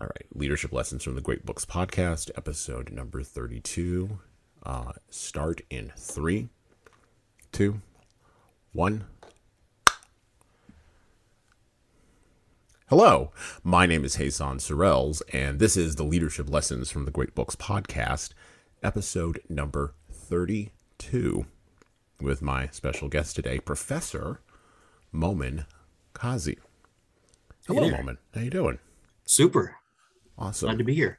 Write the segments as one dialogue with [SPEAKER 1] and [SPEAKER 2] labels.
[SPEAKER 1] All right, Leadership Lessons from the Great Books Podcast, episode number 32. Uh, start in three, two, one. Hello, my name is Jesan Sorrells, and this is the Leadership Lessons from the Great Books Podcast, episode number 32, with my special guest today, Professor Momin Kazi. Hello,
[SPEAKER 2] Hey.
[SPEAKER 1] Momin. How you doing?
[SPEAKER 2] Super.
[SPEAKER 1] Awesome.
[SPEAKER 2] Glad to be here.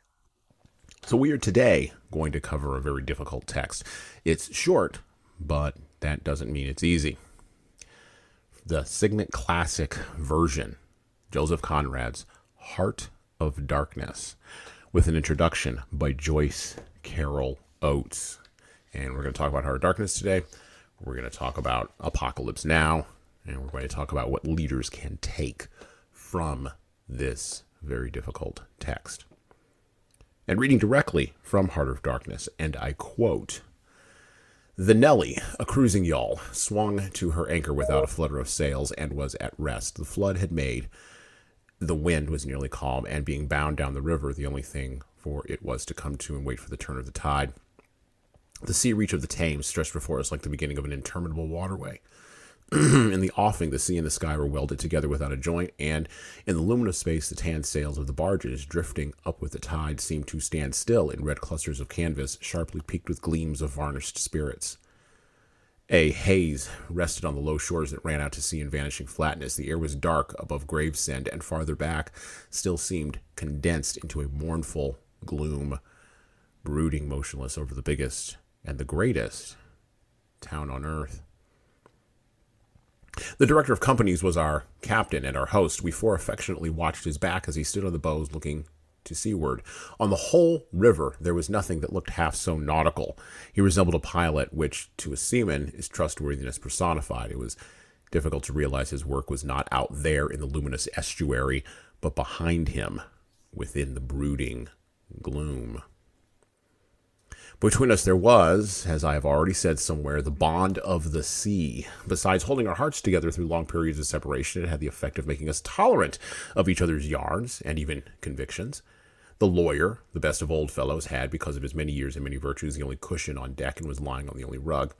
[SPEAKER 1] So we are today going to cover a very difficult text. It's short, but that doesn't mean it's easy. The Signet Classic version, Joseph Conrad's Heart of Darkness, with an introduction by Joyce Carol Oates. And we're going to talk about Heart of Darkness today. We're going to talk about Apocalypse Now, and we're going to talk about what leaders can take from this very difficult text and reading directly from Heart of Darkness, and I quote The Nelly, a cruising yawl, swung to her anchor without a flutter of sails and was at rest. The flood had made. The wind was nearly calm, and being bound down the river, the only thing for it was to come to and wait for the turn of the tide. The sea reach of the Thames stretched before us like the beginning of an interminable waterway. in the offing, the sea and the sky were welded together without a joint, and in the luminous space, the tan sails of the barges, drifting up with the tide, seemed to stand still in red clusters of canvas, sharply peaked with gleams of varnished sprits. A haze rested on the low shores that ran out to sea in vanishing flatness. The air was dark above Gravesend, and farther back still seemed condensed into a mournful gloom, brooding motionless over the biggest and the greatest town on earth. The director of companies was our captain and our host. We four affectionately watched his back as he stood on the bows looking to seaward. On the whole river, there was nothing that looked half so nautical. He resembled a pilot, which, to a seaman, is trustworthiness personified. It was difficult to realize his work was not out there in the luminous estuary, but behind him, within the brooding gloom. Between us there was, as I have already said somewhere, the bond of the sea. Besides holding our hearts together through long periods of separation, it had the effect of making us tolerant of each other's yarns and even convictions. The lawyer, the best of old fellows, had, because of his many years and many virtues, the only cushion on deck and was lying on the only rug.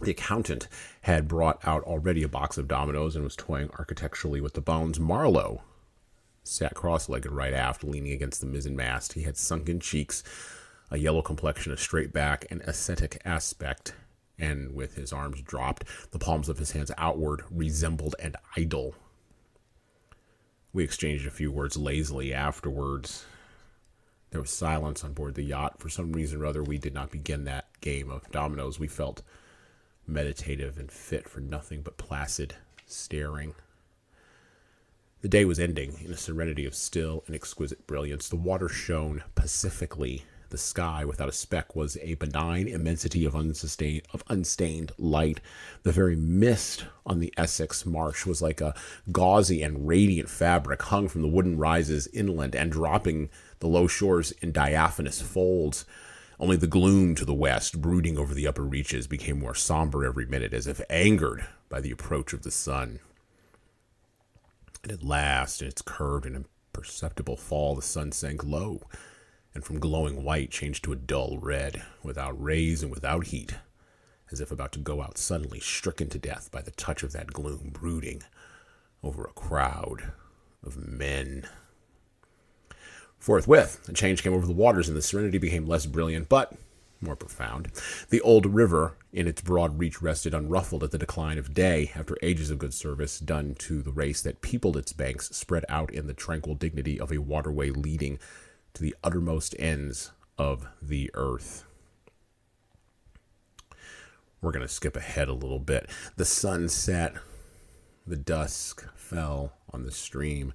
[SPEAKER 1] The accountant had brought out already a box of dominoes and was toying architecturally with the bones. Marlowe sat cross-legged right aft, leaning against the mizzen mast. He had sunken cheeks, a yellow complexion, a straight back, an ascetic aspect, and with his arms dropped, the palms of his hands outward, resembled an idol. We exchanged a few words lazily afterwards. There was silence on board the yacht. For some reason or other, we did not begin that game of dominoes. We felt meditative and fit for nothing but placid staring. The day was ending in a serenity of still and exquisite brilliance. The water shone pacifically. The sky, without a speck, was a benign immensity of unsustained, of unstained light. The very mist on the Essex marsh was like a gauzy and radiant fabric hung from the wooden rises inland and dropping the low shores in diaphanous folds. Only the gloom to the west, brooding over the upper reaches, became more somber every minute, as if angered by the approach of the sun. And at last, in its curved and imperceptible fall, the sun sank low, and from glowing white changed to a dull red, without rays and without heat, as if about to go out suddenly, stricken to death by the touch of that gloom brooding over a crowd of men. Forthwith, a change came over the waters, and the serenity became less brilliant, but more profound. The old river, in its broad reach, rested unruffled at the decline of day, after ages of good service done to the race that peopled its banks, spread out in the tranquil dignity of a waterway leading to the uttermost ends of the earth. We're going to skip ahead a little bit. The sun set, the dusk fell on the stream,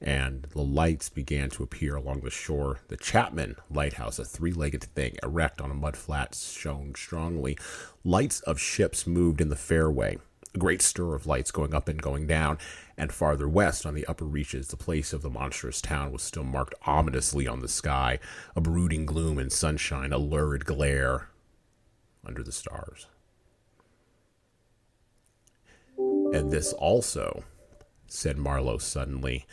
[SPEAKER 1] and the lights began to appear along the shore. The Chapman Lighthouse, a three legged thing erect on a mud flat, shone strongly. Lights of ships moved in the fairway, a great stir of lights going up and going down, and farther west on the upper reaches, the place of the monstrous town was still marked ominously on the sky, a brooding gloom and sunshine, a lurid glare under the stars. And this also, said Marlowe suddenly,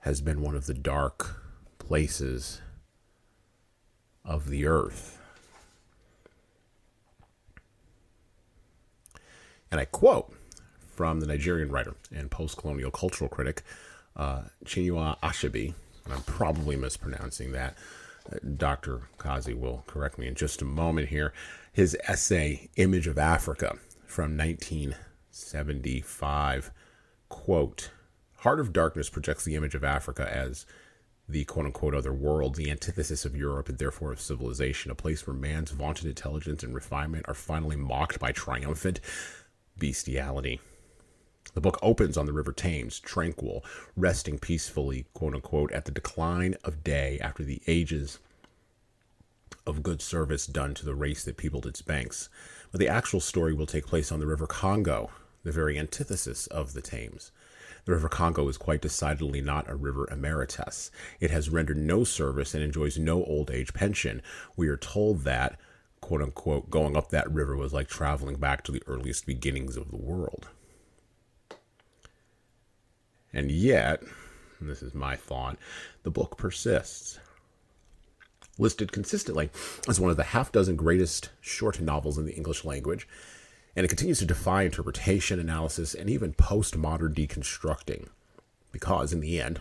[SPEAKER 1] has been one of the dark places of the earth. And I quote from the Nigerian writer and post colonial cultural critic uh, Chinua Achebe, and I'm probably mispronouncing that. Uh, Dr. Kazi will correct me in just a moment here. His essay, Image of Africa, from 1975, quote, Heart of Darkness projects the image of Africa as the quote unquote other world, the antithesis of Europe and therefore of civilization, a place where man's vaunted intelligence and refinement are finally mocked by triumphant bestiality. The book opens on the River Thames, tranquil, resting peacefully, quote unquote, at the decline of day after the ages of good service done to the race that peopled its banks. But the actual story will take place on the River Congo, the very antithesis of the Thames. The River Congo is quite decidedly not a river emeritus. It has rendered no service and enjoys no old age pension. We are told that, quote unquote, going up that river was like traveling back to the earliest beginnings of the world. And yet, and this is my thought, the book persists. Listed consistently as one of the half dozen greatest short novels in the English language, and it continues to defy interpretation, analysis, and even postmodern deconstructing. Because, in the end,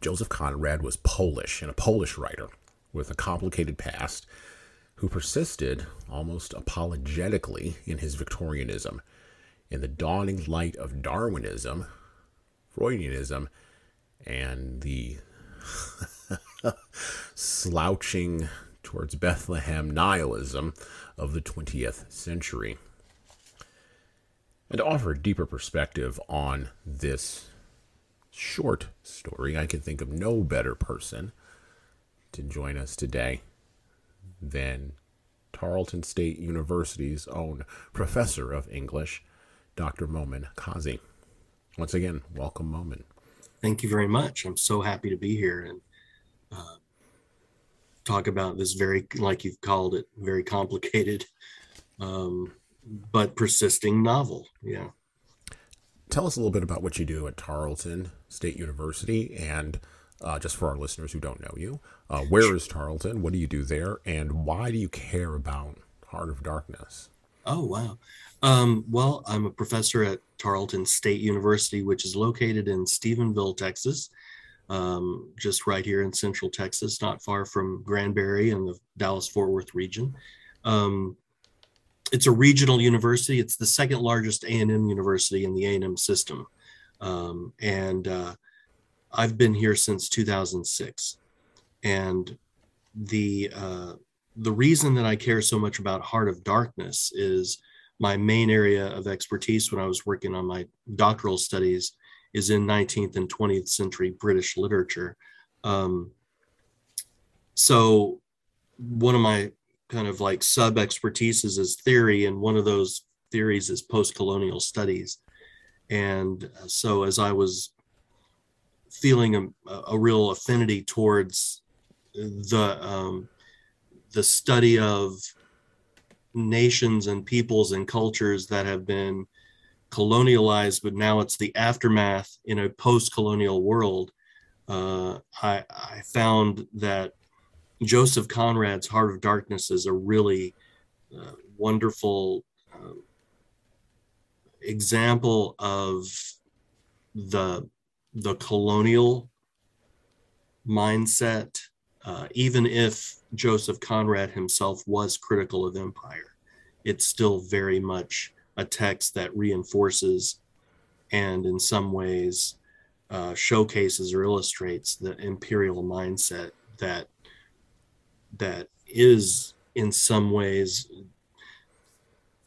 [SPEAKER 1] Joseph Conrad was Polish and a Polish writer with a complicated past who persisted almost apologetically in his Victorianism. In the dawning light of Darwinism, Freudianism and the slouching towards Bethlehem nihilism of the 20th century. And to offer a deeper perspective on this short story, I can think of no better person to join us today than Tarleton State University's own professor of English, Dr. Momin Kazi. Once again, welcome, Momin.
[SPEAKER 2] Thank you very much. I'm so happy to be here and uh, talk about this very, like you've called it, very complicated, um, but persisting novel. Yeah.
[SPEAKER 1] Tell us a little bit about what you do at Tarleton State University and uh, just for our listeners who don't know you, uh, where is Tarleton? What do you do there? And why do you care about Heart of Darkness?
[SPEAKER 2] Oh, wow. Um, well, I'm a professor at Tarleton State University, which is located in Stephenville, Texas, um, just right here in central Texas, not far from Granbury and the Dallas Fort Worth region. Um, it's a regional university. It's the second largest A&M university in the A&M system. Um, and uh, I've been here since 2006. And the uh, the reason that I care so much about Heart of Darkness is my main area of expertise when I was working on my doctoral studies is in 19th and 20th century British literature. Um, so one of my kind of like sub expertises is theory, and one of those theories is post colonial studies. And so as I was feeling a, a real affinity towards the um, the study of nations and peoples and cultures that have been colonialized, but now it's the aftermath in a post-colonial world. Uh, I, I, found that Joseph Conrad's Heart of Darkness is a really uh, wonderful uh, example of the the colonial mindset, uh, even if Joseph Conrad himself was critical of empire. It's still very much a text that reinforces and, in some ways, uh, showcases or illustrates the imperial mindset that that is, in some ways,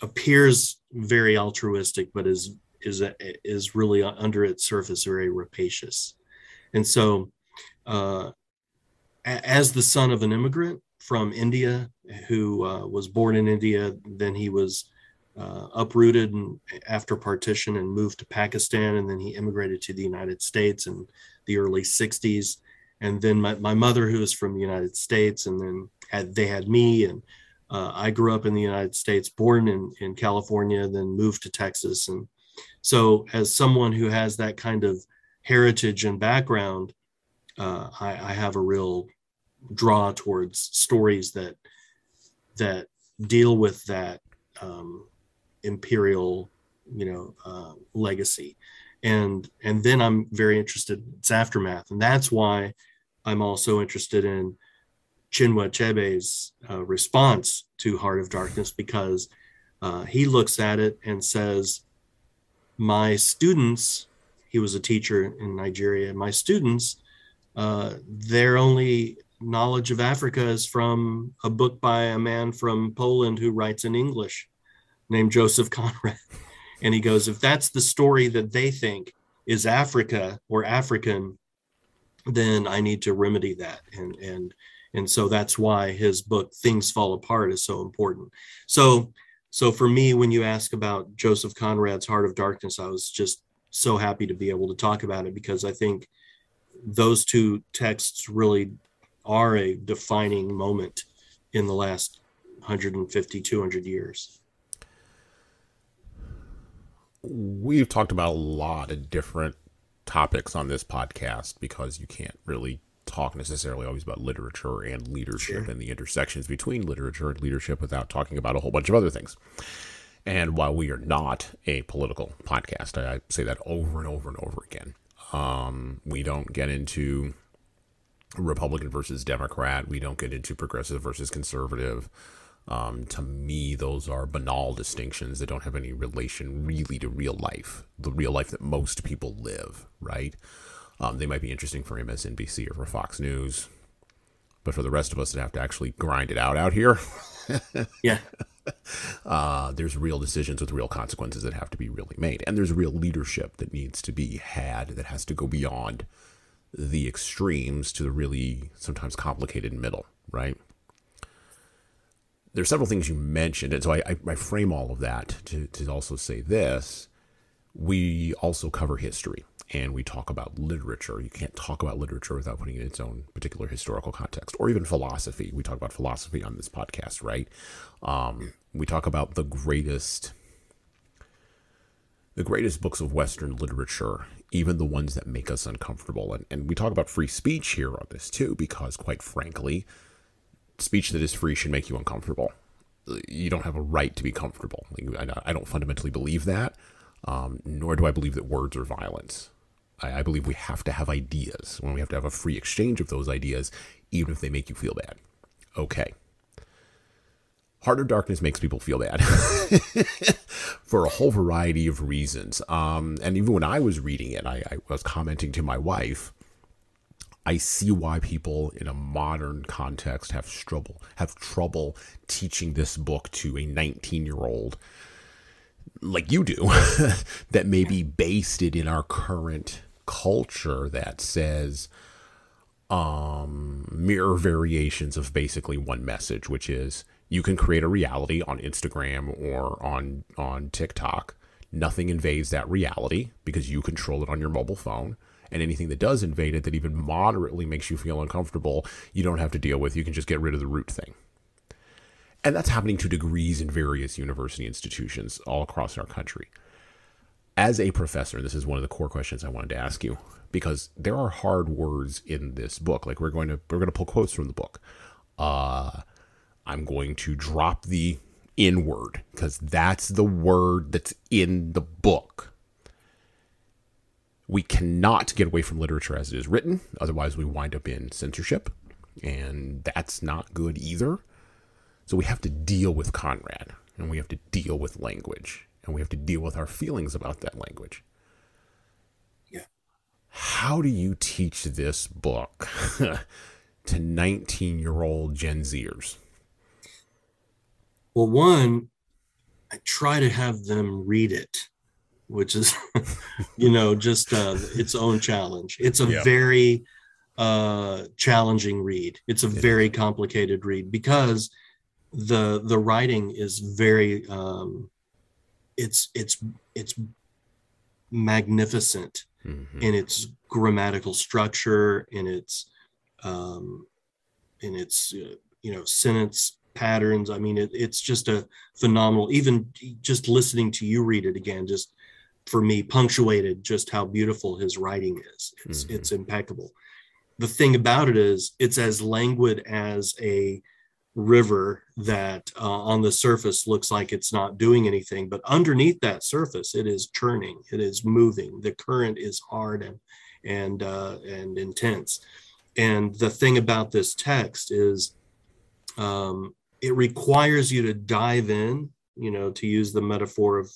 [SPEAKER 2] appears very altruistic, but is is is really under its surface very rapacious, and so uh, as the son of an immigrant from India who uh, was born in India, then he was uh, uprooted and after partition and moved to Pakistan, and then he immigrated to the United States in the early '60s. And then my, my mother, who is from the United States, and then had they had me, and uh, I grew up in the United States, born in in California, then moved to Texas, and so as someone who has that kind of heritage and background, uh, I, I have a real draw towards stories that that deal with that um, imperial, you know, uh, legacy, and and then I'm very interested. In It's aftermath, and that's why I'm also interested in Chinua Achebe's uh, response to Heart of Darkness because uh, he looks at it and says, "My students." He was a teacher in Nigeria. My students, uh, their only knowledge of Africa is from a book by a man from Poland who writes in English, named Joseph Conrad. And he goes, if that's the story that they think is Africa or African, then I need to remedy that. And and and so that's why his book Things Fall Apart is so important. So so for me, when you ask about Joseph Conrad's Heart of Darkness, I was just so happy to be able to talk about it because I think those two texts really are a defining moment in the last 150 200 years
[SPEAKER 1] we've talked about a lot of different topics on this podcast because you can't really talk necessarily always about literature and leadership sure. and the intersections between literature and leadership without talking about a whole bunch of other things. And while we are not a political podcast, I, say that over and over and over again. Um, we don't get into Republican versus Democrat. We don't get into progressive versus conservative. Um, to me, those are banal distinctions that don't have any relation really to real life, the real life that most people live, right? Um, they might be interesting for MSNBC or for Fox News, but for the rest of us that have to actually grind it out out here,
[SPEAKER 2] yeah,
[SPEAKER 1] uh, there's real decisions with real consequences that have to be really made, and there's real leadership that needs to be had that has to go beyond the extremes to the really sometimes complicated middle, right? there's several things you mentioned, and so I, I, I frame all of that to, to also say this. We also cover history and we talk about literature. You can't talk about literature without putting it in its own particular historical context, or even philosophy. We talk about philosophy on this podcast, right? Um, we talk about the greatest, the greatest books of Western literature, even the ones that make us uncomfortable. And, and we talk about free speech here on this too, because quite frankly, speech that is free should make you uncomfortable. You don't have a right to be comfortable. I don't fundamentally believe that, um, nor do I believe that words are violence. I, I believe we have to have ideas, when we have to have a free exchange of those ideas, even if they make you feel bad. Okay. Heart of Darkness makes people feel bad for a whole variety of reasons. Um, and even when I was reading it, I, I was commenting to my wife I see why people in a modern context have trouble have trouble teaching this book to a 19 year old like you do that maybe based it in our current culture that says um, mirror variations of basically one message, which is you can create a reality on Instagram or on on TikTok. Nothing invades that reality because you control it on your mobile phone and anything that does invade it that even moderately makes you feel uncomfortable, you don't have to deal with. You can just get rid of the root thing. And that's happening to degrees in various university institutions all across our country. As a professor, this is one of the core questions I wanted to ask you because there are hard words in this book. Like we're going to we're going to pull quotes from the book. Uh, I'm going to drop the in word because that's the word that's in the book we cannot get away from literature as it is written, otherwise, we wind up in censorship, and that's not good either. So, we have to deal with Conrad, and we have to deal with language, and we have to deal with our feelings about that language.
[SPEAKER 2] Yeah.
[SPEAKER 1] How do you teach this book to 19 year old Gen Zers?
[SPEAKER 2] Well, one, I try to have them read it which is you know just uh, its own challenge it's a yeah. very uh, challenging read it's a very complicated read because the the writing is very um, it's it's it's magnificent mm-hmm. in its grammatical structure in its um, in its uh, you know sentence patterns i mean it, it's just a phenomenal even just listening to you read it again just for me punctuated just how beautiful his writing is. It's
[SPEAKER 1] Mhm.
[SPEAKER 2] it's impeccable. The thing about it is it's as languid as a river that uh, on the surface looks like it's not doing anything, but underneath that surface it is churning, it is moving. The current is hard and and uh, and intense. And the thing about this text is um, it requires you to dive in, you know, to use the metaphor of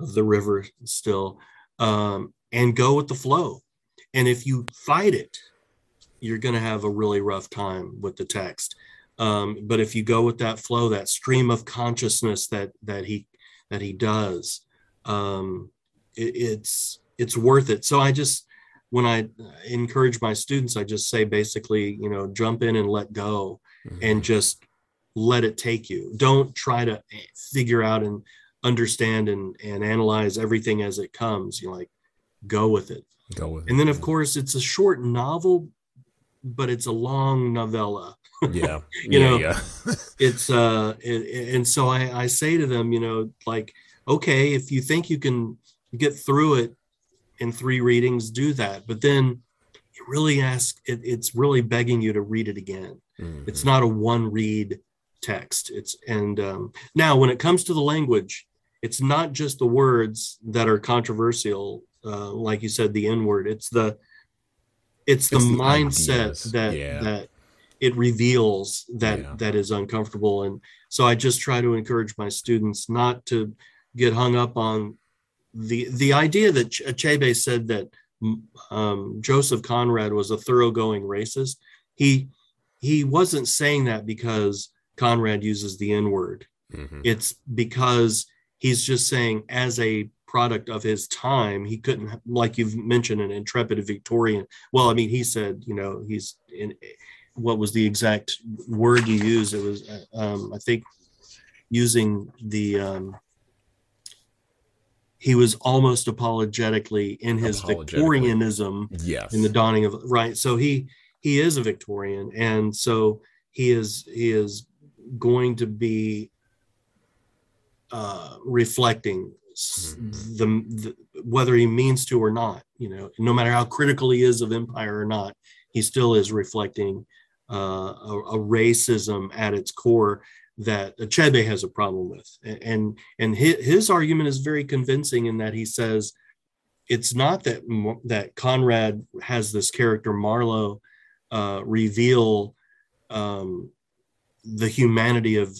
[SPEAKER 2] of the river still, um, and go with the flow. And if you fight it, you're going to have a really rough time with the text. Um, but if you go with that flow, that stream of consciousness that that he that he does, um, it, it's it's worth it. So I just when I encourage my students, I just say basically, you know, jump in and let go and just let it take you. Don't try to figure out and understand and, and analyze everything as it comes. You like go with it.
[SPEAKER 1] go with
[SPEAKER 2] And then of course it's a short novel, but it's a long novella.
[SPEAKER 1] yeah,
[SPEAKER 2] you
[SPEAKER 1] yeah,
[SPEAKER 2] know,
[SPEAKER 1] yeah.
[SPEAKER 2] It's uh it, and so I, I say to them, you know, like, okay, if you think you can get through it in three readings, do that. But then it really ask it, it's really begging you to read it again
[SPEAKER 1] Mhm.
[SPEAKER 2] it's not a one read text it's and um, now when it comes to the language it's not just the words that are controversial uh, like you said the n word it's the it's the
[SPEAKER 1] It's
[SPEAKER 2] mindset
[SPEAKER 1] ideas,
[SPEAKER 2] that
[SPEAKER 1] yeah.
[SPEAKER 2] that it reveals that
[SPEAKER 1] Yeah.
[SPEAKER 2] that is uncomfortable and so i just try to encourage my students not to get hung up on the the idea that Ch- Achebe said that um, Joseph Conrad was a thoroughgoing racist. He he wasn't saying that because Conrad uses the N word.
[SPEAKER 1] Mhm.
[SPEAKER 2] It's because he's just saying as a product of his time, he couldn't, like you've mentioned, an intrepid Victorian. Well, I mean, he said, you know, he's in. What was the exact word you used? It was, um, I think, using the. Um, he was almost apologetically in his
[SPEAKER 1] Apologetically.
[SPEAKER 2] Victorianism
[SPEAKER 1] yes,
[SPEAKER 2] in the dawning of right so he he is a victorian and so he is he is going to be uh reflecting
[SPEAKER 1] Mhm.
[SPEAKER 2] the, the whether he means to or not you know no matter how critical he is of empire or not he still is reflecting uh a, a racism at its core that Achebe has a problem with and and his, his argument is very convincing in that he says it's not that that Conrad has this character Marlowe uh, reveal um, the humanity of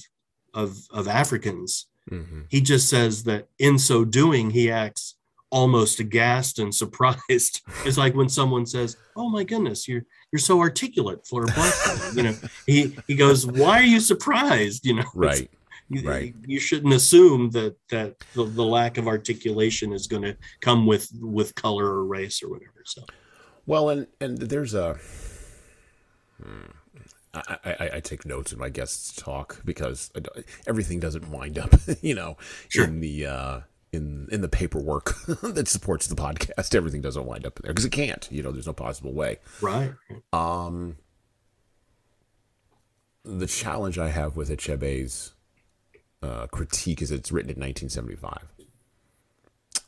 [SPEAKER 2] of of Africans.
[SPEAKER 1] Mhm.
[SPEAKER 2] He just says that in so doing, he acts almost aghast and surprised. it's like when someone says, "Oh my goodness, you're you're so articulate for a black man." You know, he he goes, "Why are you surprised?" You know,
[SPEAKER 1] right.
[SPEAKER 2] you,
[SPEAKER 1] Right.
[SPEAKER 2] you shouldn't assume that that the, the lack of articulation is going to come with with color or race or whatever so
[SPEAKER 1] Well, and and there's a. Hmm. I, I, I take notes in my guests talk because I everything doesn't wind up, you know,
[SPEAKER 2] Sure.
[SPEAKER 1] in the uh, in in the paperwork that supports the podcast. Everything doesn't wind up there because it can't. You know, there's no possible way.
[SPEAKER 2] right
[SPEAKER 1] Um, the challenge I have with Achebe's uh, critique is it's written in 1975.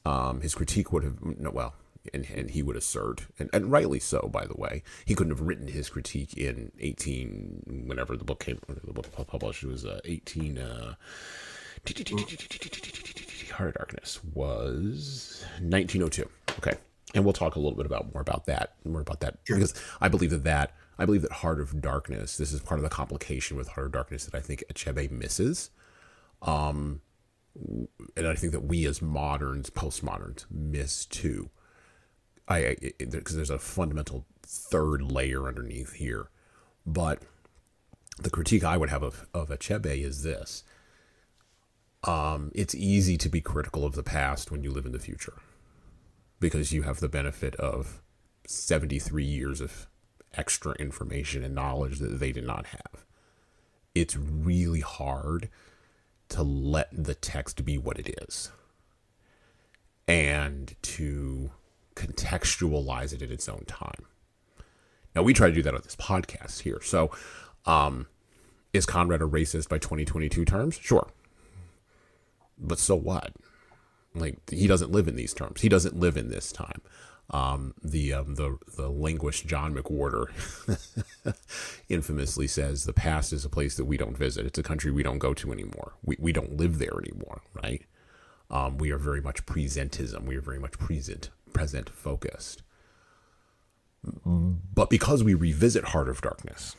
[SPEAKER 1] Um, his critique would have no, well, and, and he would assert, and, and rightly so, by the way, he couldn't have written his critique in 18 whenever the book came, the book published. It was uh, 18. Uh, Heart of Darkness was 1902. Okay, and we'll talk a little bit about more about that, more about that
[SPEAKER 2] Sure.
[SPEAKER 1] because I believe that that I believe that Heart of Darkness. This is part of the complication with Heart of Darkness that I think Achebe misses. Um, and I think that we as moderns, postmoderns, miss too. I because there's a fundamental third layer underneath here, but the critique I would have of of Achebe is this: um, it's easy to be critical of the past when you live in the future, because you have the benefit of seventy three years of extra information and knowledge that they did not have. It's really hard to let the text be what it is and to contextualize it at its own time. Now, we try to do that on this podcast here. So, um, is Conrad a racist by 2022 terms? Sure. But so what? like he doesn't live in these terms. He doesn't live in this time. Um, the um, the the linguist John McWhorter infamously says the past is a place that we don't visit. It's a country we don't go to anymore. We we don't live there anymore, right? Um, we are very much presentism. We are very much present present focused. But because we revisit Heart of Darkness,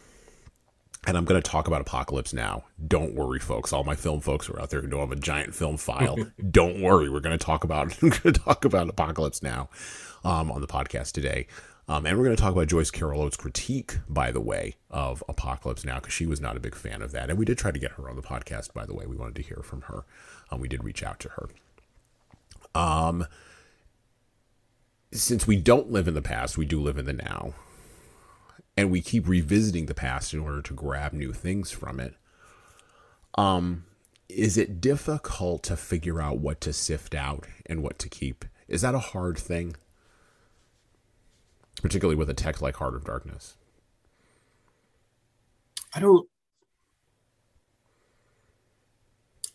[SPEAKER 1] and I'm going to talk about Apocalypse now. Don't worry, folks. All my film folks are out there who don't have a giant film file. don't worry. We're going to talk about we're going to talk about Apocalypse now um, on the podcast today. Um, and we're going to talk about Joyce Carol Oates' critique, by the way, of Apocalypse Now, because she was not a big fan of that. And we did try to get her on the podcast, by the way. We wanted to hear from her. Um, we did reach out to her. Um, since we don't live in the past, we do live in the now. And we keep revisiting the past in order to grab new things from it. Um, is it difficult to figure out what to sift out and what to keep? Is that a hard thing? particularly with a text like Heart of Darkness?
[SPEAKER 2] I don't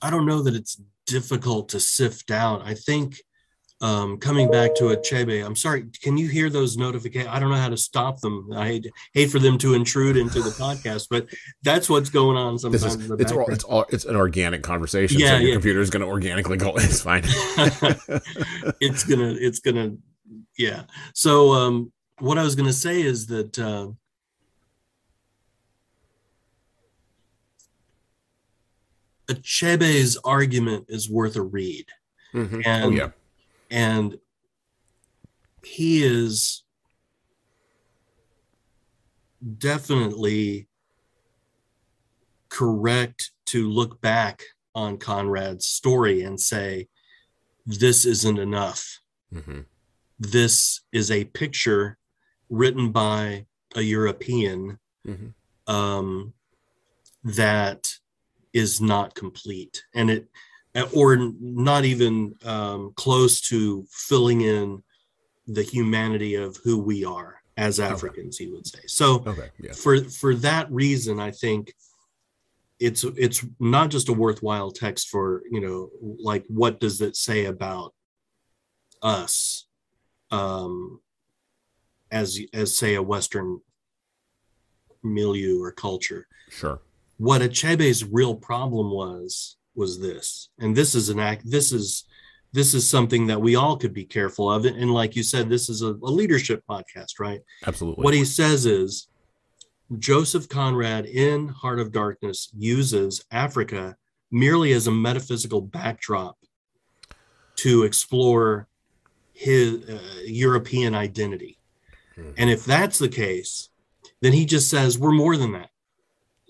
[SPEAKER 2] I don't know that it's difficult to sift out. I think um, coming back to Achebe, I'm sorry, can you hear those notifications? I don't know how to stop them. I hate, hate for them to intrude into the podcast, but that's what's going on sometimes.
[SPEAKER 1] Is, it's, all, it's all it's an organic conversation. Yeah, so your yeah. computer is going to organically go. It's fine.
[SPEAKER 2] it's gonna it's gonna yeah. So um, what I was going to say is that uh, Achebe's argument is worth a read. Mm-hmm. Oh, and, oh, yeah. And he is definitely correct to look back on Conrad's story and say, this isn't enough. Mm-hmm. This is a picture written by a European mm-hmm. um, that is not complete, and it or not even um, close to filling in the humanity of who we are as Africans, okay. he would say. So okay, yeah. for for that reason, I think it's it's not just a worthwhile text for you know like what does it say about us um, as as say a Western milieu or culture.
[SPEAKER 1] Sure.
[SPEAKER 2] What Achebe's real problem was was this, and this is an act. This is this is something that we all could be careful of. And like you said, this is a, a leadership podcast, right?
[SPEAKER 1] Absolutely.
[SPEAKER 2] What he says is Joseph Conrad in Heart of Darkness uses Africa merely as a metaphysical backdrop to explore his uh, European identity. Mm-hmm. And if that's the case, then he just says we're more than that.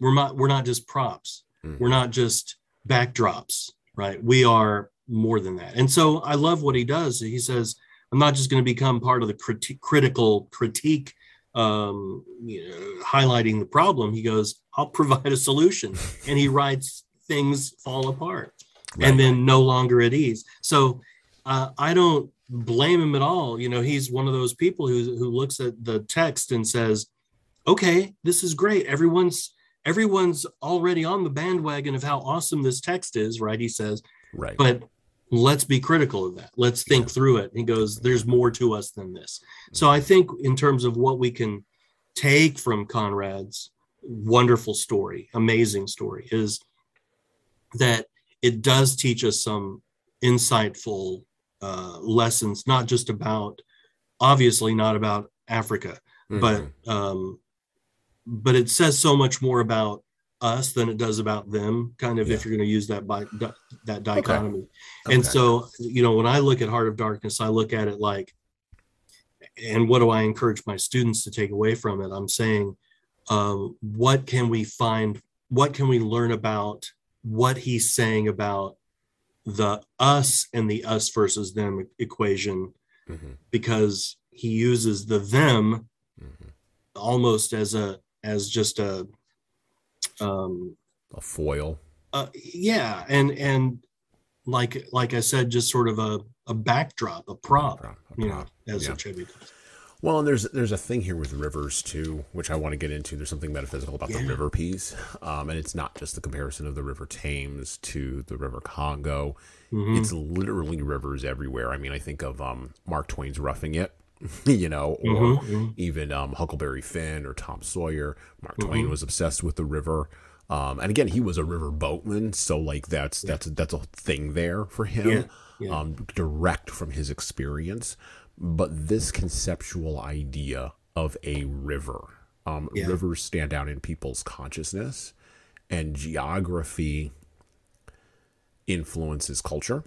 [SPEAKER 2] We're not we're not just props. Mm-hmm. We're not just backdrops, right? We are more than that. And so I love what he does. He says, I'm not just going to become part of the criti- critical critique um, you know, highlighting the problem. He goes, I'll provide a solution. and he writes things fall apart right. and then no longer at ease. So uh, I don't blame him at all. You know, he's one of those people who who looks at the text and says, "Okay, this is great. Everyone's everyone's already on the bandwagon of how awesome this text is." Right? He says,
[SPEAKER 1] "Right."
[SPEAKER 2] But let's be critical of that. Let's think yeah. through it. He goes, "There's more to us than this." So I think in terms of what we can take from Conrad's wonderful story, amazing story, is that it does teach us some insightful uh, lessons, not just about, obviously not about Africa, mm-hmm. but um, but it says so much more about us than it does about them. Kind of, yeah. if you're going to use that by that dichotomy. Okay. And okay. so, you know, when I look at Heart of Darkness, I look at it like, and what do I encourage my students to take away from it? I'm saying, um, what can we find? What can we learn about what he's saying about the us and the us versus them equation mm-hmm. because he uses the them mm-hmm. almost as a as just a um
[SPEAKER 1] a foil
[SPEAKER 2] uh, yeah and and like like i said just sort of a a backdrop a prop, a prop a you know as yeah. a tribute
[SPEAKER 1] Well, and there's there's a thing here with rivers too, which I want to get into. There's something metaphysical about
[SPEAKER 2] Yeah.
[SPEAKER 1] the river piece, um, and it's not just the comparison of the River Thames to the River Congo.
[SPEAKER 2] Mhm.
[SPEAKER 1] It's literally rivers everywhere. I mean, I think of um, Mark Twain's "Roughing It," you know, or
[SPEAKER 2] Mhm, mhm.
[SPEAKER 1] even um, Huckleberry Finn or Tom Sawyer. Mark Twain
[SPEAKER 2] Mm-hmm.
[SPEAKER 1] was obsessed with the river, um, and again, he was a river boatman, so like that's that's that's a thing there for him,
[SPEAKER 2] Yeah, yeah.
[SPEAKER 1] Um, direct from his experience. But this conceptual idea of a river, um, rivers stand out in people's consciousness, and geography influences culture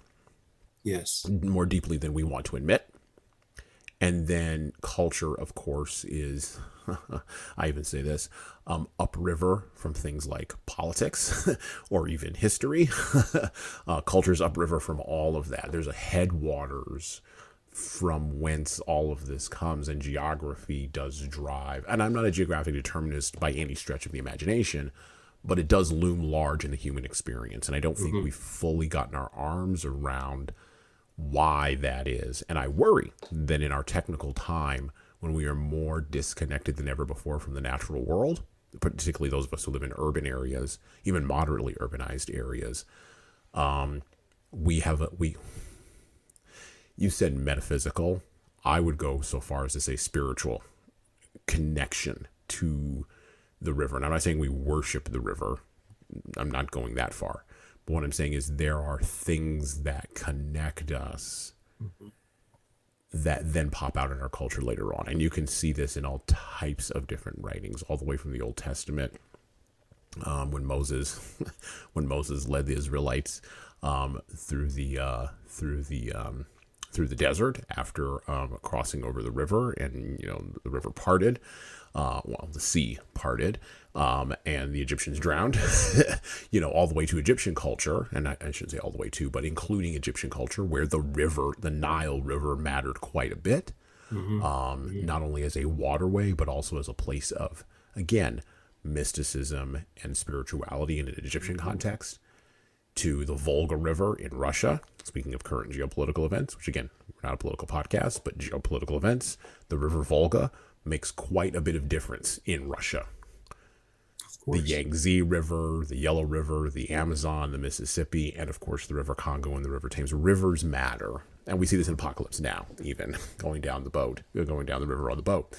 [SPEAKER 2] Yes.
[SPEAKER 1] more deeply than we want to admit. And then culture, of course, is, I even say this, um, upriver from things like politics or even history. uh, culture's upriver from all of that. There's a headwaters from whence all of this comes, and geography does drive. And I'm not a geographic determinist by any stretch of the imagination, but it does loom large in the human experience. And I don't think we've fully gotten our arms around why that is. And I worry that in our technical time, when we are more disconnected than ever before from the natural world, particularly those of us who live in urban areas, even moderately urbanized areas, um, we have a, we. You said metaphysical. I would go so far as to say spiritual connection to the river. And I'm not saying we worship the river. I'm not going that far. But what I'm saying is there are things that connect us that then pop out in our culture later on. And you can see this in all types of different writings, all the way from the Old Testament. Um, when Moses, when Moses led the Israelites um, through the uh, through the um, through the desert after um, crossing over the river, and you know the river parted, uh, well the sea parted, um, and the Egyptians drowned. you know all the way to Egyptian culture, and I, I shouldn't say all the way to, but including Egyptian culture, where the river, the Nile River, mattered quite a bit um, not only as a waterway, but also as a place of, again, mysticism and spirituality in an Egyptian context, to the Volga River in Russia. Speaking of current geopolitical events, which again, we're not a political podcast, but geopolitical events, the River Volga makes quite a bit of difference in Russia. The. Yangtze River, the Yellow River, the Amazon, the Mississippi, and of course the River Congo and the River Thames. Rivers matter. And we see this in Apocalypse Now, even going down the boat, going down the river on the boat.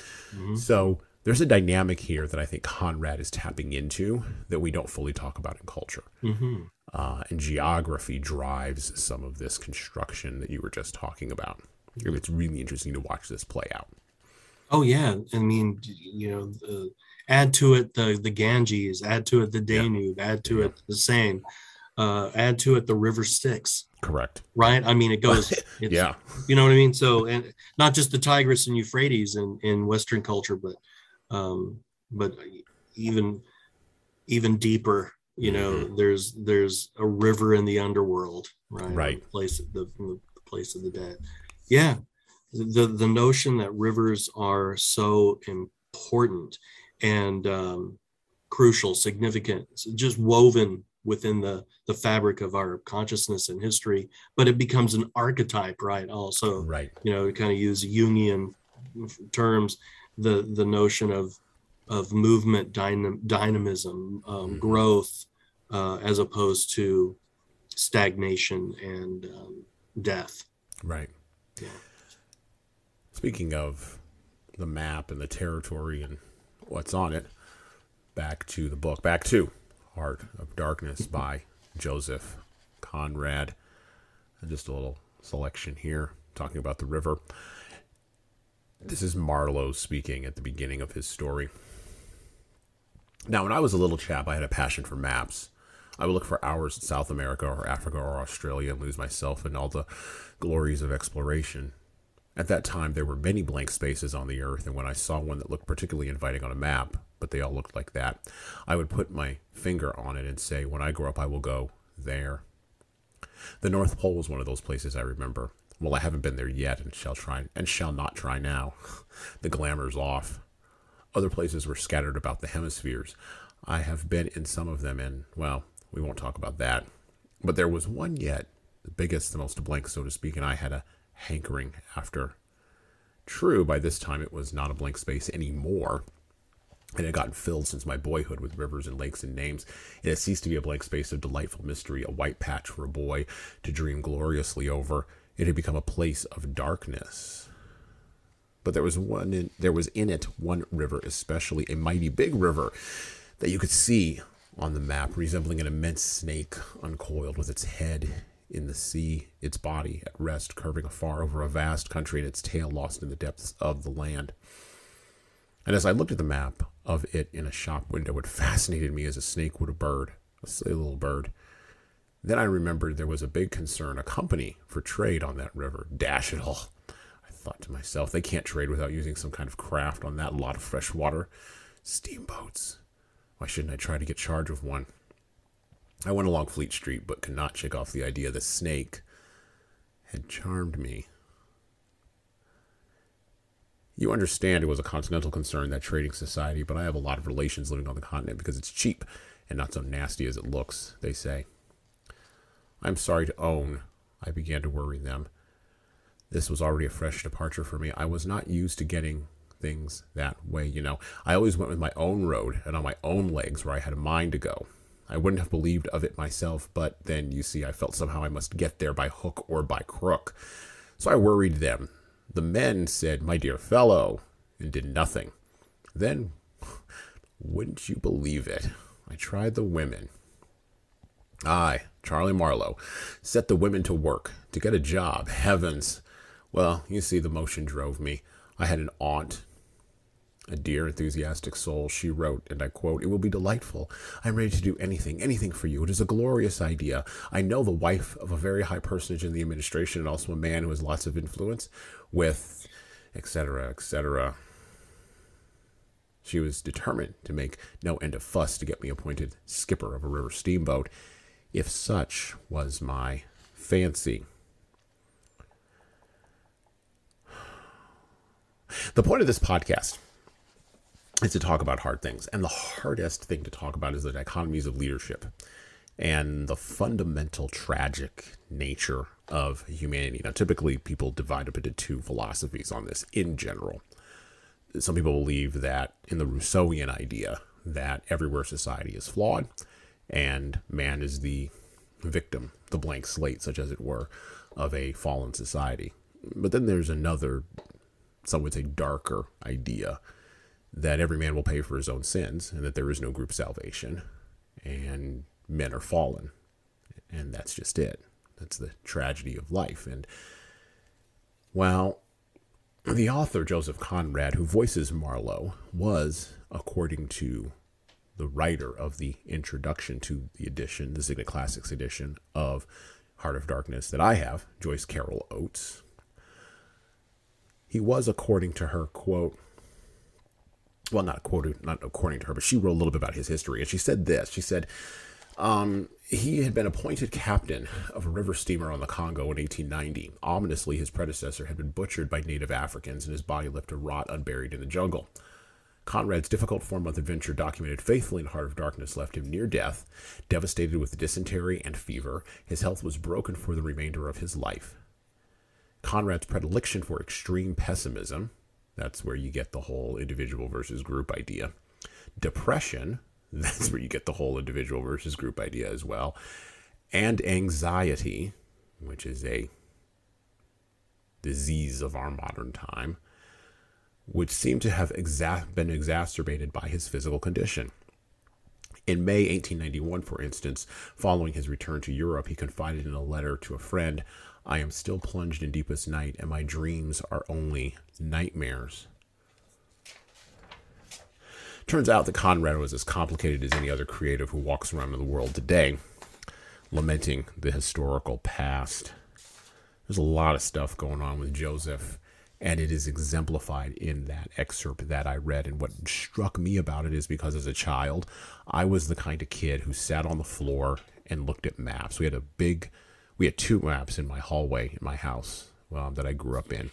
[SPEAKER 1] So there's a dynamic here that I think Conrad is tapping into that we don't fully talk about in culture.
[SPEAKER 2] hmm
[SPEAKER 1] Uh, and geography drives some of this construction that you were just talking about. It's really interesting to watch this play out.
[SPEAKER 2] Oh yeah, I mean, you know, the, add to it the the Ganges, add to it the Danube, add to it the Seine, uh, add to it the River Styx.
[SPEAKER 1] Correct.
[SPEAKER 2] Right? I mean, it goes. It's,
[SPEAKER 1] Yeah.
[SPEAKER 2] you know what I mean. So, and not just the Tigris and Euphrates in in Western culture, but um, but even even deeper. You know, there's there's a river in the underworld, right?
[SPEAKER 1] Right.
[SPEAKER 2] The place the, the place of the dead. Yeah, the the notion that rivers are so important and um, crucial, significant, just woven within the the fabric of our consciousness and history, but it becomes an archetype, right? Also,
[SPEAKER 1] Right.
[SPEAKER 2] you know, to kind of use Jungian terms, the the notion of of movement, dynam- dynamism, um,
[SPEAKER 1] Mhm.
[SPEAKER 2] growth, uh, as opposed to stagnation and um, death.
[SPEAKER 1] Right.
[SPEAKER 2] Yeah.
[SPEAKER 1] Speaking of the map and the territory and what's on it, back to the book, back to Heart of Darkness by Joseph Conrad. And just a little selection here talking about the river. This is Marlowe speaking at the beginning of his story. Now, when I was a little chap, I had a passion for maps. I would look for hours in South America or Africa or Australia and lose myself in all the glories of exploration. At that time, there were many blank spaces on the earth, and when I saw one that looked particularly inviting on a map, but they all looked like that, I would put my finger on it and say, When I grow up, I will go there. The North Pole was one of those places I remember. Well, I haven't been there yet and shall try and shall not try now. the glamour's off. Other places were scattered about the hemispheres. I have been in some of them, and, well, we won't talk about that. But there was one yet, the biggest, the most blank, so to speak, and I had a hankering after True, by this time it was not a blank space anymore. It had gotten filled since my boyhood with rivers and lakes and names. It had ceased to be a blank space of delightful mystery, a white patch for a boy to dream gloriously over. It had become a place of darkness. But there was one in, there was in it one river, especially a mighty big river that you could see on the map, resembling an immense snake uncoiled with its head in the sea, its body at rest, curving afar over a vast country, and its tail lost in the depths of the land. And as I looked at the map of it in a shop window, it fascinated me as a snake would a bird, a silly little bird. Then I remembered there was a big concern, a company for trade on that river. Dash it all. I thought to myself, they can't trade without using some kind of craft on that lot of fresh water. Steamboats. Why shouldn't I try to get charge of one? I went along Fleet Street, but could not shake off the idea the snake had charmed me. You understand it was a continental concern, that trading society, but I have a lot of relations living on the continent because it's cheap and not so nasty as it looks, they say. I'm sorry to own, I began to worry them. This was already a fresh departure for me. I was not used to getting things that way, you know. I always went with my own road and on my own legs where I had a mind to go. I wouldn't have believed of it myself, but then you see, I felt somehow I must get there by hook or by crook. So I worried them. The men said, My dear fellow, and did nothing. Then, wouldn't you believe it? I tried the women. I, Charlie Marlowe, set the women to work to get a job. Heavens! Well, you see, the motion drove me. I had an aunt a dear, enthusiastic soul, she wrote, and I quote, It will be delightful. I am ready to do anything, anything for you. It is a glorious idea. I know the wife of a very high personage in the administration and also a man who has lots of influence with, etc., etc. She was determined to make no end of fuss to get me appointed skipper of a river steamboat, if such was my fancy. The point of this podcast is to talk about hard things. And the hardest thing to talk about is the dichotomies of leadership and the fundamental tragic nature of humanity. Now, typically, people divide up into two philosophies on this in general. Some people believe that in the Rousseauian idea, that everywhere society is flawed and man is the victim, the blank slate, such as it were, of a fallen society. But then there's another, some would say, darker idea that every man will pay for his own sins and that there is no group salvation and men are fallen. And that's just it. That's the tragedy of life. And well, the author, Joseph Conrad, who voices Marlowe, was, according to the writer of the introduction to the edition, the Signet Classics edition of Heart of Darkness that I have, Joyce Carol Oates. He was, according to her, quote, well, not quoted, not according to her, but she wrote a little bit about his history, and she said this. She said um, he had been appointed captain of a river steamer on the Congo in 1890. Ominously, his predecessor had been butchered by native Africans, and his body left to rot unburied in the jungle. Conrad's difficult four month adventure, documented faithfully in Heart of Darkness, left him near death, devastated with dysentery and fever. His health was broken for the remainder of his life. Conrad's predilection for extreme pessimism, that's where you get the whole individual versus group idea. Depression, that's where you get the whole individual versus group idea as well. And anxiety, which is a disease of our modern time, which seemed to have exa- been exacerbated by his physical condition. In May 1891, for instance, following his return to Europe, he confided in a letter to a friend I am still plunged in deepest night, and my dreams are only nightmares. Turns out that Conrad was as complicated as any other creative who walks around in the world today, lamenting the historical past. There's a lot of stuff going on with Joseph, and it is exemplified in that excerpt that I read. And what struck me about it is because as a child, I was the kind of kid who sat on the floor and looked at maps. We had a big we had two maps in my hallway in my house um, that I grew up in.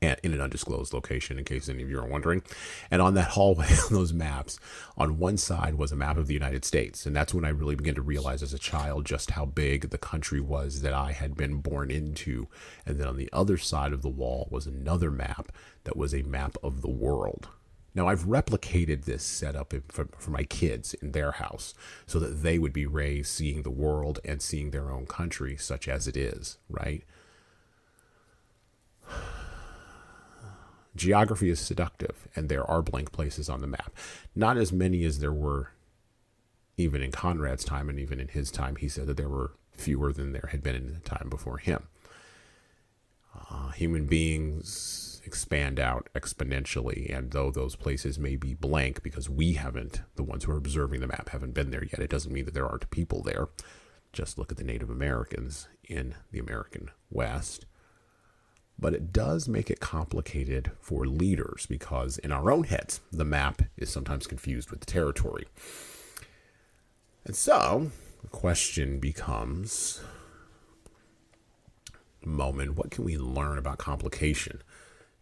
[SPEAKER 1] and in an undisclosed location, in case any of you are wondering. And on that hallway, on those maps, on one side was a map of the United States. And that's when I really began to realize as a child just how big the country was that I had been born into. And then on the other side of the wall was another map that was a map of the world. Now, I've replicated this setup for, for my kids in their house so that they would be raised seeing the world and seeing their own country such as it is, right? Geography is seductive, and there are blank places on the map. Not as many as there were even in Conrad's time, and even in his time, he said that there were fewer than there had been in the time before him. Uh, human beings expand out exponentially, and though those places may be blank because we haven't, the ones who are observing the map, haven't been there yet, it doesn't mean that there aren't people there. Just look at the Native Americans in the American West but it does make it complicated for leaders because in our own heads, the map is sometimes confused with the territory. And so the question becomes moment, what can we learn about complication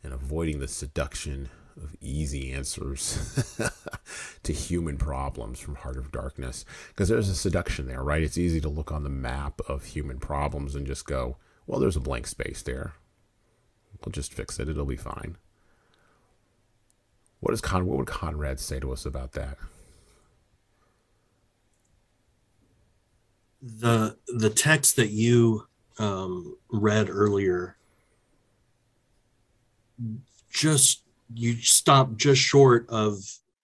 [SPEAKER 1] and avoiding the seduction of easy answers to human problems from Heart of Darkness? Because there's a seduction there, right? It's easy to look on the map of human problems and just go, well, there's a blank space there. We'll just fix it. It'll be fine. What does Con? What would Conrad say to us about that?
[SPEAKER 2] The the text that you um, read earlier just you stop just short of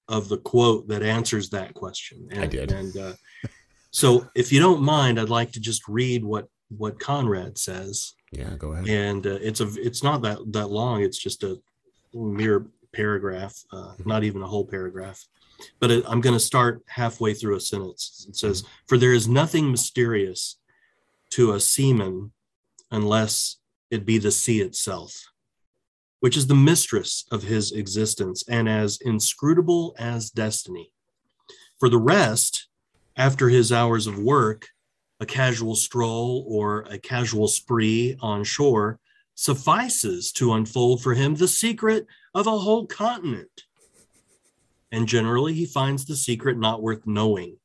[SPEAKER 2] of the quote that answers that question.
[SPEAKER 1] And, I did.
[SPEAKER 2] And uh, so, if you don't mind, I'd like to just read what what Conrad says
[SPEAKER 1] yeah, go ahead.
[SPEAKER 2] And uh, it's a it's not that that long. It's just a mere paragraph, uh, mm-hmm. not even a whole paragraph. But it, I'm going to start halfway through a sentence. It says, mm-hmm. "For there is nothing mysterious to a seaman unless it be the sea itself." Which is the mistress of his existence and as inscrutable as destiny. For the rest, after his hours of work, a casual stroll or a casual spree on shore suffices to unfold for him the secret of a whole continent. And generally, he finds the secret not worth knowing.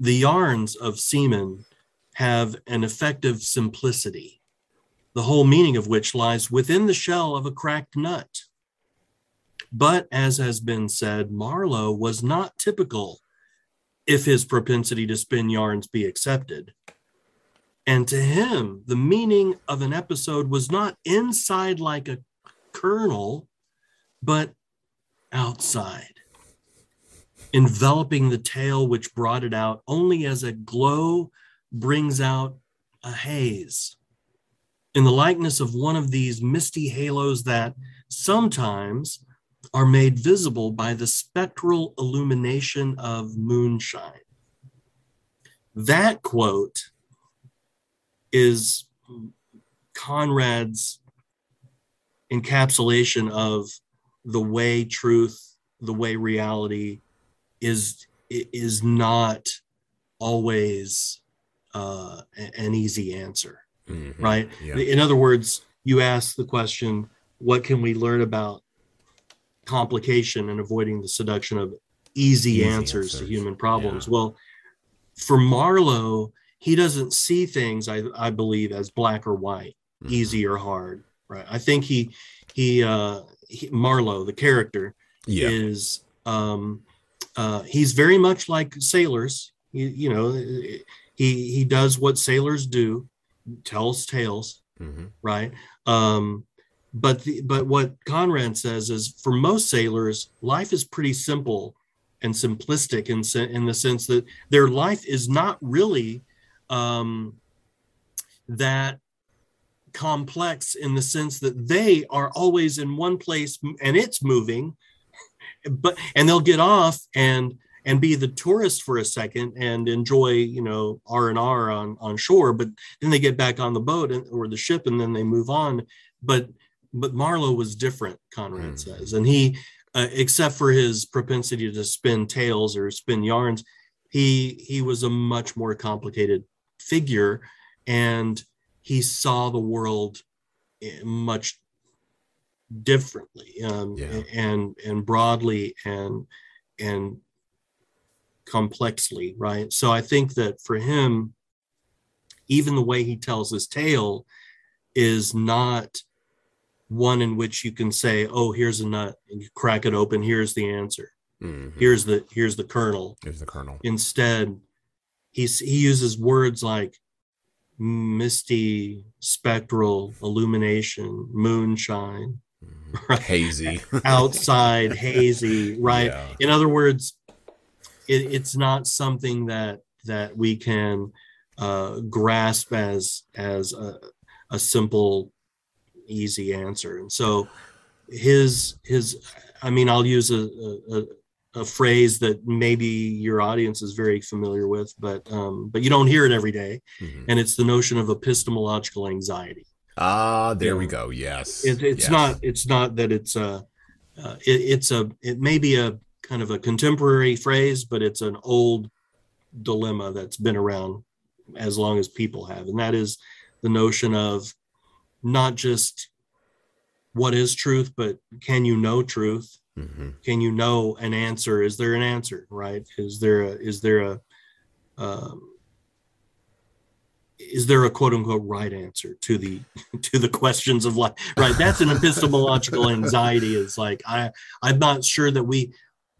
[SPEAKER 2] The yarns of seamen have an effective simplicity, the whole meaning of which lies within the shell of a cracked nut. But as has been said, Marlowe was not typical if his propensity to spin yarns be accepted. And to him, the meaning of an episode was not inside like a kernel, but outside, enveloping the tale which brought it out only as a glow brings out a haze. In the likeness of one of these misty halos that sometimes are made visible by the spectral illumination of moonshine. That quote is Conrad's encapsulation of the way truth, the way reality is is not always uh, an easy answer, mm-hmm. right? Yeah. In other words, you ask the question, "What can we learn about complication and avoiding the seduction of easy, easy answers, answers, to human problems. Yeah. Well, for Marlowe, he doesn't see things, I, I believe, as black or white, mm-hmm. easy or hard. Right. I think he he uh he, Marlowe, the character, yeah. is um uh he's very much like sailors. He, you know, he he does what sailors do, tells tales, mm-hmm. right? Um but the, but what Conrad says is for most sailors, life is pretty simple and simplistic in in the sense that their life is not really um, that complex in the sense that they are always in one place and it's moving but and they'll get off and and be the tourist for a second and enjoy you know r&r on on shore but then they get back on the boat and, or the ship and then they move on but but Marlowe was different, Conrad mm. says, and he, uh, except for his propensity to spin tales or spin yarns, he he was a much more complicated figure, and he saw the world much differently um,
[SPEAKER 1] Yeah.
[SPEAKER 2] and and broadly and and complexly right so i think that for him even the way he tells his tale is not one in which you can say oh here's a nut and you crack it open here's the answer
[SPEAKER 1] Mhm.
[SPEAKER 2] here's the here's the kernel
[SPEAKER 1] Here's the kernel.
[SPEAKER 2] instead he's he uses words like misty spectral illumination moonshine
[SPEAKER 1] Mhm. Hazy.
[SPEAKER 2] outside hazy right
[SPEAKER 1] Yeah.
[SPEAKER 2] in other words it, it's not something that that we can uh, grasp as as a, a simple easy answer and so his his i mean i'll use a, a, a phrase that maybe your audience is very familiar with but um, but you don't hear it every day
[SPEAKER 1] Mhm.
[SPEAKER 2] and it's the notion of epistemological anxiety
[SPEAKER 1] Ah, there we go. Yes.
[SPEAKER 2] it, it's
[SPEAKER 1] Yes.
[SPEAKER 2] not it's not that it's a uh, it, it's a it may be a kind of a contemporary phrase but it's an old dilemma that's been around as long as people have. And that is the notion of not just what is truth but can you know truth?
[SPEAKER 1] Mhm.
[SPEAKER 2] can you know an answer? Is there an answer right? Is there a is there a um, is there a quote unquote right answer to the to the questions of life right? That's an epistemological anxiety. Is like i i'm not sure that we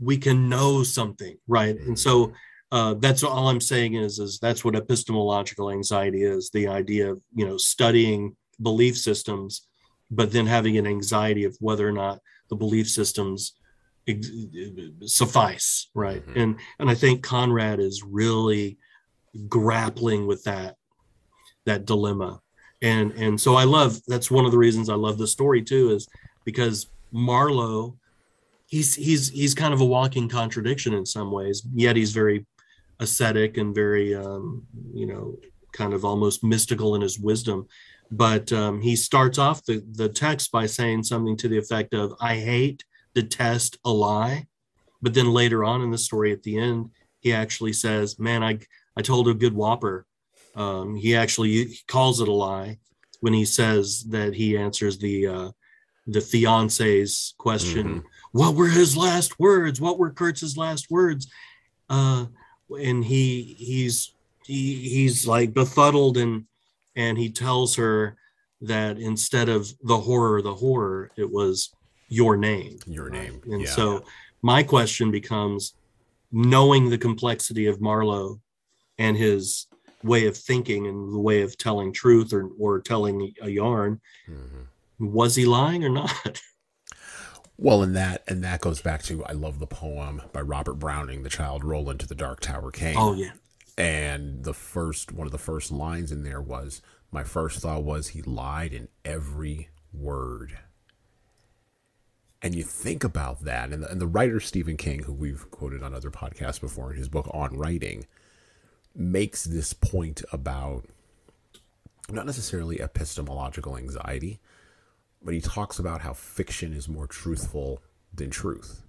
[SPEAKER 2] we can know something right? And so uh, that's all i'm saying is is that's what epistemological anxiety is the idea of you know studying belief systems but then having an anxiety of whether or not the belief systems ex- suffice right?
[SPEAKER 1] Mhm.
[SPEAKER 2] and and i think conrad is really grappling with that that dilemma. And and so i love that's one of the reasons i love the story too is because marlowe he's he's he's kind of a walking contradiction in some ways yet he's very ascetic and very um you know kind of almost mystical in his wisdom. But um, he starts off the, the text by saying something to the effect of i hate detest a lie. But then later on in the story at the end he actually says man i i told a good whopper. Um, he actually he calls it a lie when he says that he answers the uh, the fiance's question what were his last words what were kurtz's last words uh, and he he's he, he's like befuddled and and he tells her that instead of the horror the horror it was your name
[SPEAKER 1] Your name.
[SPEAKER 2] and
[SPEAKER 1] yeah.
[SPEAKER 2] so my question becomes knowing the complexity of Marlowe and his way of thinking and the way of telling truth or, or telling a yarn,
[SPEAKER 1] Mhm.
[SPEAKER 2] was he lying or not?
[SPEAKER 1] Well, and that and that goes back to I love the poem by Robert Browning, "The Childe Roland to the Dark Tower Came."
[SPEAKER 2] Oh, yeah.
[SPEAKER 1] And the first one of the first lines in there was my first thought was he lied in every word. And you think about that, and the, and the writer Stephen King, who we've quoted on other podcasts before in his book on writing, makes this point about not necessarily epistemological anxiety, but he talks about how fiction is more truthful than truth.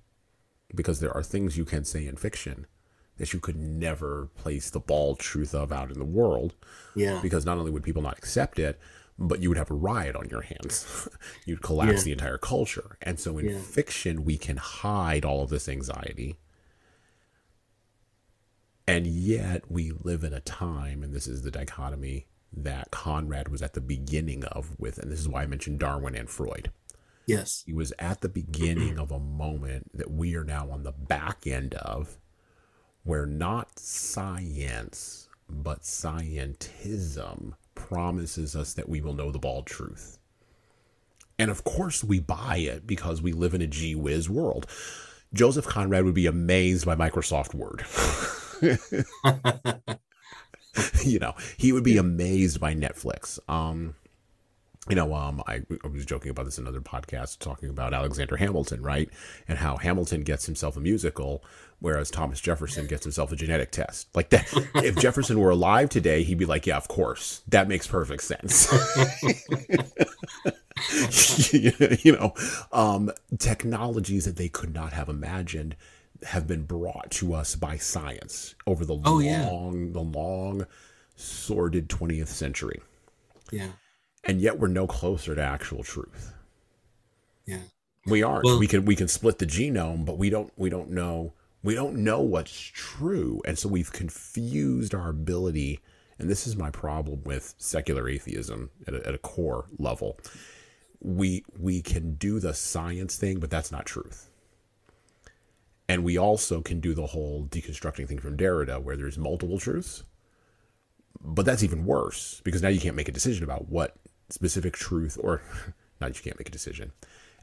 [SPEAKER 1] Because there are things you can say in fiction that you could never place the bald truth of out in the world
[SPEAKER 2] Yeah.
[SPEAKER 1] because not only would people not accept it, but you would have a riot on your hands. You'd collapse
[SPEAKER 2] Yeah.
[SPEAKER 1] the entire culture. And so in
[SPEAKER 2] Yeah.
[SPEAKER 1] fiction, we can hide all of this anxiety. And yet we live in a time, and this is the dichotomy that Conrad was at the beginning of with, and this is why I mentioned Darwin and Freud.
[SPEAKER 2] Yes.
[SPEAKER 1] He was at the beginning of a moment that we are now on the back end of, where not science, but scientism promises us that we will know the bald truth. And of course, we buy it because we live in a gee whiz world. Joseph Conrad would be amazed by Microsoft Word. you know, he would be amazed by Netflix. Um, you know, um, I, I was joking about this in another podcast, talking about Alexander Hamilton, right? And how Hamilton gets himself a musical, whereas Thomas Jefferson gets himself a genetic test. Like that, if Jefferson were alive today, he'd be like, "Yeah, of course, that makes perfect sense." you know, um, technologies that they could not have imagined have been brought to us by science over the
[SPEAKER 2] Oh,
[SPEAKER 1] long,
[SPEAKER 2] yeah.
[SPEAKER 1] the long, sordid 20th century.
[SPEAKER 2] Yeah.
[SPEAKER 1] and yet we're no closer to actual truth.
[SPEAKER 2] Yeah.
[SPEAKER 1] We aren't.
[SPEAKER 2] Well-
[SPEAKER 1] we can we can split the genome, but we don't we don't know we don't know what's true. And so we've confused our ability and this is my problem with secular atheism at a, at a core level. We we can do the science thing, but that's not truth. And we also can do the whole deconstructing thing from Derrida, where there's multiple truths. But that's even worse because now you can't make a decision about what specific truth, or not you can't make a decision.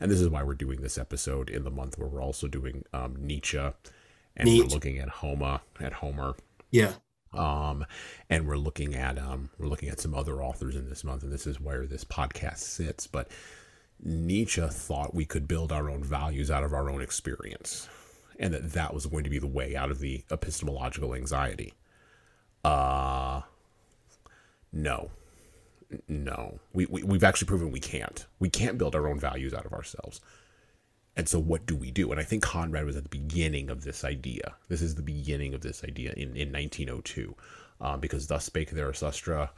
[SPEAKER 1] And this is why we're doing this episode in the month where we're also doing um, Nietzsche, and we're looking at Homer, at Homer,
[SPEAKER 2] Yeah.
[SPEAKER 1] um, and we're looking at um, we're looking at some other authors in this month, and this is where this podcast sits. But Nietzsche thought we could build our own values out of our own experience, and that that was going to be the way out of the epistemological anxiety. Uh no, no, we, we we've actually proven we can't. We can't build our own values out of ourselves. And so, what do we do? And I think Conrad was at the beginning of this idea. This is the beginning of this idea in, in 1902, um, because Thus Spake Zarathustra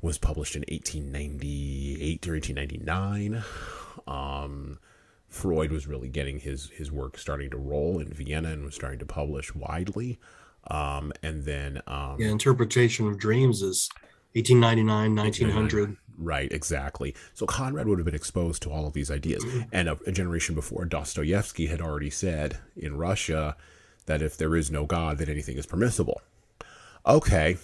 [SPEAKER 1] was published in 1898 or 1899. Um, Freud was really getting his, his work starting to roll in Vienna and was starting to publish widely. Um, and then, um,
[SPEAKER 2] Yeah. Interpretation of dreams is 1899, 1900.
[SPEAKER 1] Right, exactly. So Conrad would have been exposed to all of these ideas. And a, a generation before, Dostoevsky had already said in Russia that if there is no God, that anything is permissible. Okay.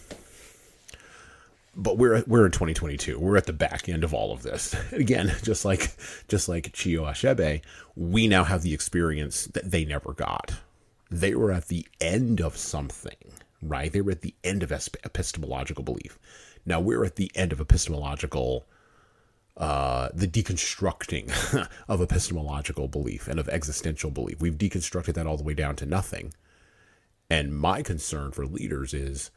[SPEAKER 1] But we're we're in 2022. We're at the back end of all of this. Again, just like just like Chinua Achebe, we now have the experience that they never got. They were at the end of something, right? They were at the end of epistemological belief. Now we're at the end of epistemological, uh, the deconstructing of epistemological belief and of existential belief. We've deconstructed that all the way down to nothing. And my concern for leaders is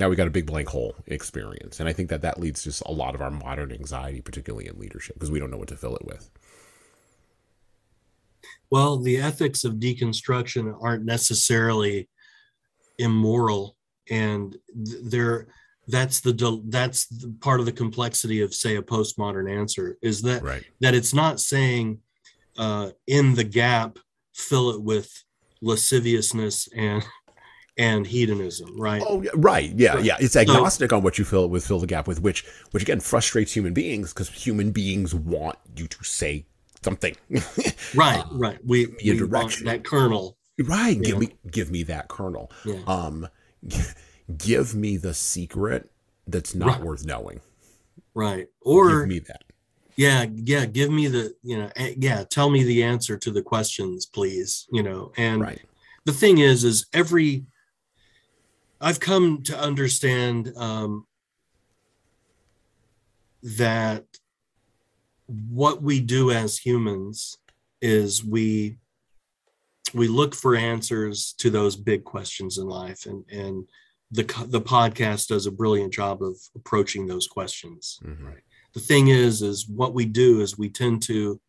[SPEAKER 1] now we got a big blank hole experience. And I think that that leads to a lot of our modern anxiety, particularly in leadership, because we don't know what to fill it with.
[SPEAKER 2] Well, the ethics of deconstruction aren't necessarily immoral, and th- they're that's the that's the part of the complexity of say a postmodern answer is that
[SPEAKER 1] Right.
[SPEAKER 2] that it's not saying uh, in the gap fill it with lasciviousness and and hedonism, right?
[SPEAKER 1] Oh, right. Yeah,
[SPEAKER 2] Right.
[SPEAKER 1] yeah. It's agnostic on what you fill it with, fill the gap with, which, which again frustrates human beings because human beings want you to say something.
[SPEAKER 2] Right, right. We, we
[SPEAKER 1] direction.
[SPEAKER 2] that kernel.
[SPEAKER 1] right. Give me, give me that kernel.
[SPEAKER 2] Yeah.
[SPEAKER 1] Um, give me the secret that's not
[SPEAKER 2] Right.
[SPEAKER 1] worth knowing.
[SPEAKER 2] Right. Or
[SPEAKER 1] give me that.
[SPEAKER 2] yeah yeah give me the you know eh, yeah tell me the answer to the questions please you know and
[SPEAKER 1] Right.
[SPEAKER 2] the thing is is every i've come to understand um that what we do as humans is we we look for answers to those big questions in life and and the the podcast does a brilliant job of approaching those questions
[SPEAKER 1] Mhm.
[SPEAKER 2] the thing is is what we do is we tend to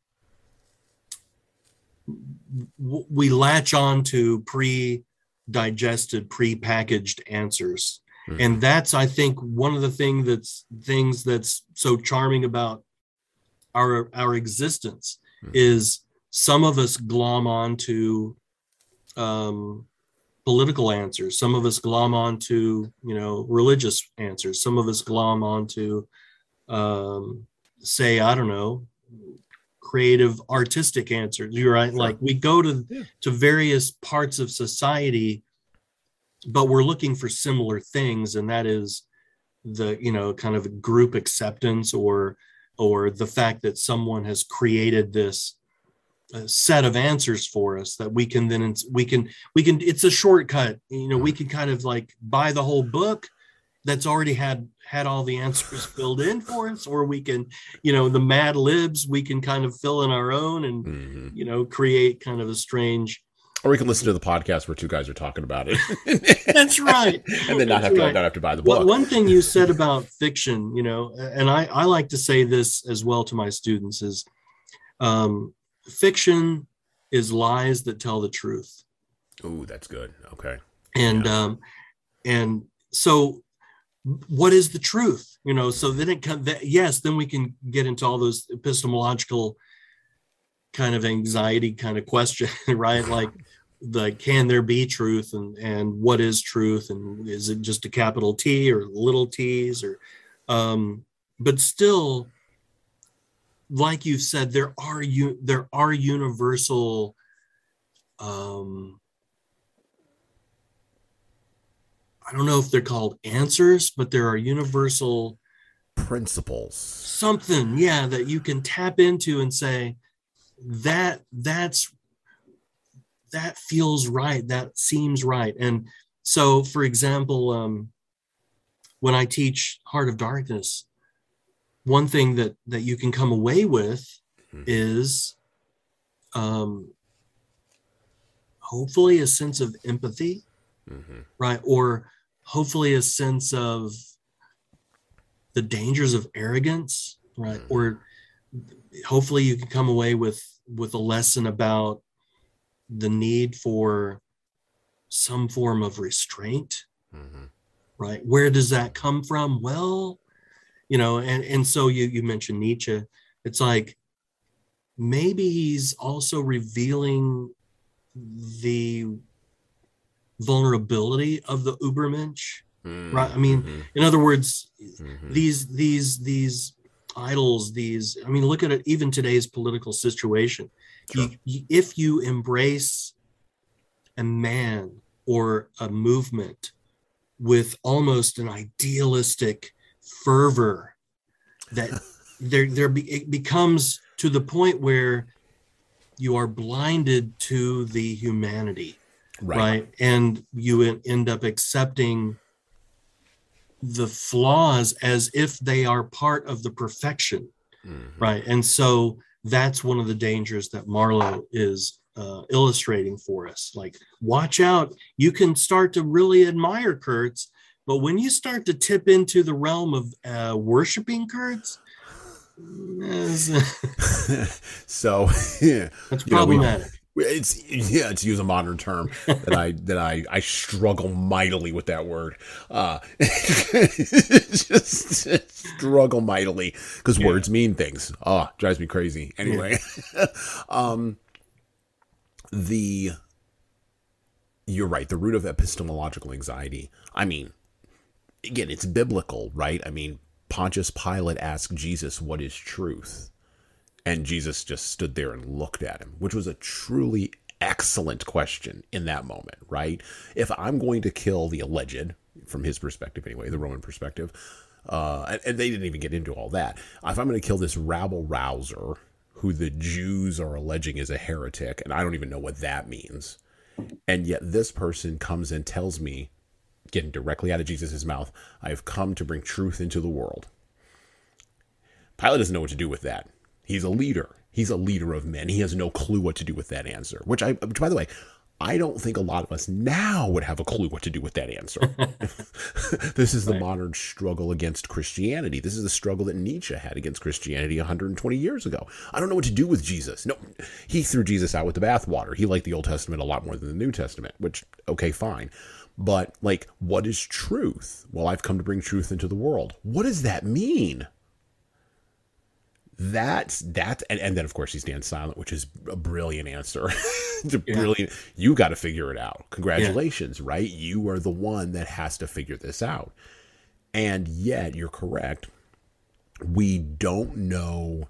[SPEAKER 2] we latch on to pre-digested pre-packaged answers
[SPEAKER 1] Mhm.
[SPEAKER 2] and that's i think one of the thing that's things that's so charming about our our existence
[SPEAKER 1] Mhm.
[SPEAKER 2] is some of us glom onto um political answers some of us glom onto you know religious answers some of us glom onto um say i don't know creative artistic answers you're right like we go to
[SPEAKER 1] Yeah.
[SPEAKER 2] to various parts of society but we're looking for similar things and that is the you know kind of group acceptance or or the fact that someone has created this uh, set of answers for us that we can then we can we can it's a shortcut you know we can kind of like buy the whole book that's already had had all the answers filled in for us or we can you know the mad libs we can kind of fill in our own and
[SPEAKER 1] Mhm.
[SPEAKER 2] you know create kind of a strange
[SPEAKER 1] Or we can listen to the podcast where two guys are talking about it.
[SPEAKER 2] that's right
[SPEAKER 1] and then not have to,
[SPEAKER 2] right.
[SPEAKER 1] not have to buy the
[SPEAKER 2] Well,
[SPEAKER 1] book.
[SPEAKER 2] one thing you said about fiction, you know, and I, I like to say this as well to my students is um, fiction is lies that tell the truth.
[SPEAKER 1] oh that's good. Okay.
[SPEAKER 2] And
[SPEAKER 1] Yeah.
[SPEAKER 2] um, and so what is the truth? You know so then it that, yes then we can get into all those epistemological kind of anxiety kind of question right? Like the can there be truth? And and what is truth? And is it just a capital t or little t's or um but still like you've said there are you there are universal um I don't know if they're called answers, but there are universal
[SPEAKER 1] principles.
[SPEAKER 2] Something, yeah, that you can tap into and say that that's that feels right, that seems right. And so for example, um when I teach Heart of Darkness, one thing that that you can come away with mm-hmm. is um hopefully a sense of empathy mm-hmm. right or hopefully a sense of the dangers of arrogance right mm-hmm. or hopefully you can come away with with a lesson about the need for some form of restraint mm-hmm. right where does that come from well you know and and so you you mentioned nietzsche it's like maybe he's also revealing the vulnerability of the Ubermensch, mm-hmm. right? I mean, mm-hmm. in other words, mm-hmm. these these these idols, these I mean, look at it. Even today's political situation, sure. you, if you embrace a man or a movement with almost an idealistic fervor, that there there be, it becomes to the point where you are blinded to the humanity right, right? and you end up accepting the flaws as if they are part of the perfection mm-hmm. right? And so that's one of the dangers that marlowe is uh, illustrating for us. Like watch out. You can start to really admire kurtz but when you start to tip into the realm of uh, worshiping kurtz
[SPEAKER 1] so
[SPEAKER 2] yeah that's problematic
[SPEAKER 1] know, it's yeah, to use a modern term that I that I I struggle mightily with that word. Uh, just struggle mightily because yeah. words mean things. Oh, drives me crazy. Anyway, yeah. um, the you're right. The root of epistemological anxiety. I mean, again, it's biblical, right? I mean, Pontius Pilate asked Jesus, "What is truth?" And Jesus just stood there and looked at him, which was a truly excellent question in that moment, right? If I'm going to kill the alleged, from his perspective anyway, the Roman perspective, uh, and, and, they didn't even get into all that. If I'm going to kill this rabble rouser who the Jews are alleging is a heretic, and I don't even know what that means, and yet this person comes and tells me, getting directly out of Jesus' mouth, I have come to bring truth into the world. Pilate doesn't know what to do with that. He's a leader. He's a leader of men. He has no clue what to do with that answer. Which I, which by the way, I don't think a lot of us now would have a clue what to do with that answer. this is the right. modern struggle against Christianity. This is the struggle that Nietzsche had against Christianity 120 years ago. I don't know what to do with Jesus. No, he threw Jesus out with the bathwater. He liked the Old Testament a lot more than the New Testament, which, okay, fine. But, like, what is truth? Well, I've come to bring truth into the world. What does that mean? That's that and, and then of course he stands silent which is a brilliant answer it's a yeah. brilliant you got to figure it out congratulations yeah. right you are the one that has to figure this out and yet you're correct we don't know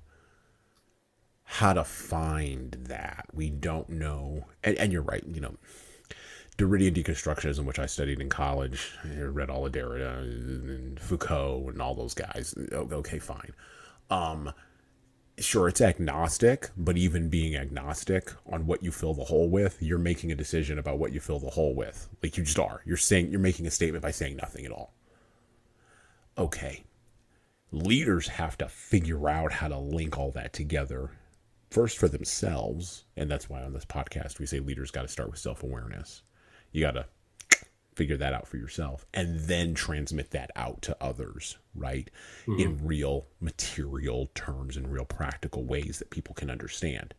[SPEAKER 1] how to find that we don't know and, and you're right you know Derridian deconstructionism, which I studied in college, I read all of Derrida and Foucault and all those guys. Okay, fine. Um, sure it's agnostic but even being agnostic on what you fill the hole with you're making a decision about what you fill the hole with. Like you just are. You're saying you're making a statement by saying nothing at all. Okay. Leaders have to figure out how to link all that together first for themselves and that's why on this podcast we say leaders got to start with self-awareness. You got to figure that out for yourself and then transmit that out to others, right? Mm-hmm. In real material terms and real practical ways that people can understand.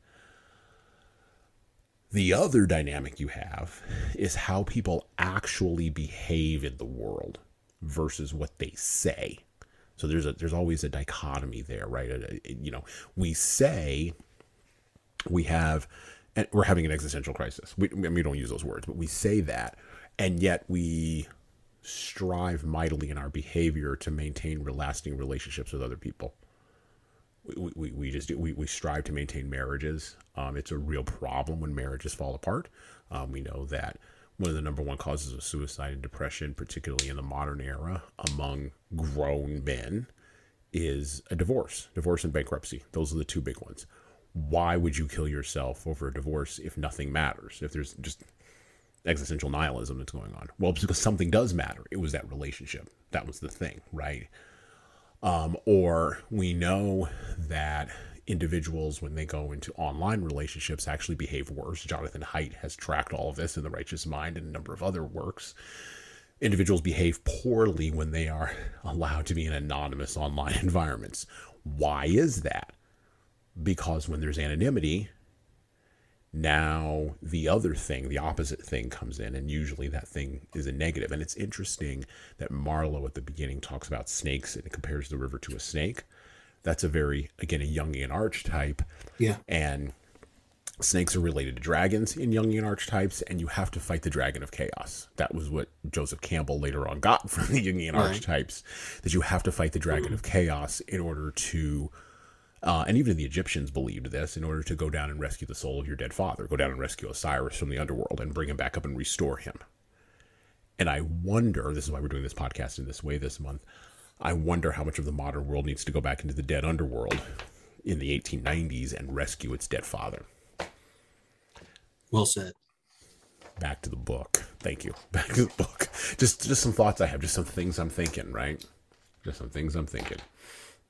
[SPEAKER 1] The other dynamic you have is how people actually behave in the world, versus what they say. So there's a there's always a dichotomy there, right? You know, we say we have and we're having an existential crisis. We, we don't use those words, but we say that, and yet we strive mightily in our behavior to maintain lasting relationships with other people. We, we, we just do, we, we strive to maintain marriages. Um, it's a real problem when marriages fall apart. Um, we know that one of the number one causes of suicide and depression, particularly in the modern era among grown men, is a divorce, divorce and bankruptcy. Those are the two big ones. Why would you kill yourself over a divorce if nothing matters? If there's just existential nihilism that's going on. Well, because something does matter. It was that relationship. That was the thing, right? Um, or we know that individuals, when they go into online relationships, actually behave worse. Jonathan Haidt has tracked all of this in The Righteous Mind and a number of other works. Individuals behave poorly when they are allowed to be in anonymous online environments. Why is that? Because when there's anonymity, now the other thing, the opposite thing comes in, and usually that thing is a negative. And it's interesting that Marlowe at the beginning talks about snakes and compares the river to a snake. That's a very, again, a Jungian archetype.
[SPEAKER 2] Yeah.
[SPEAKER 1] And snakes are related to dragons in Jungian archetypes, and you have to fight the dragon of chaos. That was what Joseph Campbell later on got from the Jungian right. archetypes, that you have to fight the dragon mm-hmm. of chaos in order to uh, and even the Egyptians believed this in order to go down and rescue the soul of your dead father, go down and rescue Osiris from the underworld and bring him back up and restore him. And I wonder, this is why we're doing this podcast in this way this month. I wonder how much of the modern world needs to go back into the dead underworld in the 1890s and rescue its dead father.
[SPEAKER 2] Well said.
[SPEAKER 1] Back to the book. Thank you. Back to the book. Just just some thoughts I have, just some things I'm thinking, right? Just some things I'm thinking.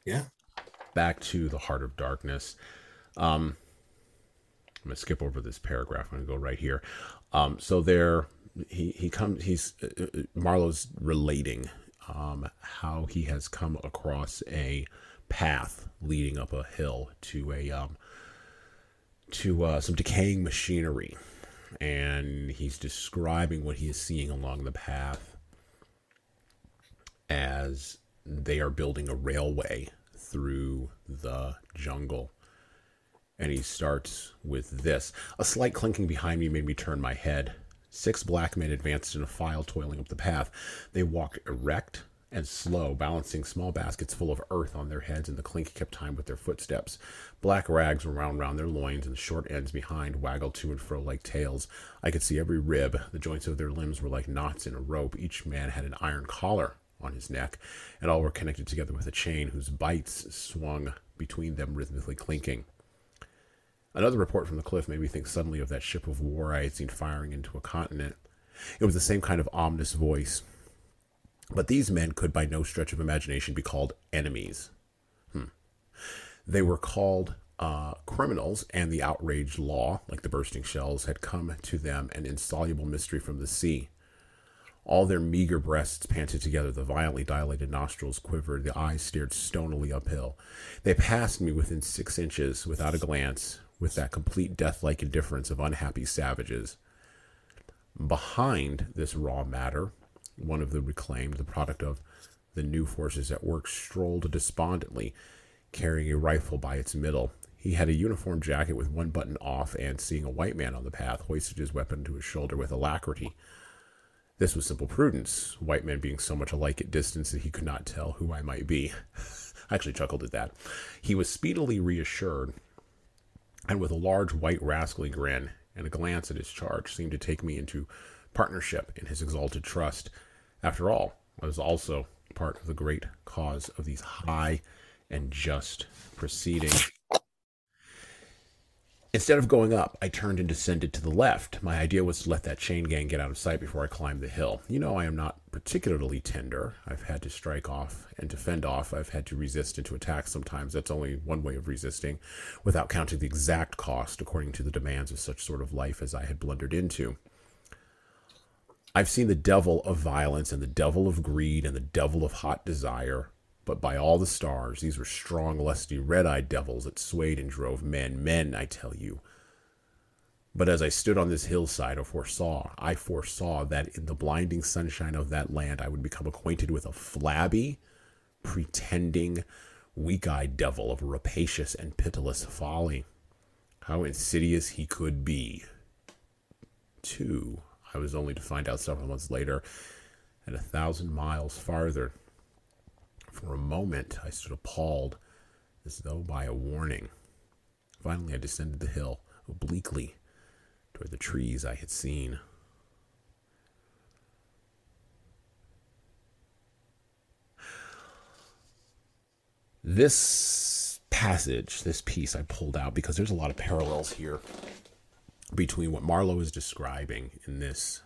[SPEAKER 2] Yeah
[SPEAKER 1] back to the heart of darkness. Um, I'm gonna skip over this paragraph. I'm gonna go right here. Um, so there, he he comes. He's uh, uh, Marlowe's relating um, how he has come across a path leading up a hill to a um, to uh, some decaying machinery, and he's describing what he is seeing along the path as they are building a railway through the jungle. And he starts with this. A slight clinking behind me made me turn my head. Six black men advanced in a file, toiling up the path. They walked erect and slow, balancing small baskets full of earth on their heads, and the clink kept time with their footsteps. Black rags were wound round their loins, and the short ends behind waggled to and fro like tails. I could see every rib. The joints of their limbs were like knots in a rope. Each man had an iron collar on his neck, and all were connected together with a chain whose bites swung between them, rhythmically clinking. Another report from the cliff made me think suddenly of that ship of war I had seen firing into a continent. It was the same kind of ominous voice. But these men could by no stretch of imagination be called enemies. Hmm. They were called uh, criminals, and the outraged law, like the bursting shells, had come to them an insoluble mystery from the sea. All their meager breasts panted together, the violently dilated nostrils quivered, the eyes stared stonily uphill. They passed me within six inches, without a glance, with that complete death like indifference of unhappy savages. Behind this raw matter, one of the reclaimed, the product of the new forces at work, strolled despondently, carrying a rifle by its middle. He had a uniform jacket with one button off, and seeing a white man on the path, hoisted his weapon to his shoulder with alacrity. This was simple prudence, white men being so much alike at distance that he could not tell who I might be. I actually chuckled at that. He was speedily reassured, and with a large white rascally grin and a glance at his charge, seemed to take me into partnership in his exalted trust. After all, I was also part of the great cause of these high and just proceedings. Instead of going up, I turned and descended to the left. My idea was to let that chain gang get out of sight before I climbed the hill. You know, I am not particularly tender. I've had to strike off and to fend off. I've had to resist and to attack sometimes. That's only one way of resisting, without counting the exact cost according to the demands of such sort of life as I had blundered into. I've seen the devil of violence and the devil of greed and the devil of hot desire but by all the stars, these were strong, lusty, red eyed devils that swayed and drove men. Men, I tell you. But as I stood on this hillside, I foresaw, I foresaw that in the blinding sunshine of that land, I would become acquainted with a flabby, pretending, weak eyed devil of rapacious and pitiless folly. How insidious he could be. Two, I was only to find out several months later, and a thousand miles farther. For a moment, I stood appalled, as though by a warning. Finally, I descended the hill, obliquely, toward the trees I had seen. This passage, this piece I pulled out because there's a lot of parallels here between what Marlowe is describing in this,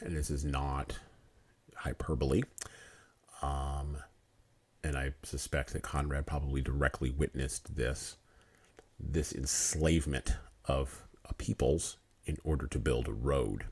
[SPEAKER 1] and this is not hyperbole. Um, and I suspect that Conrad probably directly witnessed this this enslavement of a peoples in order to build a road.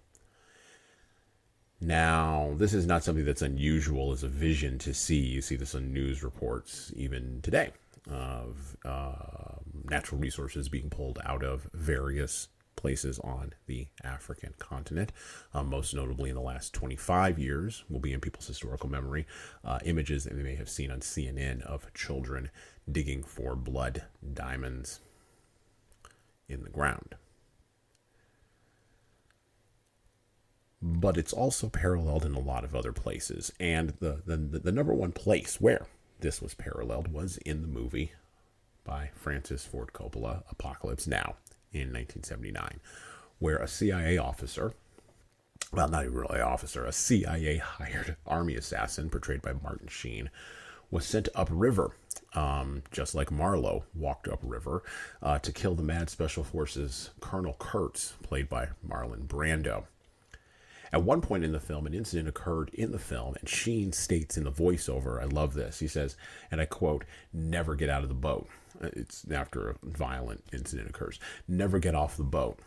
[SPEAKER 1] Now, this is not something that's unusual as a vision to see. You see this on news reports even today of uh, natural resources being pulled out of various places on the African continent. Uh, most notably, in the last 25 years, will be in people's historical memory, uh, images that they may have seen on CNN of children digging for blood diamonds in the ground. But it's also paralleled in a lot of other places. And the, the, the number one place where this was paralleled was in the movie by Francis Ford Coppola, Apocalypse Now, in 1979, where a CIA officer, well, not even really officer, a CIA hired army assassin portrayed by Martin Sheen, was sent upriver, um, just like Marlowe walked upriver, uh, to kill the Mad Special Forces Colonel Kurtz, played by Marlon Brando. At one point in the film, an incident occurred in the film, and Sheen states in the voiceover, I love this. He says, and I quote, never get out of the boat. It's after a violent incident occurs. Never get off the boat.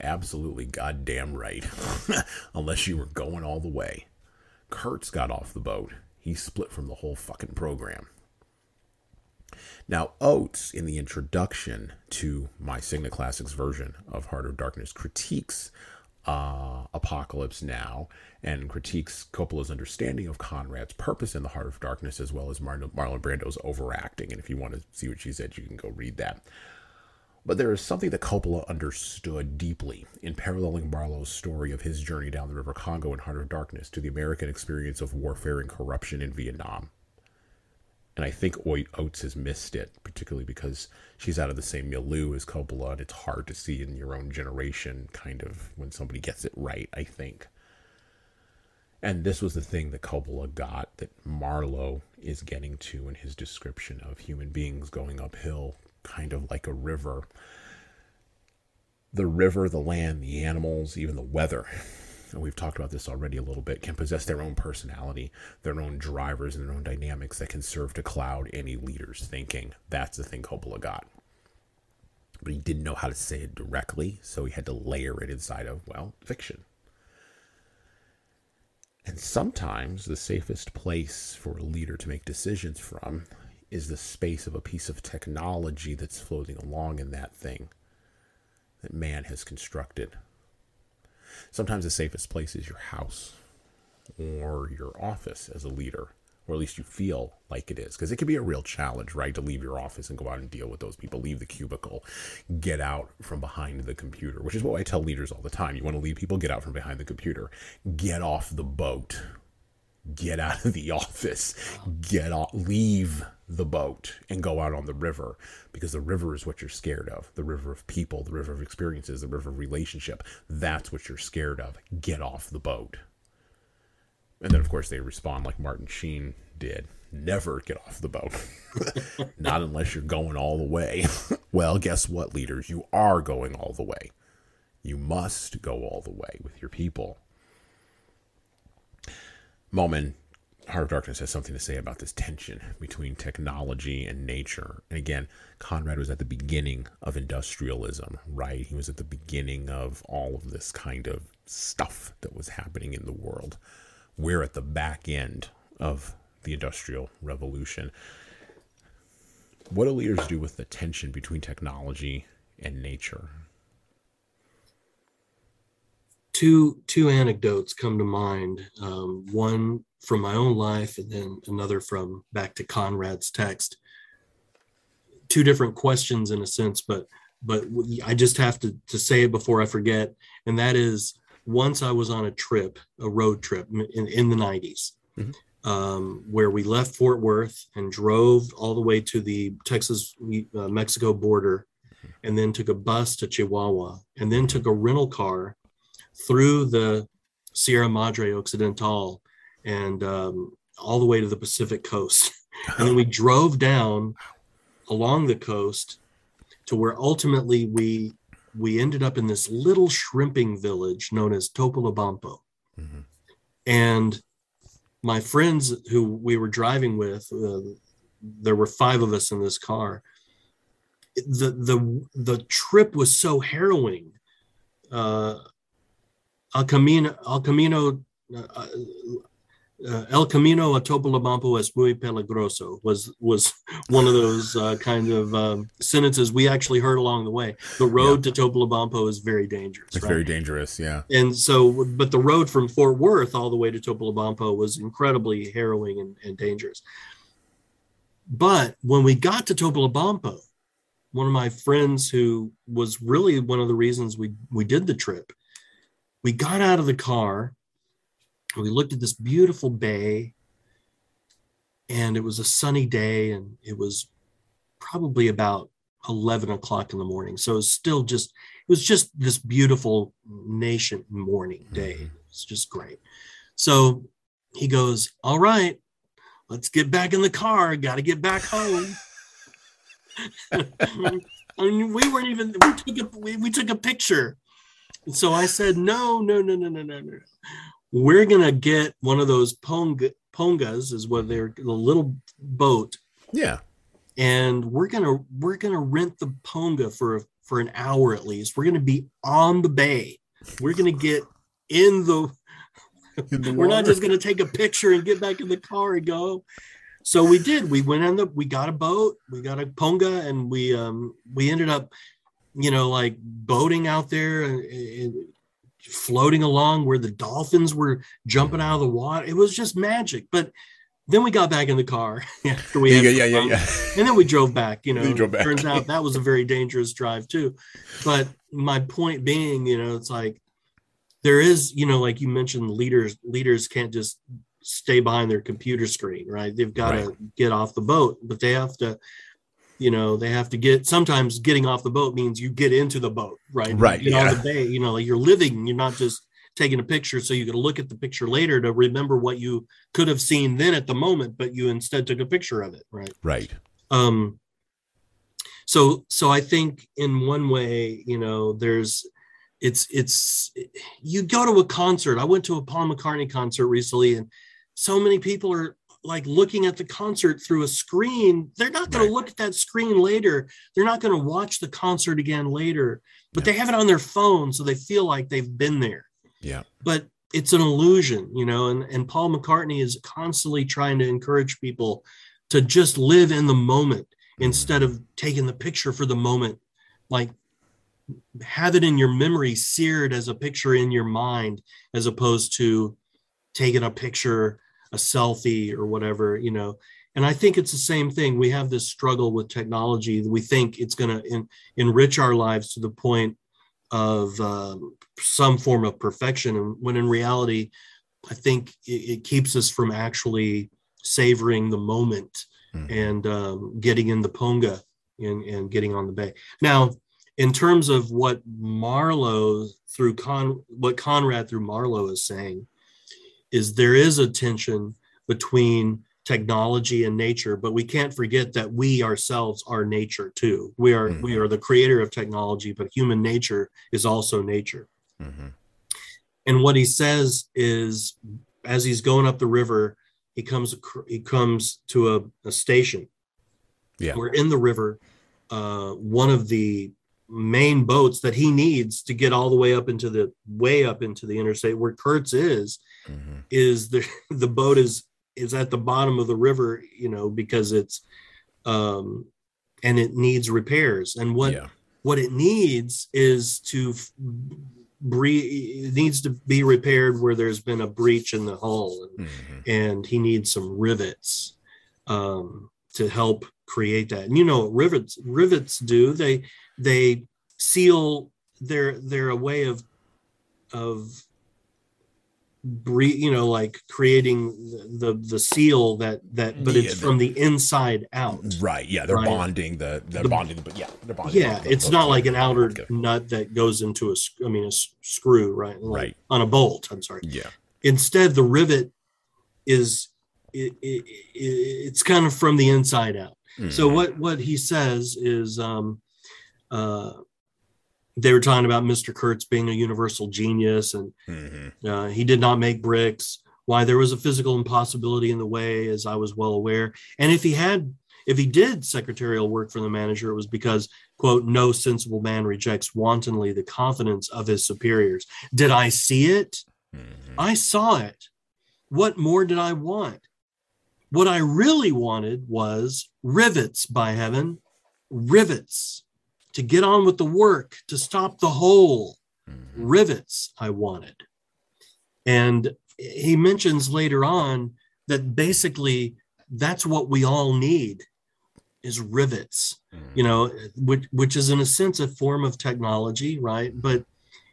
[SPEAKER 1] Absolutely goddamn right. Unless you were going all the way. Kurtz got off the boat. He split from the whole fucking program. Now, Oates, in the introduction to my Signet Classics version of Heart of Darkness, critiques uh, Apocalypse Now and critiques Coppola's understanding of Conrad's purpose in The Heart of Darkness, as well as Mar- Marlon Brando's overacting. And if you want to see what she said, you can go read that. But there is something that Coppola understood deeply in paralleling Marlowe's story of his journey down the River Congo in Heart of Darkness to the American experience of warfare and corruption in Vietnam. And I think Oates has missed it, particularly because she's out of the same milieu as Coppola, and it's hard to see in your own generation, kind of, when somebody gets it right, I think. And this was the thing that Coppola got that Marlowe is getting to in his description of human beings going uphill, kind of like a river. The river, the land, the animals, even the weather and we've talked about this already a little bit, can possess their own personality, their own drivers, and their own dynamics that can serve to cloud any leader's thinking. That's the thing Coppola got. But he didn't know how to say it directly, so he had to layer it inside of, well, fiction. And sometimes the safest place for a leader to make decisions from is the space of a piece of technology that's floating along in that thing that man has constructed Sometimes the safest place is your house or your office as a leader, or at least you feel like it is. Because it can be a real challenge, right? To leave your office and go out and deal with those people, leave the cubicle, get out from behind the computer, which is what I tell leaders all the time. You want to lead people, get out from behind the computer, get off the boat get out of the office, get off, leave the boat and go out on the river because the river is what you're scared of. The river of people, the river of experiences, the river of relationship. That's what you're scared of. Get off the boat. And then, of course, they respond like Martin Sheen did never get off the boat. Not unless you're going all the way. well, guess what, leaders? You are going all the way. You must go all the way with your people. Momen, Heart of Darkness has something to say about this tension between technology and nature. And again, Conrad was at the beginning of industrialism, right? He was at the beginning of all of this kind of stuff that was happening in the world. We're at the back end of the Industrial Revolution. What do leaders do with the tension between technology and nature?
[SPEAKER 2] Two two anecdotes come to mind. Um, one from my own life, and then another from back to Conrad's text. Two different questions in a sense, but but I just have to to say it before I forget, and that is once I was on a trip, a road trip in, in the 90s, mm-hmm. um, where we left Fort Worth and drove all the way to the Texas uh, Mexico border, and then took a bus to Chihuahua, and then took a rental car through the Sierra Madre Occidental and um, all the way to the Pacific coast. and then we drove down along the coast to where ultimately we we ended up in this little shrimping village known as Topolobampo. Mm-hmm. And my friends who we were driving with, uh, there were five of us in this car. The the the trip was so harrowing. Uh, El Camino, El Camino, uh, uh, El Camino a Topolobampo es muy peligroso was was one of those uh, kind of um, sentences we actually heard along the way. The road yeah. to Topolobampo is very dangerous.
[SPEAKER 1] It's right? very dangerous, yeah.
[SPEAKER 2] And so, but the road from Fort Worth all the way to Topolobampo was incredibly harrowing and, and dangerous. But when we got to Topolobampo, one of my friends who was really one of the reasons we we did the trip we got out of the car and we looked at this beautiful bay and it was a sunny day and it was probably about 11 o'clock in the morning. So it was still just it was just this beautiful nation morning day. Mm-hmm. it's just great. So he goes all right let's get back in the car. Got to get back home. I mean, we weren't even we took a we, we took a picture so I said, no, no, no, no, no, no, no. We're gonna get one of those ponga, pongas, is what they're the little boat.
[SPEAKER 1] Yeah.
[SPEAKER 2] And we're gonna we're gonna rent the ponga for for an hour at least. We're gonna be on the bay. We're gonna get in the. In the we're not just gonna take a picture and get back in the car and go. So we did. We went on the. We got a boat. We got a ponga, and we um we ended up you know, like boating out there and, and, floating along where the dolphins were jumping out of the water. It was just magic. But then we got back in the car after we
[SPEAKER 1] yeah, yeah, yeah, yeah,
[SPEAKER 2] and then we drove back. You know, back. turns out that was a very dangerous drive too. But my point being, you know, it's like there is, you know, like you mentioned, leaders leaders can't just stay behind their computer screen, right? They've got right. to get off the boat, but they have to you know they have to get sometimes getting off the boat means you get into the boat right?
[SPEAKER 1] Right
[SPEAKER 2] you know yeah. the bay you know like you're living you're not just taking a picture. So you can look at the picture later to remember what you could have seen then at the moment but you instead took a picture of it right?
[SPEAKER 1] Right.
[SPEAKER 2] Um so so i think in one way you know there's it's it's you go to a concert. I went to a paul mccartney concert recently and so many people are like looking at the concert through a screen, they're not going right. to look at that screen later. They're not going to watch the concert again later, but yeah. they have it on their phone. So they feel like they've been there.
[SPEAKER 1] Yeah.
[SPEAKER 2] But it's an illusion, you know, and, and Paul McCartney is constantly trying to encourage people to just live in the moment mm-hmm. instead of taking the picture for the moment. Like have it in your memory seared as a picture in your mind as opposed to taking a picture a selfie or whatever, you know. And I think it's the same thing. We have this struggle with technology. We think it's going to enrich our lives to the point of um, some form of perfection, and when in reality, I think it, it keeps us from actually savoring the moment mm-hmm. and um, getting in the ponga and, and getting on the bay. Now, in terms of what Marlowe through Con, what Conrad through Marlowe is saying, is there is a tension between technology and nature but we can't forget that we ourselves are nature too we are mm-hmm. we are the creator of technology but human nature is also nature mm-hmm. and what he says is as he's going up the river he comes he comes to a, a station
[SPEAKER 1] yeah
[SPEAKER 2] where in the river uh, one of the main boats that he needs to get all the way up into the way up into the interstate where Kurtz is mm-hmm. is the the boat is is at the bottom of the river you know because it's um and it needs repairs and what yeah. what it needs is to bre- needs to be repaired where there's been a breach in the hull, and,
[SPEAKER 1] Mhm.
[SPEAKER 2] and he needs some rivets um, to help create that. And you know what rivets rivets do? They they seal. They're they're a way of of bre- you know like creating the the, the seal that that but
[SPEAKER 1] Yeah,
[SPEAKER 2] it's from the inside out
[SPEAKER 1] Right. Yeah. They're
[SPEAKER 2] Right.
[SPEAKER 1] bonding the. They're
[SPEAKER 2] The-
[SPEAKER 1] bonding. But yeah, they're bonding.
[SPEAKER 2] yeah
[SPEAKER 1] the-
[SPEAKER 2] it's
[SPEAKER 1] the-
[SPEAKER 2] not like an outer nut that goes into a i mean a screw right Like
[SPEAKER 1] Right.
[SPEAKER 2] on a bolt i'm sorry
[SPEAKER 1] Yeah.
[SPEAKER 2] instead the rivet is it, it, it, it's kind of from the inside out so
[SPEAKER 1] Mhm.
[SPEAKER 2] what what he says is um uh they were talking about mr kurtz being a universal genius and
[SPEAKER 1] Mhm.
[SPEAKER 2] uh, he did not make bricks. Why there was a physical impossibility in the way, as I was well aware. And if he had, if he did secretarial work for the manager, it was because, quote, no sensible man rejects wantonly the confidence of his superiors. Did I see it?
[SPEAKER 1] Mhm.
[SPEAKER 2] I saw it. What more did I want? What I really wanted was rivets, by heaven, rivets to get on with the work, to stop the hole
[SPEAKER 1] Mhm.
[SPEAKER 2] rivets I wanted. And he mentions later on that basically that's what we all need is rivets, you know, which, which is in a sense a form of technology, right? But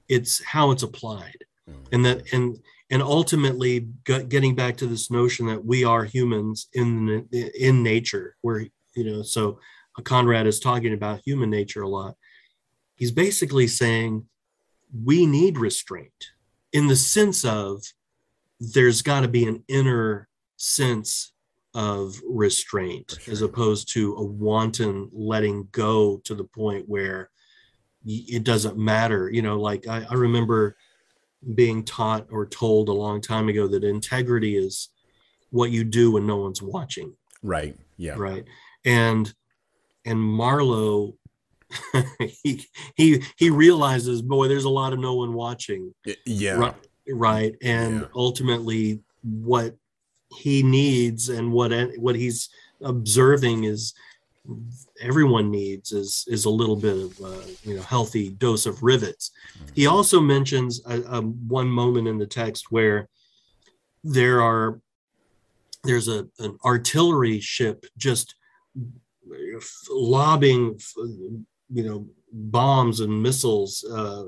[SPEAKER 2] it's how it's applied.
[SPEAKER 1] Mhm.
[SPEAKER 2] And that, and, and ultimately getting back to this notion that we are humans in, in nature, where, you know, so Conrad is talking about human nature a lot. He's basically saying we need restraint in the sense of there's got to be an inner sense of restraint
[SPEAKER 1] For
[SPEAKER 2] as opposed to a wanton letting go to the point where it doesn't matter you know like I, I remember being taught or told a long time ago that integrity is what you do when no one's watching
[SPEAKER 1] Right. Yeah.
[SPEAKER 2] right and and marlowe he he he realizes boy there's a lot of no one watching
[SPEAKER 1] Yeah.
[SPEAKER 2] right right and
[SPEAKER 1] Yeah.
[SPEAKER 2] ultimately what he needs and what what he's observing is everyone needs is is a little bit of uh, you know healthy dose of rivets he also mentions a, a one moment in the text where there are there's a an artillery ship just lobbing you know bombs and missiles uh,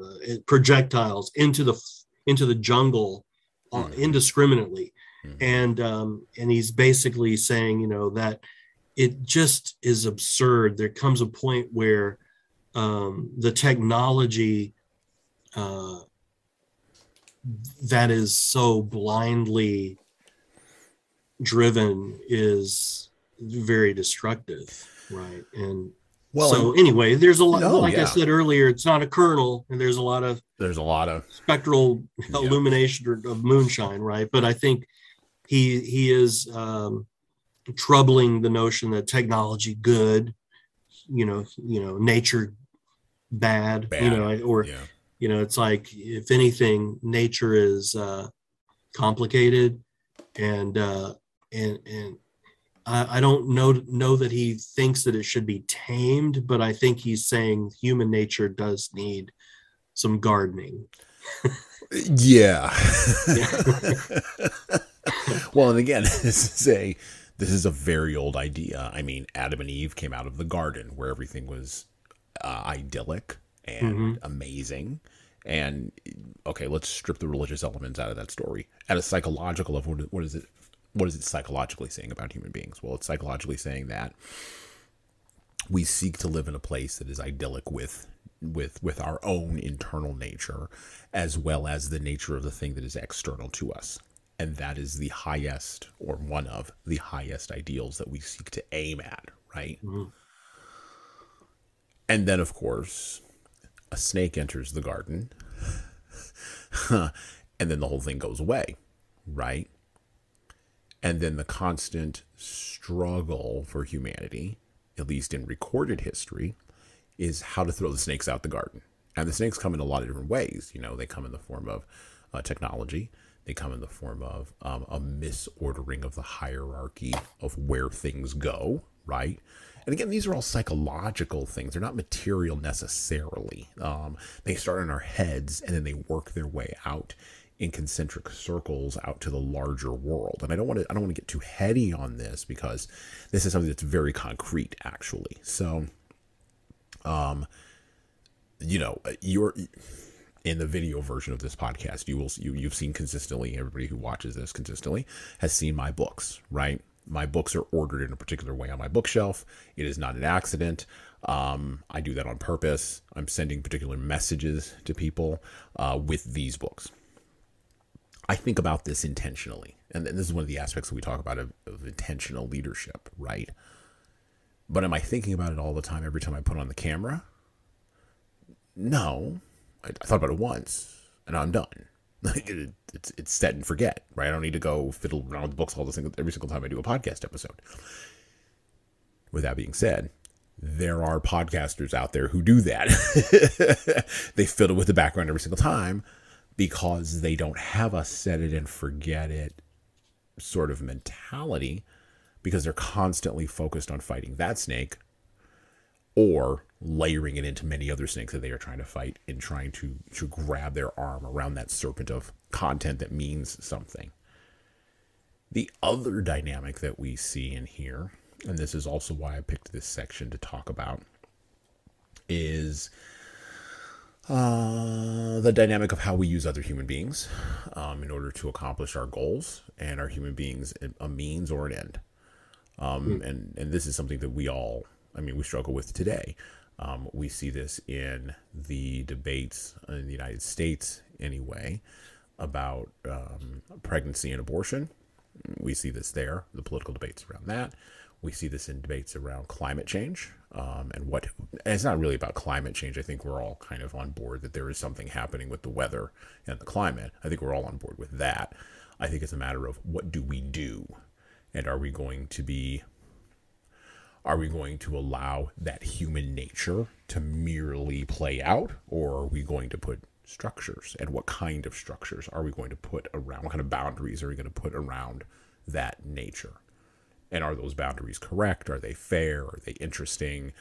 [SPEAKER 2] projectiles into the into the jungle uh,
[SPEAKER 1] Mhm.
[SPEAKER 2] indiscriminately
[SPEAKER 1] Mhm.
[SPEAKER 2] and um, and he's basically saying you know that it just is absurd there comes a point where um, the technology uh, that is so blindly driven is very destructive right and
[SPEAKER 1] Well,
[SPEAKER 2] so
[SPEAKER 1] and
[SPEAKER 2] anyway there's a lot
[SPEAKER 1] No,
[SPEAKER 2] like i said earlier it's not a kernel and there's a lot of
[SPEAKER 1] there's a lot of
[SPEAKER 2] spectral
[SPEAKER 1] Yeah.
[SPEAKER 2] illumination of moonshine, right? But I think he he is um, troubling the notion that technology good, you know, you know, nature bad, you know, or
[SPEAKER 1] yeah.
[SPEAKER 2] you know, it's like if anything, nature is uh, complicated, and uh, and and I, I don't know know that he thinks that it should be tamed, but I think he's saying human nature does need some gardening.
[SPEAKER 1] Yeah.
[SPEAKER 2] Yeah.
[SPEAKER 1] well, and again, this is a this is a very old idea. I mean, Adam and Eve came out of the garden where everything was uh, idyllic and
[SPEAKER 2] Mhm.
[SPEAKER 1] amazing. And okay, let's strip the religious elements out of that story. At a psychological level, what is it? What is it psychologically saying about human beings? Well, it's psychologically saying that we seek to live in a place that is idyllic with with with our own internal nature as well as the nature of the thing that is external to us and that is the highest or one of the highest ideals that we seek to aim at right
[SPEAKER 2] Mhm.
[SPEAKER 1] and then of course a snake enters the garden and then the whole thing goes away right and then the constant struggle for humanity at least in recorded history is how to throw the snakes out the garden. And the snakes come in a lot of different ways. You know, they come in the form of uh, technology. They come in the form of um, a misordering of the hierarchy of where things go, right? And again, these are all psychological things. They're not material necessarily. Um, they start in our heads and then they work their way out in concentric circles out to the larger world. And I don't want to I don't want to get too heady on this because this is something that's very concrete actually. So um you know, you're in the video version of this podcast, you will you you've seen consistently everybody who watches this consistently has seen my books, right? My books are ordered in a particular way on my bookshelf. It is not an accident. Um, I do that on purpose. I'm sending particular messages to people uh, with these books. I think about this intentionally. And this is one of the aspects that we talk about of, of intentional leadership, right? But am I thinking about it all the time every time I put on the camera? No. I, I thought about it once and I'm done. it, it's it's set and forget, right? I don't need to go fiddle around with books all the single, every single time I do a podcast episode. With that being said, there are podcasters out there who do that. they fiddle with the background every single time because they don't have a set it and forget it sort of mentality because they're constantly focused on fighting that snake or layering it into many other snakes that they are trying to fight and trying to to grab their arm around that serpent of content that means something. The other dynamic that we see in here, and this is also why I picked this section to talk about, is uh, the dynamic of how we use other human beings um, in order to accomplish our goals, and our human beings a means or an end. Um, mm. And and this is something that we all, I mean, we struggle with today. Um, we see this in the debates in the United States, anyway, about um, pregnancy and abortion. We see this there, the political debates around that. We see this in debates around climate change um, and what. And it's not really about climate change. I think we're all kind of on board that there is something happening with the weather and the climate. I think we're all on board with that. I think it's a matter of what do we do, and are we going to be are we going to allow that human nature to merely play out, or are we going to put structures? And what kind of structures are we going to put around? What kind of boundaries are we going to put around that nature? And are those boundaries correct? Are they fair? Are they interesting?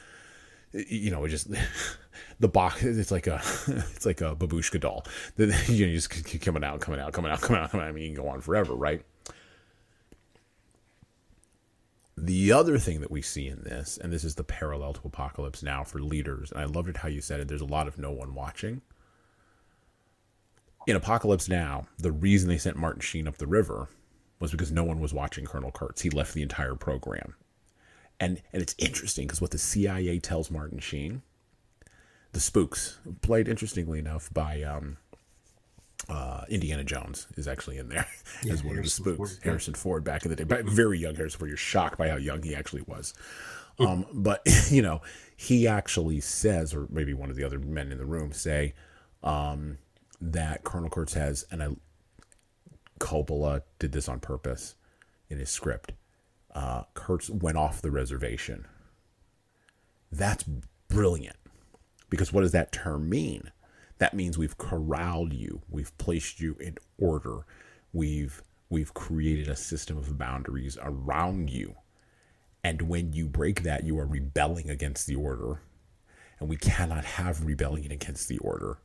[SPEAKER 1] You know, it just the box. It's like a, it's like a babushka doll. You know, you just keep coming out, coming out, coming out, coming out. I mean, you can go on forever, right? The other thing that we see in this, and this is the parallel to Apocalypse Now for leaders, and I loved it how you said it, there's a lot of no one watching. In Apocalypse Now, the reason they sent Martin Sheen up the river was because no one was watching Colonel Kurtz. He left the entire program. And and it's interesting because what the CIA tells Martin Sheen, the spooks, played interestingly enough by um, uh, Indiana Jones is actually in there yeah, as one Harrison of the spooks. Ford, Harrison Ford back in the day, but very young Harrison Ford. You're shocked by how young he actually was. Hmm. Um, but you know, he actually says, or maybe one of the other men in the room say, um, that Colonel Kurtz has, and I, Coppola did this on purpose in his script. Uh, Kurtz went off the reservation. That's brilliant, because what does that term mean? that means we've corralled you we've placed you in order we've we've created a system of boundaries around you and when you break that you are rebelling against the order and we cannot have rebellion against the order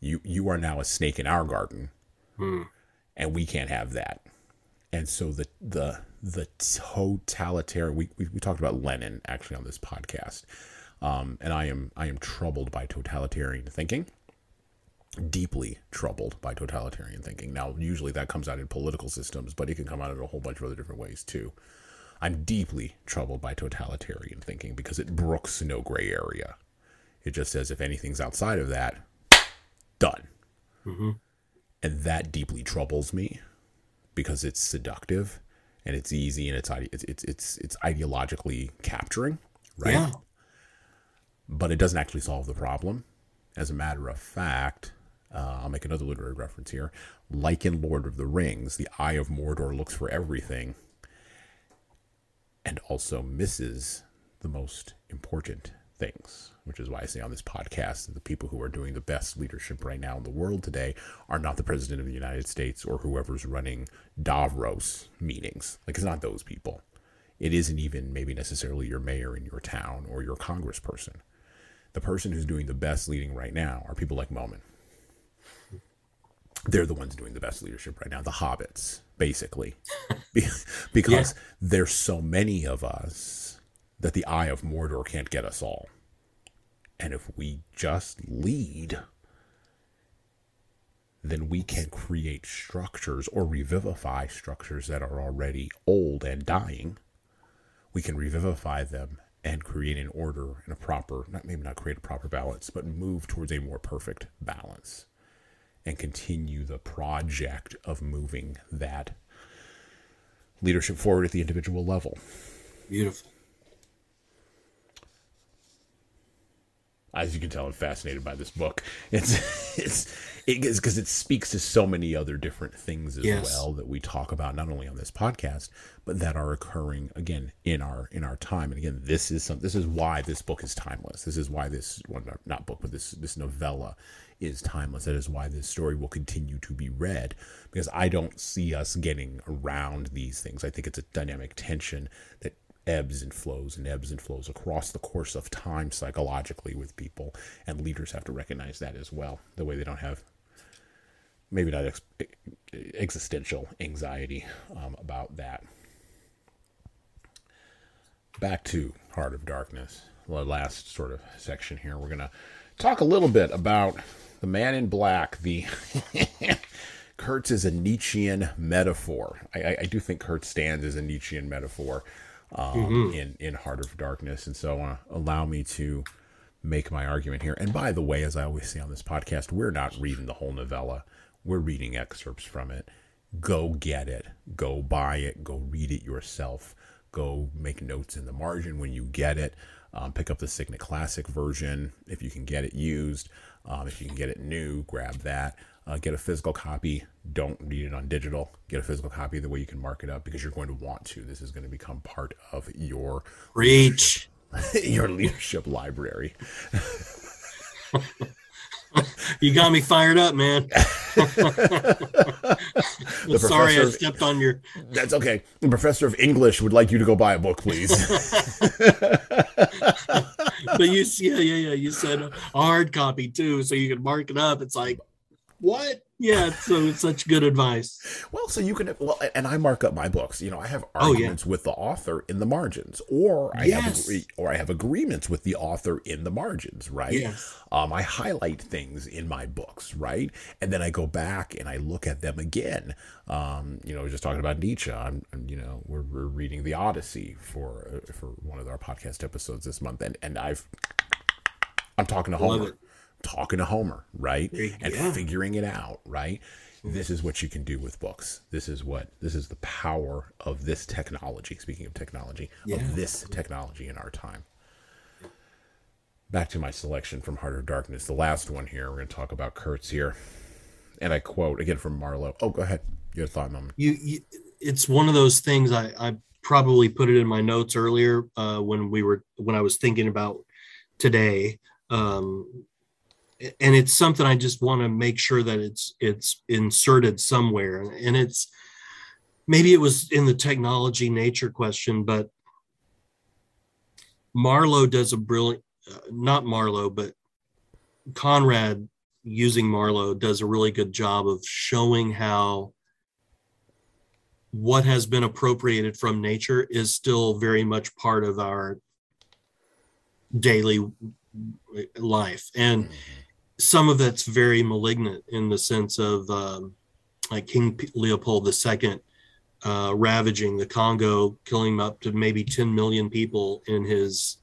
[SPEAKER 1] you you are now a snake in our garden hmm. And we can't have that and so the the the totalitarian we, we, we talked about lenin actually on this podcast um, and i am i am troubled by totalitarian thinking deeply troubled by totalitarian thinking. Now, usually that comes out in political systems, but it can come out in a whole bunch of other different ways too. I'm deeply troubled by totalitarian thinking because it brooks no gray area. It just says if anything's outside of that, done. Mm-hmm. And that deeply troubles me because it's seductive and it's easy and it's it's it's it's, it's ideologically capturing, right? Yeah. But it doesn't actually solve the problem. As a matter of fact, uh, I'll make another literary reference here. Like in Lord of the Rings, the Eye of Mordor looks for everything and also misses the most important things, which is why I say on this podcast that the people who are doing the best leadership right now in the world today are not the president of the United States or whoever's running Davos meetings. Like, it's not those people. it isn't even maybe necessarily your mayor in your town or your congressperson. The person who's doing the best leading right now are people like Momen. They're the ones doing the best leadership right now, the hobbits, basically. because yeah. there's so many of us that the eye of Mordor can't get us all. And if we just lead, then we can create structures or revivify structures that are already old and dying we can revivify them and create an order and a proper, not maybe not create a proper balance, but move towards a more perfect balance and continue the project of moving that leadership forward at the individual level.
[SPEAKER 2] Beautiful.
[SPEAKER 1] As you can tell, I'm fascinated by this book. It's it's it is because it speaks to so many other different things as yes. well that we talk about not only on this podcast but that are occurring again in our in our time and again this is some this is why this book is timeless this is why this well, not book but this this novella is timeless that is why this story will continue to be read because i don't see us getting around these things i think it's a dynamic tension that ebbs and flows and ebbs and flows across the course of time psychologically with people and leaders have to recognize that as well the way they don't have maybe not ex- existential anxiety um, about that. Back to Heart of Darkness, the last sort of section here. We're going to talk a little bit about the man in black. The Kurtz is a Nietzschean metaphor. I, I, do think Kurtz stands as a Nietzschean metaphor um, mm-hmm. in, in Heart of Darkness. And so uh, allow me to make my argument here. And by the way, as I always say on this podcast, we're not reading the whole novella. We're reading excerpts from it. Go get it. Go buy it. Go read it yourself. Go make notes in the margin when you get it. Um, pick up the Signet Classic version if you can get it used. Um, if you can get it new, grab that. Uh, get a physical copy. Don't read it on digital. Get a physical copy the way you can mark it up because you're going to want to. This is going to become part of your
[SPEAKER 2] reach,
[SPEAKER 1] your leadership library.
[SPEAKER 2] you got me fired up, man. sorry, I stepped on your.
[SPEAKER 1] That's okay. The professor of English would like you to go buy a book, please.
[SPEAKER 2] but you, yeah, yeah, yeah. You said a hard copy too, so you can mark it up. It's like, what? yeah, so it's such good advice.
[SPEAKER 1] Well, so you can well, and I mark up my books. You know, I have arguments oh, yeah. with the author in the margins, or I yes. have or I have agreements with the author in the margins, right? Yes. Um, I highlight things in my books, right, and then I go back and I look at them again. Um, you know, just talking about Nietzsche. I'm, I'm you know, we're, we're reading the Odyssey for uh, for one of our podcast episodes this month, and and I've I'm talking to Homer talking to Homer, right? And yeah. figuring it out, right? Mm-hmm. This is what you can do with books. This is what this is the power of this technology. Speaking of technology, yeah. of this technology in our time. Back to my selection from Heart of Darkness, the last one here. We're going to talk about Kurtz here, and I quote again from Marlowe. Oh, go ahead. Your thought moment.
[SPEAKER 2] You, you it's one of those things. I, I probably put it in my notes earlier uh, when we were when I was thinking about today. Um, and it's something I just want to make sure that it's it's inserted somewhere. And it's maybe it was in the technology nature question, but Marlowe does a brilliant, uh, not Marlowe, but Conrad using Marlowe does a really good job of showing how what has been appropriated from nature is still very much part of our daily life and mm-hmm some of that's very malignant in the sense of um, like King Leopold II uh, ravaging the Congo, killing up to maybe 10 million people in his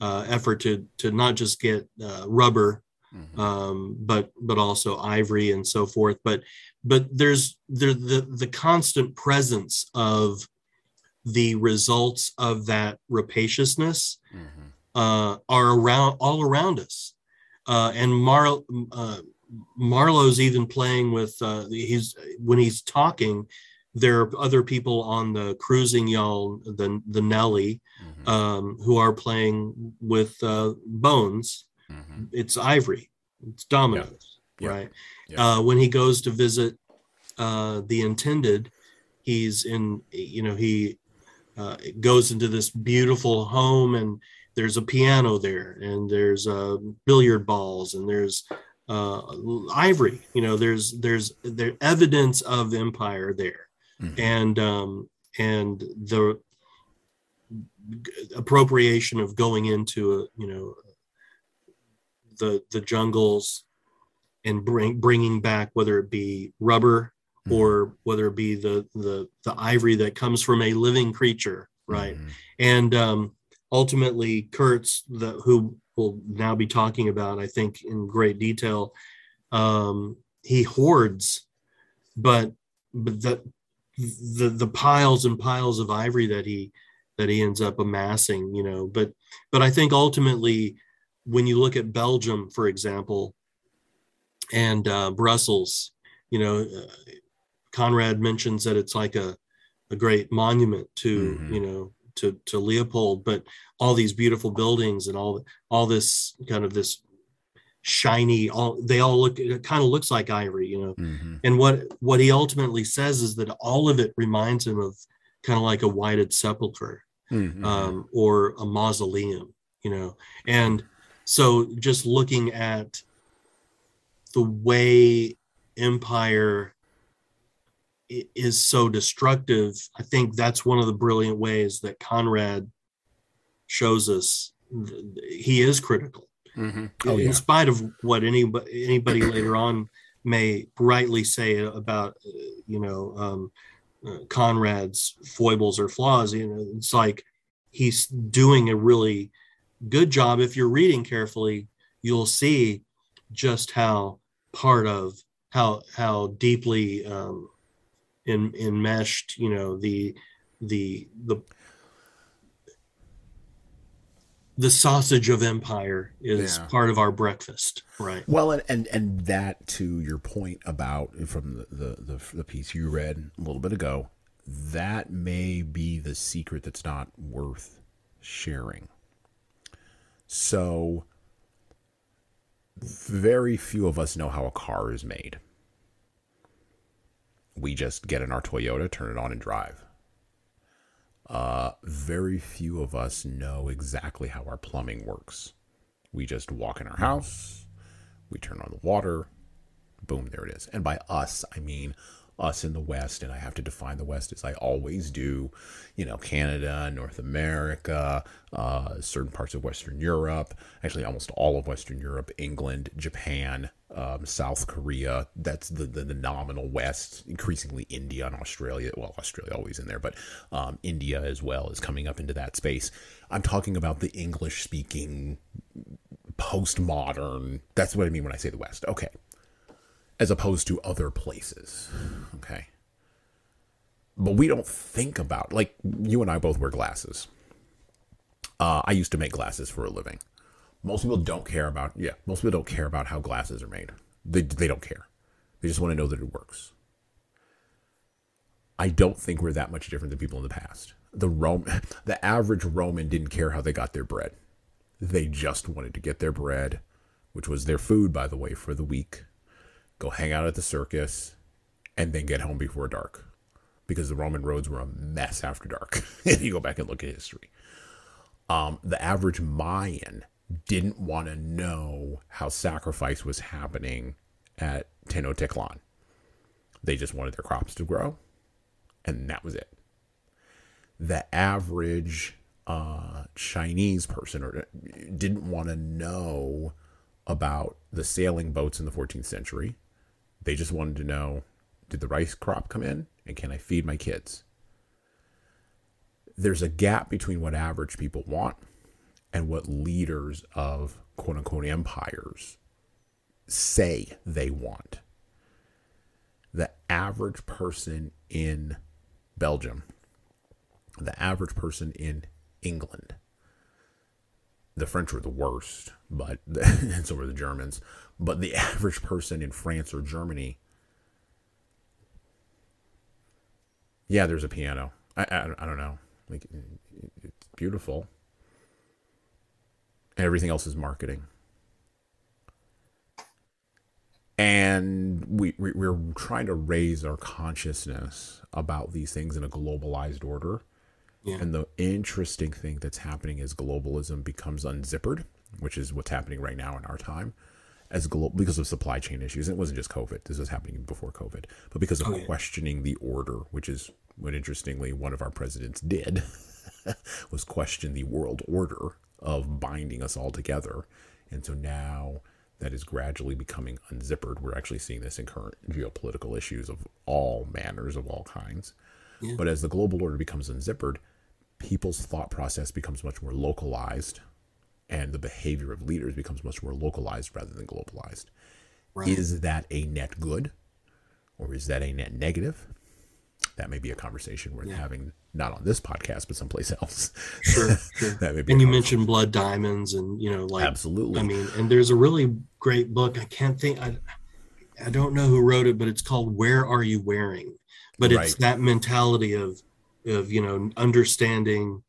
[SPEAKER 2] uh, effort to to not just get uh, rubber, mm-hmm. um, but but also ivory and so forth. But but there's there the the constant presence of the results of that rapaciousness mm-hmm. Uh, are around all around us uh, and Mar- uh, Marlowe's even playing with uh, he's when he's talking. There are other people on the cruising yawl, the the Nellie, mm-hmm. um, who are playing with uh, bones. Mm-hmm. It's ivory, it's dominoes, yeah. right? Yeah. Uh, when he goes to visit uh, the intended, he's in. You know, he uh, goes into this beautiful home and there's a piano there and there's uh, billiard balls and there's uh, ivory you know there's there's there evidence of empire there mm-hmm. and um, and the appropriation of going into a, you know the the jungles and bring bringing back whether it be rubber mm-hmm. or whether it be the the the ivory that comes from a living creature right mm-hmm. and um ultimately kurtz the who we'll now be talking about i think in great detail um he hoards but but the the the piles and piles of ivory that he that he ends up amassing you know but but i think ultimately when you look at belgium for example and uh, brussels you know uh, conrad mentions that it's like a a great monument to mm-hmm. you know to to leopold but all these beautiful buildings and all all this kind of this shiny all they all look it kind of looks like ivory you know mm-hmm. and what what he ultimately says is that all of it reminds him of kind of like a whited sepulcher mm-hmm. um, or a mausoleum you know and so just looking at the way empire is so destructive i think that's one of the brilliant ways that conrad shows us he is critical mm-hmm. oh, in yeah. spite of what anybody anybody later on may rightly say about uh, you know um, uh, Conrad's foibles or flaws. You know, it's like he's doing a really good job. If you're reading carefully, you'll see just how part of how how deeply um, in, enmeshed you know the the the the sausage of empire is yeah. part of our breakfast right?
[SPEAKER 1] Well and, and and that to your point about from the, the the the piece you read a little bit ago that may be the secret that's not worth sharing. So very few of us know how a car is made we just get in our toyota turn it on and drive uh, very few of us know exactly how our plumbing works. We just walk in our house, we turn on the water, boom, there it is. And by us, I mean us in the West, and I have to define the West as I always do, you know, Canada, North America, uh, certain parts of Western Europe, actually almost all of Western Europe, England, Japan, um, South Korea. That's the, the, the nominal West. Increasingly, India and Australia. Well, Australia always in there, but um, India as well is coming up into that space. I'm talking about the English speaking postmodern. That's what I mean when I say the West. Okay, as opposed to other places. Okay. But we don't think about like you and I both wear glasses. Uh, I used to make glasses for a living. Most people don't care about yeah. Most people don't care about how glasses are made. They they don't care. They just want to know that it works. I don't think we're that much different than people in the past. The Rome, the average Roman didn't care how they got their bread. They just wanted to get their bread, which was their food, by the way, for the week go hang out at the circus, and then get home before dark. Because the Roman roads were a mess after dark. if you go back and look at history. Um, the average Mayan didn't want to know how sacrifice was happening at Tenochtitlan. They just wanted their crops to grow, and that was it. The average uh, Chinese person or, didn't want to know about the sailing boats in the 14th century. They just wanted to know did the rice crop come in and can I feed my kids? There's a gap between what average people want and what leaders of quote unquote empires say they want. The average person in Belgium, the average person in England, the French were the worst, but and so were the Germans. But the average person in France or Germany, yeah, there's a piano. I, I, I don't know. Like, it's beautiful. And everything else is marketing. And we, we, we're trying to raise our consciousness about these things in a globalized order. Yeah. And the interesting thing that's happening is globalism becomes unzippered, which is what's happening right now in our time as global because of supply chain issues. It wasn't just COVID. This was happening before COVID, but because of oh, yeah. questioning the order, which is what interestingly one of our presidents did, was question the world order of binding us all together. And so now that is gradually becoming unzippered. We're actually seeing this in current geopolitical issues of all manners, of all kinds. Yeah. But as the global order becomes unzippered, people's thought process becomes much more localized and the behavior of leaders becomes much more localized rather than globalized. Right. Is that a net good or is that a net negative? That may be a conversation worth yeah. having, not on this podcast, but someplace else.
[SPEAKER 2] Sure, sure. that may be and you mentioned blood diamonds, and you know, like
[SPEAKER 1] absolutely.
[SPEAKER 2] I mean, and there's a really great book. I can't think. I, I don't know who wrote it, but it's called "Where Are You Wearing?" But it's right. that mentality of, of you know, understanding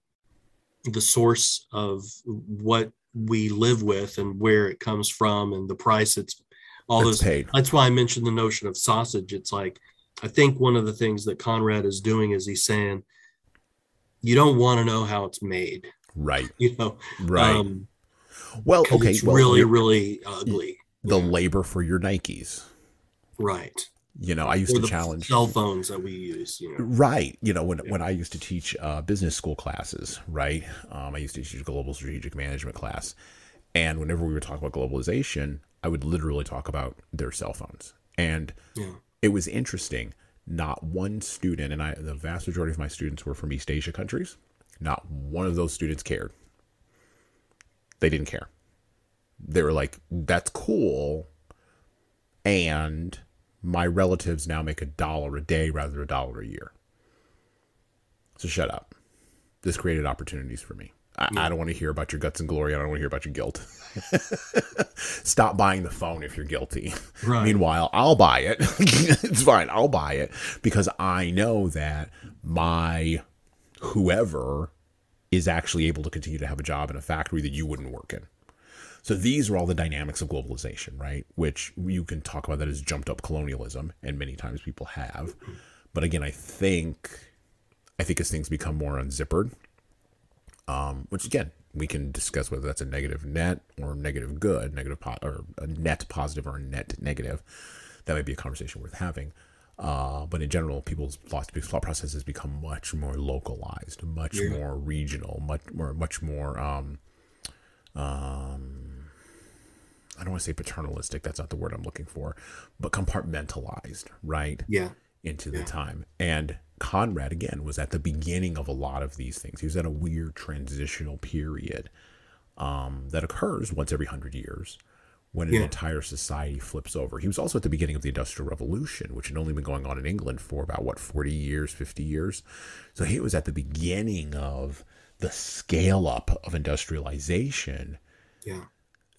[SPEAKER 2] the source of what we live with and where it comes from and the price it's all those paid. that's why i mentioned the notion of sausage. It's like i think one of the things that conrad is doing is he's saying you don't want to know how it's made.
[SPEAKER 1] Right.
[SPEAKER 2] You know?
[SPEAKER 1] Right. Um, well okay it's
[SPEAKER 2] well, really really ugly.
[SPEAKER 1] The yeah. labor for your nikes.
[SPEAKER 2] Right
[SPEAKER 1] you know i used to challenge
[SPEAKER 2] cell phones that we use you know.
[SPEAKER 1] Right you know when, yeah. when i used to teach uh, business school classes right? Um, i used to teach global strategic management class. And whenever we were talking about globalization i would literally talk about their cell phones. And yeah. it was interesting not one student and i the vast majority of my students were from east asia countries. Not one of those students cared. They didn't care. They were like that's cool and my relatives now make a dollar a day rather than a dollar a year. So shut up. This created opportunities for me. I, yeah. I don't want to hear about your guts and glory. I don't want to hear about your guilt. Stop buying the phone if you're guilty. Right. Meanwhile, I'll buy it. it's fine. I'll buy it because I know that my whoever is actually able to continue to have a job in a factory that you wouldn't work in. So these are all the dynamics of globalization, right? Which you can talk about that as jumped up colonialism, and many times people have. But again, I think I think as things become more unzippered, um, which again we can discuss whether that's a negative net or negative good, negative po- or a net positive or a net negative. That might be a conversation worth having. Uh, but in general, people's thought, thought processes become much more localized, much yeah. more regional, much more, much more um, um, I don't want to say paternalistic, that's not the word I'm looking for, but compartmentalized, right?
[SPEAKER 2] Yeah.
[SPEAKER 1] Into the yeah. time. And Conrad, again, was at the beginning of a lot of these things. He was at a weird transitional period um, that occurs once every hundred years when an yeah. entire society flips over. He was also at the beginning of the Industrial Revolution, which had only been going on in England for about, what, 40 years, 50 years? So he was at the beginning of the scale up of industrialization.
[SPEAKER 2] Yeah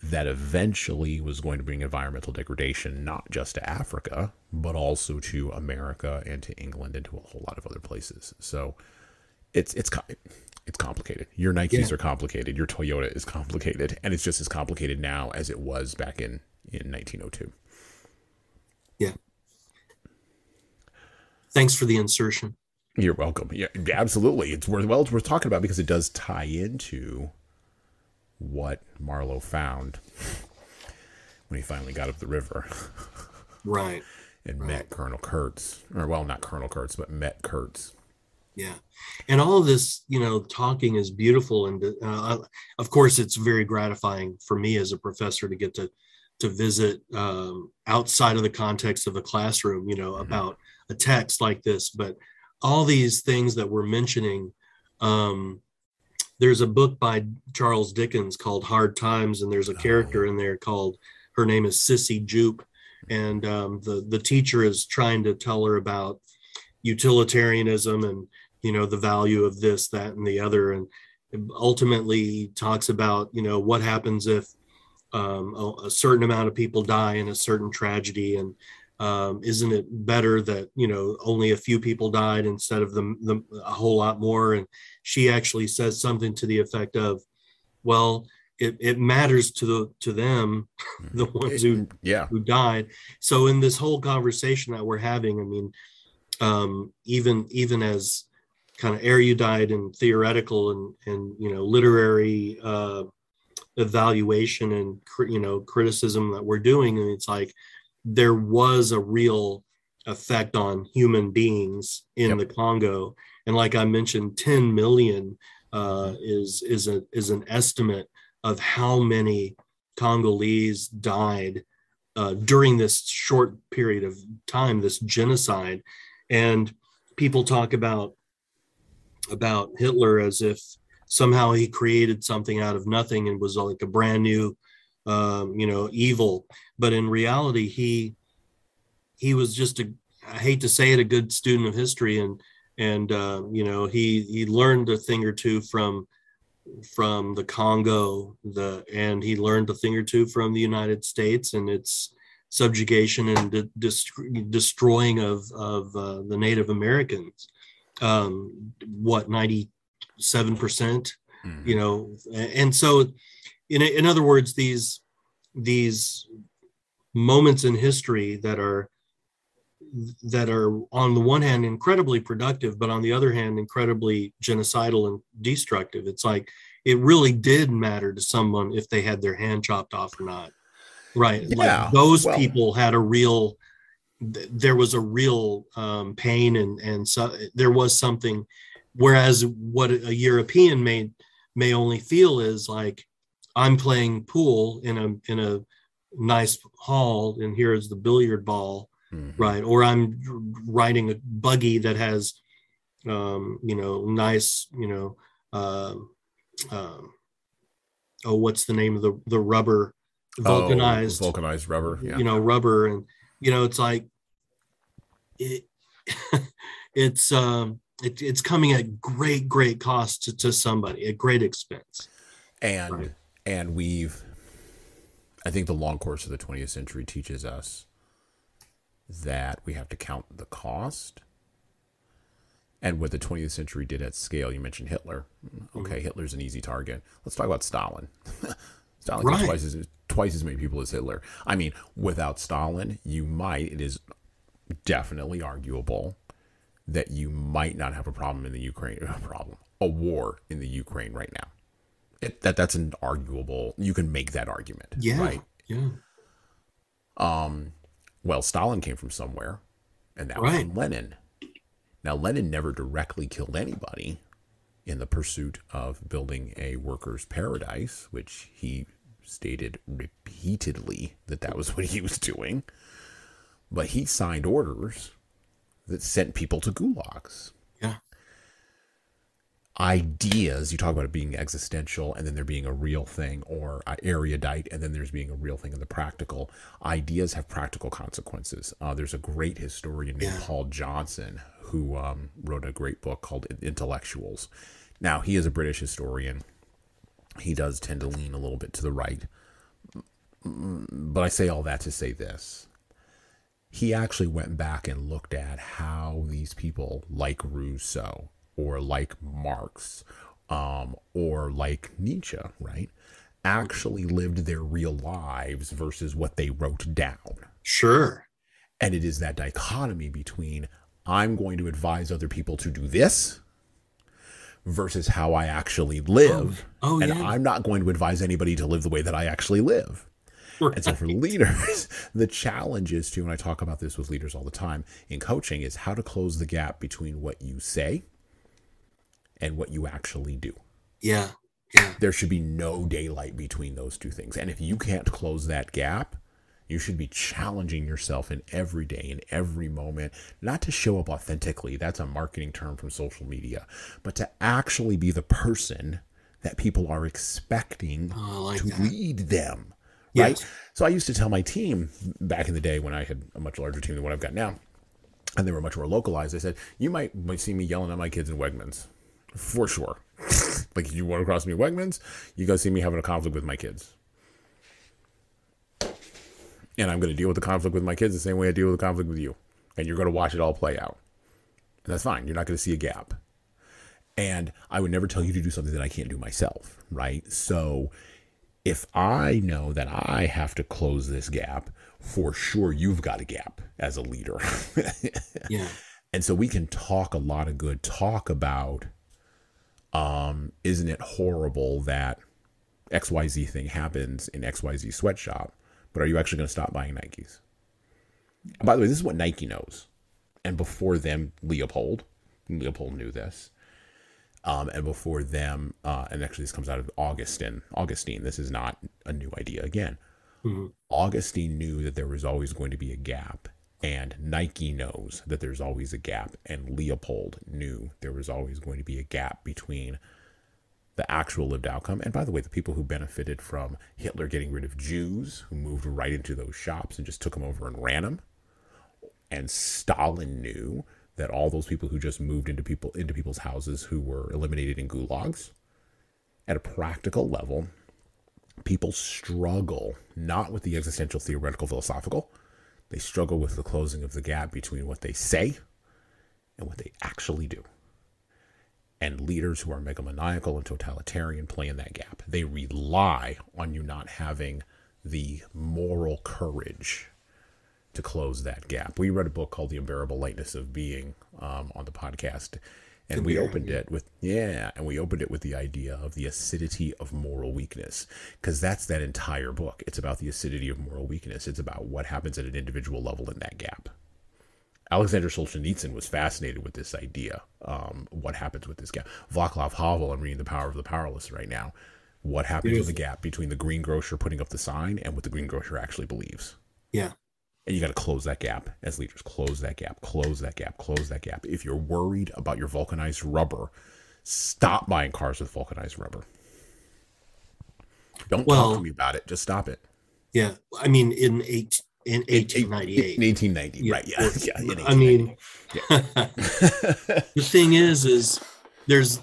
[SPEAKER 1] that eventually was going to bring environmental degradation not just to Africa, but also to America and to England and to a whole lot of other places. So it's it's it's complicated. Your Nikes yeah. are complicated. Your Toyota is complicated, and it's just as complicated now as it was back in in 1902.
[SPEAKER 2] Yeah. Thanks for the insertion.
[SPEAKER 1] You're welcome. Yeah, absolutely. It's worth well. It's worth talking about because it does tie into what Marlowe found when he finally got up the river.
[SPEAKER 2] right.
[SPEAKER 1] And
[SPEAKER 2] right.
[SPEAKER 1] met Colonel Kurtz, or well, not Colonel Kurtz, but met Kurtz.
[SPEAKER 2] Yeah, and all of this, you know, talking is beautiful, and uh, of course, it's very gratifying for me as a professor to get to to visit um, outside of the context of a classroom, you know, mm-hmm. about a text like this. But all these things that we're mentioning, um, there's a book by Charles Dickens called Hard Times, and there's a character in there called her name is Sissy Jupe, and um, the the teacher is trying to tell her about utilitarianism and you know the value of this, that, and the other, and ultimately talks about you know what happens if um, a, a, certain amount of people die in a certain tragedy. And um, isn't it better that you know only a few people died instead of the, the a whole lot more? And she actually says something to the effect of well it, it matters to the to them the mm-hmm. ones who
[SPEAKER 1] yeah.
[SPEAKER 2] who died. So in this whole conversation that we're having i mean um, even even as kind of erudite and theoretical and and you know literary uh, evaluation and you know criticism that we're doing and it's like there was a real effect on human beings in yep. the Congo and like I mentioned 10 million uh, is is a is an estimate of how many Congolese died uh, during this short period of time, this genocide, and people talk about about Hitler as if somehow he created something out of nothing and was like a brand new, um, you know, evil. But in reality, he he was just a I hate to say it, a good student of history, and and uh, you know he he learned a thing or two from from the Congo, the and he learned a thing or two from the United States and its subjugation and de- dest- destroying of of uh, the Native Americans. Um, what ninety seven percent, mm-hmm. you know, and so in in other words, these these moments in history that are that are on the one hand incredibly productive but on the other hand incredibly genocidal and destructive it's like it really did matter to someone if they had their hand chopped off or not right yeah. like those well, people had a real there was a real um, pain and and so there was something whereas what a european may may only feel is like i'm playing pool in a in a nice hall and here is the billiard ball mm-hmm. right? Or I'm riding a buggy that has, um, you know, nice, you know, uh, uh, oh, what's the name of the the rubber
[SPEAKER 1] vulcanized, oh, vulcanized rubber,
[SPEAKER 2] yeah. you know, rubber, and you know, it's like it, it's um, it, it's coming at great, great cost to, to somebody, at great expense,
[SPEAKER 1] and right. And we've I think the long course of the 20th century teaches us that we have to count the cost and what the 20th century did at scale. You mentioned Hitler. Okay, mm-hmm. Hitler's an easy target. Let's talk about Stalin. Stalin right. twice as twice as many people as Hitler. I mean, without Stalin, you might. It is definitely arguable that you might not have a problem in the Ukraine. A problem, a war in the Ukraine right now. It, that that's an arguable. You can make that argument.
[SPEAKER 2] Yeah.
[SPEAKER 1] Right.
[SPEAKER 2] Yeah.
[SPEAKER 1] Um, well, Stalin came from somewhere, and that right. was Lenin. Now, Lenin never directly killed anybody in the pursuit of building a workers' paradise, which he stated repeatedly that that was what he was doing. But he signed orders that sent people to gulags ideas. You talk about it being existential and then there being a real thing or uh, erudite and then there's being a real thing in the practical. Ideas have practical consequences. Uh, there's a great historian named yeah. paul johnson who um, wrote a great book called intellectuals. Now he is a british historian. He does tend to lean a little bit to the right. But i say all that to say this. He actually went back and looked at how these people like rousseau or like Marx um, or like Nietzsche, right, actually lived their real lives versus what they wrote down.
[SPEAKER 2] Sure.
[SPEAKER 1] And it is that dichotomy between I'm going to advise other people to do this versus how I actually live. Oh, oh and yeah. I'm not going to advise anybody to live the way that I actually live. Right. And so for leaders, the challenge is to, and I talk about this with leaders all the time in coaching, is how to close the gap between what you say and what you actually do.
[SPEAKER 2] Yeah. Yeah.
[SPEAKER 1] There should be no daylight between those two things. And if you can't close that gap, you should be challenging yourself in every day, in every moment, not to show up authentically. That's a marketing term from social media, but to actually be the person that people are expecting oh, like to that. lead them. Right. Yes. So I used to tell my team back in the day when I had a much larger team than what I've got now, and they were much more localized. I said, You might, might see me yelling at my kids in Wegmans for sure. like, you want to cross me at Wegmans, you go see me having a conflict with my kids. And I'm going to deal with the conflict with my kids the same way I deal with the conflict with you. And you're going to watch it all play out. And that's fine. You're not going to see a gap. And I would never tell you to do something that I can't do myself, right? So if I know that I have to close this gap, for sure you've got a gap as a leader.
[SPEAKER 2] yeah
[SPEAKER 1] And so we can talk a lot of good talk about um, isn't it horrible that XYZ thing happens in XYZ sweatshop, but are you actually going to stop buying Nikes? By the way, this is what Nike knows. And before them, Leopold. Leopold knew this. Um, and before them, uh, and actually this comes out of Augustine. Augustine, this is not a new idea again. Mm-hmm. Augustine knew that there was always going to be a gap, and Nike knows that there's always a gap, and Leopold knew there was always going to be a gap between the actual lived outcome. And by the way, the people who benefited from Hitler getting rid of Jews, who moved right into those shops and just took them over and ran them, and Stalin knew that all those people who just moved into people into people's houses who were eliminated in gulags at a practical level people struggle not with the existential theoretical philosophical they struggle with the closing of the gap between what they say and what they actually do. And leaders who are megalomaniacal and totalitarian play in that gap. They rely on you not having the moral courage to close that gap. We read a book called The Unbearable Lightness of Being um, on the podcast, and we opened it with yeah, and we opened it with the idea of the acidity of moral weakness because that's that entire book. It's about the acidity of moral weakness. It's about what happens at an individual level in that gap. Alexander Solzhenitsyn was fascinated with this idea. Um, what happens with this gap? Václav Havel, I'm reading The Power of the Powerless right now. What happens in the gap between the greengrocer putting up the sign and what the greengrocer actually believes?
[SPEAKER 2] Yeah.
[SPEAKER 1] And you got to close that gap as leaders. Close that gap, close that gap, close that gap. If you're worried about your vulcanized rubber, stop buying cars with vulcanized rubber. Don't well, talk to me about it. Just stop it.
[SPEAKER 2] Yeah. I mean, in eight, in 1898.
[SPEAKER 1] In 1890, yeah. right. Yeah.
[SPEAKER 2] yeah I mean, yeah. the thing is, is there's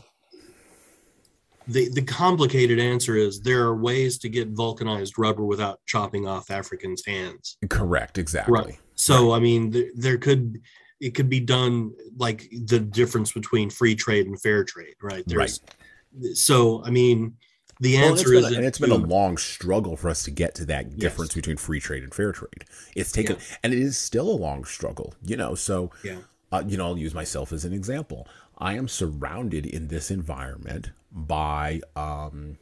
[SPEAKER 2] the the complicated answer is there are ways to get vulcanized rubber without chopping off Africans' hands.
[SPEAKER 1] Correct, exactly.
[SPEAKER 2] Right. So right. I mean, there, there could it could be done like the difference between free trade and fair trade, right?
[SPEAKER 1] There's,
[SPEAKER 2] right. So I mean, the answer well,
[SPEAKER 1] is,
[SPEAKER 2] a,
[SPEAKER 1] and it's been a long struggle for us to get to that difference yes. between free trade and fair trade. It's taken, yeah. and it is still a long struggle, you know. So,
[SPEAKER 2] yeah.
[SPEAKER 1] uh, you know, I'll use myself as an example. I am surrounded in this environment by um,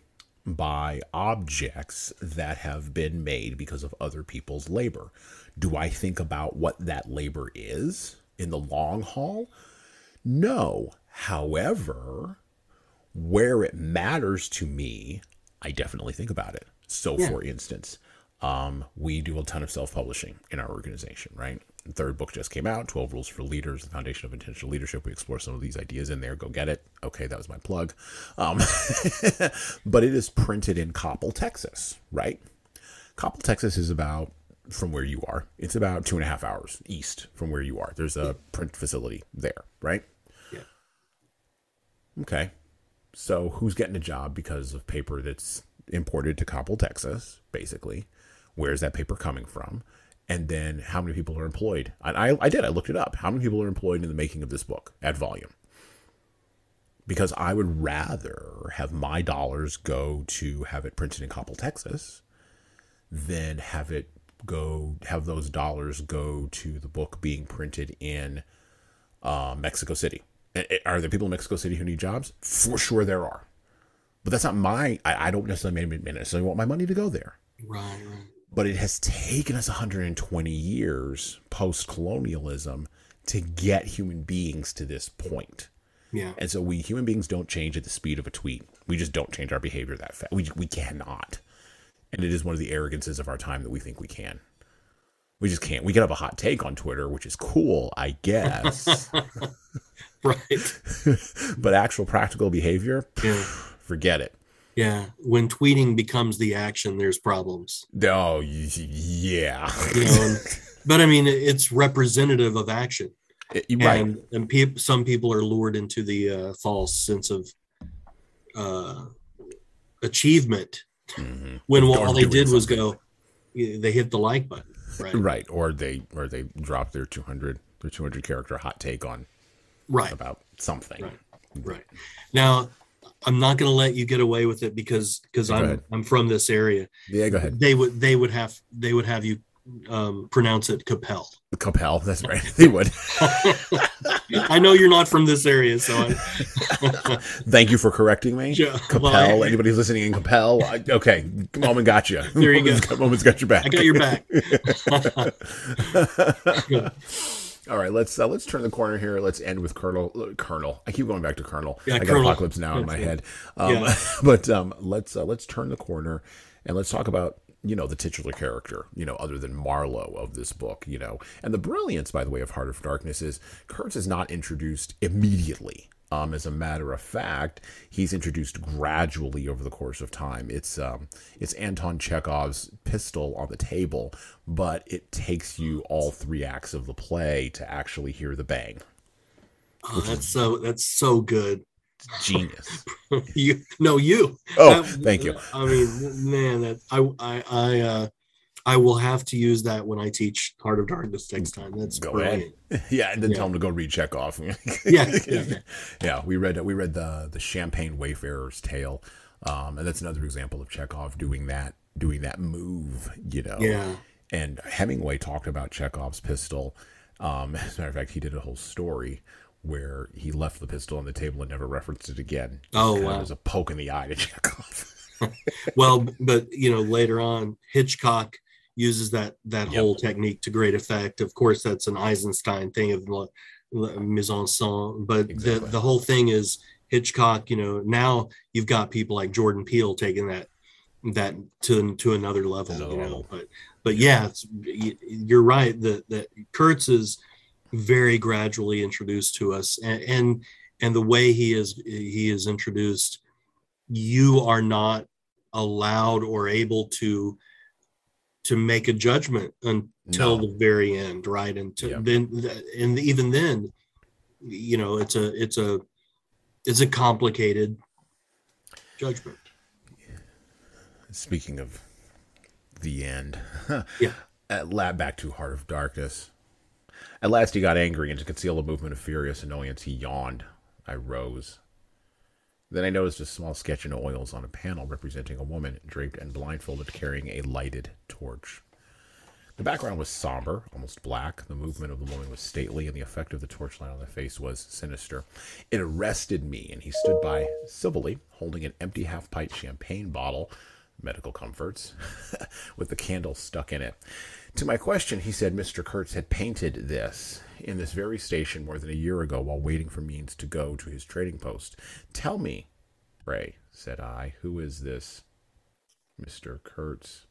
[SPEAKER 1] by objects that have been made because of other people's labor. Do I think about what that labor is in the long haul? No. However, where it matters to me, I definitely think about it. So, yeah. for instance, um, we do a ton of self publishing in our organization, right? The third book just came out 12 Rules for Leaders, the Foundation of Intentional Leadership. We explore some of these ideas in there. Go get it. Okay, that was my plug. Um, but it is printed in Coppell, Texas, right? Coppell, Texas is about, from where you are, it's about two and a half hours east from where you are. There's a print facility there, right?
[SPEAKER 2] Yeah.
[SPEAKER 1] Okay. So who's getting a job because of paper that's imported to Coppell, Texas, basically? Where's that paper coming from? And then how many people are employed. I, I, did, I looked it up. How many people are employed in the making of this book at volume? Because I would rather have my dollars go to have it printed in Coppell, Texas, than have it go, have those dollars go to the book being printed in uh, Mexico City. Are there people in Mexico City who need jobs? For sure there are. But that's not my, I, I don't necessarily, necessarily want my money to go there.
[SPEAKER 2] Right, right
[SPEAKER 1] but it has taken us 120 years post colonialism to get human beings to this point.
[SPEAKER 2] Yeah.
[SPEAKER 1] And so we human beings don't change at the speed of a tweet. We just don't change our behavior that fast. We we cannot. And it is one of the arrogances of our time that we think we can. We just can't. We can have a hot take on Twitter, which is cool, I guess.
[SPEAKER 2] right.
[SPEAKER 1] but actual practical behavior, yeah. forget it.
[SPEAKER 2] Yeah, when tweeting becomes the action, there's problems.
[SPEAKER 1] Oh, yeah.
[SPEAKER 2] you know, but I mean, it's representative of action,
[SPEAKER 1] it, right?
[SPEAKER 2] And, and pe- some people are lured into the uh, false sense of uh, achievement mm-hmm. when all they did something. was go, they hit the like button, right?
[SPEAKER 1] Right, or they or they drop their 200 their 200 character hot take on
[SPEAKER 2] right
[SPEAKER 1] about something.
[SPEAKER 2] Right. Right. Now, I'm not going to let you get away with it because because I'm ahead. I'm from this area.
[SPEAKER 1] Yeah, go ahead.
[SPEAKER 2] They would they would have they would have you um, pronounce it Capel.
[SPEAKER 1] Capel, that's right. They would.
[SPEAKER 2] I know you're not from this area, so I,
[SPEAKER 1] Thank you for correcting me.
[SPEAKER 2] Yeah,
[SPEAKER 1] Capel,
[SPEAKER 2] well, I-
[SPEAKER 1] anybody who's listening in Coppell, I, okay, moment got you.
[SPEAKER 2] There you go.
[SPEAKER 1] Moment's got your back.
[SPEAKER 2] I got your back.
[SPEAKER 1] All right, let's uh, let's turn the corner here. Let's end with Colonel. Colonel. I keep going back to Colonel.
[SPEAKER 2] Yeah,
[SPEAKER 1] I got
[SPEAKER 2] Colonel.
[SPEAKER 1] Apocalypse now in my head. Um,
[SPEAKER 2] Yeah.
[SPEAKER 1] But um, let's uh, let's turn the corner and let's talk about you know the titular character. You know, other than Marlowe of this book. You know, and the brilliance, by the way, of Heart of Darkness is Kurtz is not introduced immediately. Um, as a matter of fact, he's introduced gradually over the course of time. It's um, it's Anton Chekhov's pistol on the table, but it takes you all three acts of the play to actually hear the bang.
[SPEAKER 2] Oh, that's so that's so good.
[SPEAKER 1] Genius.
[SPEAKER 2] you no you.
[SPEAKER 1] Oh,
[SPEAKER 2] That-
[SPEAKER 1] thank you.
[SPEAKER 2] I mean, man, that I I I uh I will have to use that when I teach Heart of Darkness next time. That's
[SPEAKER 1] Go
[SPEAKER 2] brilliant.
[SPEAKER 1] Yeah, and then
[SPEAKER 2] Yeah.
[SPEAKER 1] tell him to go read Chekhov.
[SPEAKER 2] Yeah, yeah, yeah.
[SPEAKER 1] We read we read the the Champagne Wayfarer's Tale, um, and that's another example of Chekhov doing that doing that move. You know.
[SPEAKER 2] Yeah.
[SPEAKER 1] And Hemingway talked about Chekhov's pistol. Um, as a matter of fact, he did a whole story where he left the pistol on the table and never referenced it again.
[SPEAKER 2] Oh, wow.
[SPEAKER 1] As a poke in the eye to Chekhov.
[SPEAKER 2] Well, but you know, later on, Hitchcock uses that that
[SPEAKER 1] Yep.
[SPEAKER 2] whole technique to great effect. Of course, that's an Eisenstein thing of mise en scène, but
[SPEAKER 1] Exactly.
[SPEAKER 2] the the whole thing is Hitchcock. You know, now you've got people like Jordan Peele taking that that to to another level. You know, but but yeah, it's, you're right. That that Kurtz is very gradually introduced to us, and and, and the way he is he is introduced, you are not allowed or able to to make a judgment until
[SPEAKER 1] No.
[SPEAKER 2] the very end right until
[SPEAKER 1] Yeah.
[SPEAKER 2] then and even then you know it's a it's a it's a complicated judgment
[SPEAKER 1] Speaking of the end,
[SPEAKER 2] Yeah.
[SPEAKER 1] At la back to Heart of Darkness. At last he got angry, and to conceal a movement of furious annoyance, he yawned. I rose. Then I noticed a small sketch in oils on a panel representing a woman draped and blindfolded carrying a lighted torch. The background was somber, almost black. The movement of the woman was stately, and the effect of the torchlight on the face was sinister. It arrested me, and he stood by civilly, holding an empty half pint champagne bottle, medical comforts, with the candle stuck in it. To my question, he said Mr. Kurtz had painted this in this very station more than a year ago while waiting for means to go to his trading post. Tell me, Ray, said I, who is this Mr. Kurtz?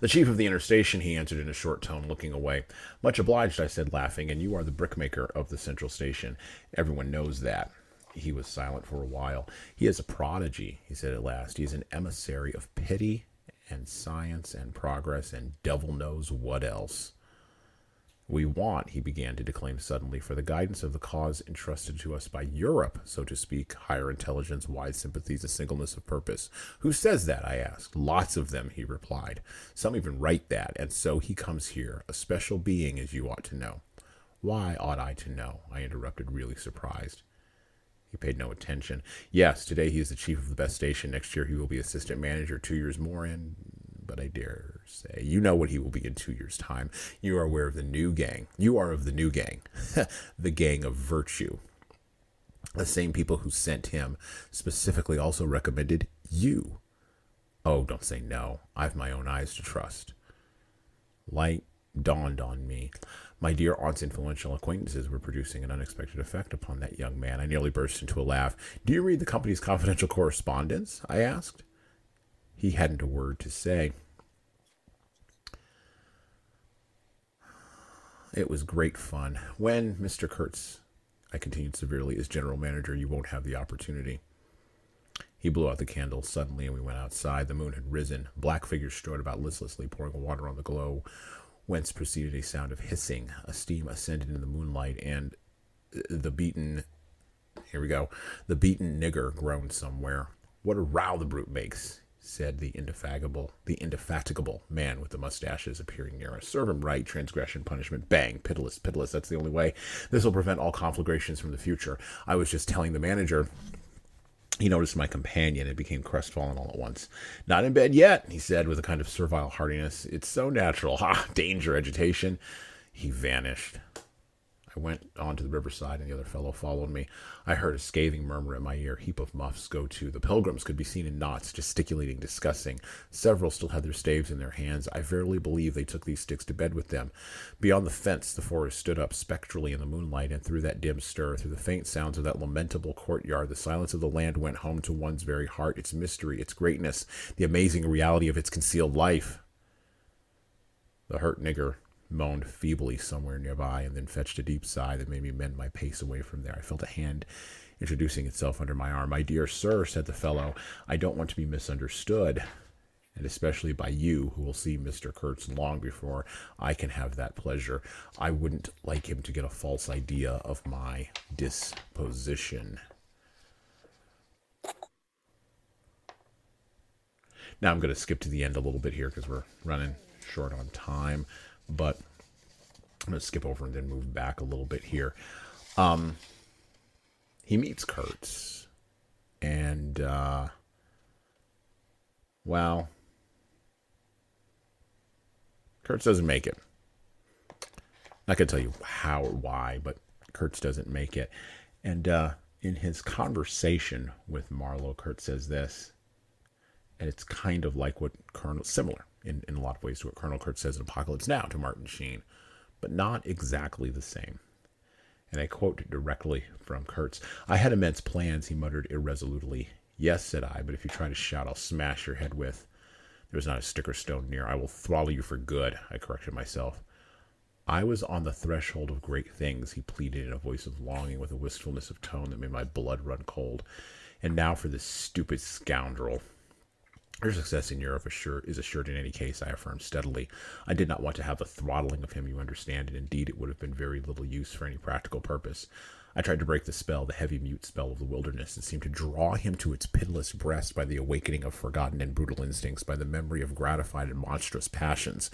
[SPEAKER 1] The chief of the interstation, he answered in a short tone, looking away. Much obliged, I said, laughing, and you are the brickmaker of the central station. Everyone knows that. He was silent for a while. He is a prodigy, he said at last. He is an emissary of pity and science and progress and devil knows what else. We want, he began to declaim suddenly, for the guidance of the cause entrusted to us by Europe, so to speak, higher intelligence, wide sympathies, a singleness of purpose. Who says that? I asked. Lots of them, he replied. Some even write that, and so he comes here, a special being, as you ought to know. Why ought I to know? I interrupted, really surprised. He paid no attention. Yes, today he is the chief of the best station. Next year he will be assistant manager. Two years more, and but I dare say you know what he will be in two years' time. You are aware of the new gang. You are of the new gang, the gang of virtue. The same people who sent him specifically also recommended you. Oh, don't say no. I've my own eyes to trust. Light dawned on me. My dear aunt's influential acquaintances were producing an unexpected effect upon that young man. I nearly burst into a laugh. Do you read the company's confidential correspondence? I asked. He hadn't a word to say. It was great fun. When Mr. Kurtz, I continued severely, is general manager, you won't have the opportunity. He blew out the candle suddenly, and we went outside. The moon had risen. Black figures strode about listlessly, pouring water on the glow, whence proceeded a sound of hissing. A steam ascended in the moonlight, and the beaten here we go. The beaten nigger groaned somewhere. What a row the brute makes, said the indefatigable, the indefatigable man with the mustaches appearing near us. Serve him right, transgression, punishment, bang, pitiless, pitiless. That's the only way. This will prevent all conflagrations from the future. I was just telling the manager He noticed my companion and became crestfallen all at once. Not in bed yet, he said with a kind of servile heartiness. It's so natural. Ha! Danger, agitation. He vanished. I went on to the riverside, and the other fellow followed me. I heard a scathing murmur at my ear. Heap of muffs go to. The pilgrims could be seen in knots, gesticulating, discussing. Several still had their staves in their hands. I verily believe they took these sticks to bed with them. Beyond the fence, the forest stood up spectrally in the moonlight, and through that dim stir, through the faint sounds of that lamentable courtyard, the silence of the land went home to one's very heart, its mystery, its greatness, the amazing reality of its concealed life. The hurt nigger moaned feebly somewhere nearby, and then fetched a deep sigh that made me mend my pace away from there. I felt a hand introducing itself under my arm. My dear sir, said the fellow, I don't want to be misunderstood, and especially by you, who will see Mr. Kurtz long before I can have that pleasure. I wouldn't like him to get a false idea of my disposition. Now I'm going to skip to the end a little bit here because we're running short on time but I'm to skip over and then move back a little bit here. Um, he meets Kurtz, and uh, well, Kurtz doesn't make it. Not gonna tell you how or why, but Kurtz doesn't make it. And uh, in his conversation with Marlowe, Kurtz says this, and it's kind of like what Colonel similar in, in a lot of ways to what Colonel Kurtz says in Apocalypse Now to Martin Sheen, but not exactly the same. And I quote directly from Kurtz I had immense plans, he muttered irresolutely. Yes, said I, but if you try to shout, I'll smash your head with. There was not a stick or stone near. I will throttle you for good, I corrected myself. I was on the threshold of great things, he pleaded in a voice of longing with a wistfulness of tone that made my blood run cold. And now for this stupid scoundrel. Her success in Europe is assured in any case, I affirmed steadily. I did not want to have the throttling of him, you understand, and indeed it would have been very little use for any practical purpose. I tried to break the spell, the heavy mute spell of the wilderness, and seemed to draw him to its pitiless breast by the awakening of forgotten and brutal instincts, by the memory of gratified and monstrous passions.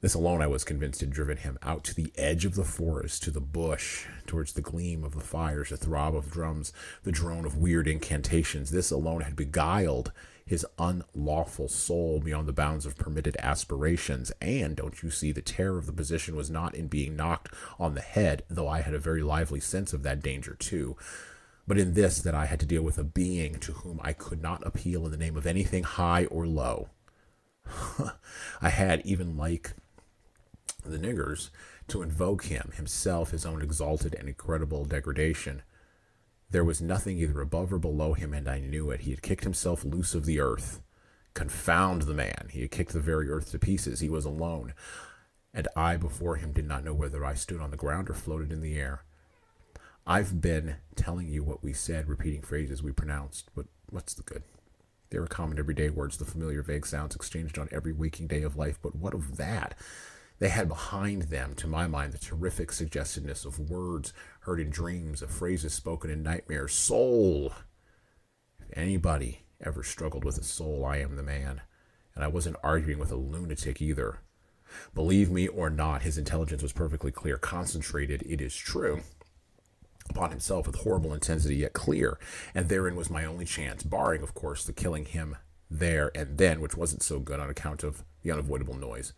[SPEAKER 1] This alone, I was convinced, had driven him out to the edge of the forest, to the bush, towards the gleam of the fires, the throb of drums, the drone of weird incantations. This alone had beguiled his unlawful soul beyond the bounds of permitted aspirations. And don't you see, the terror of the position was not in being knocked on the head, though I had a very lively sense of that danger too, but in this that I had to deal with a being to whom I could not appeal in the name of anything high or low. I had, even like the niggers, to invoke him, himself, his own exalted and incredible degradation, there was nothing either above or below him, and I knew it. He had kicked himself loose of the earth. Confound the man. He had kicked the very earth to pieces. He was alone. And I before him did not know whether I stood on the ground or floated in the air. I've been telling you what we said, repeating phrases we pronounced, but what's the good? They were common everyday words, the familiar vague sounds exchanged on every waking day of life, but what of that? They had behind them, to my mind, the terrific suggestiveness of words heard in dreams, of phrases spoken in nightmares. Soul! If anybody ever struggled with a soul, I am the man. And I wasn't arguing with a lunatic either. Believe me or not, his intelligence was perfectly clear, concentrated, it is true, upon himself with horrible intensity, yet clear. And therein was my only chance, barring, of course, the killing him there and then, which wasn't so good on account of the unavoidable noise.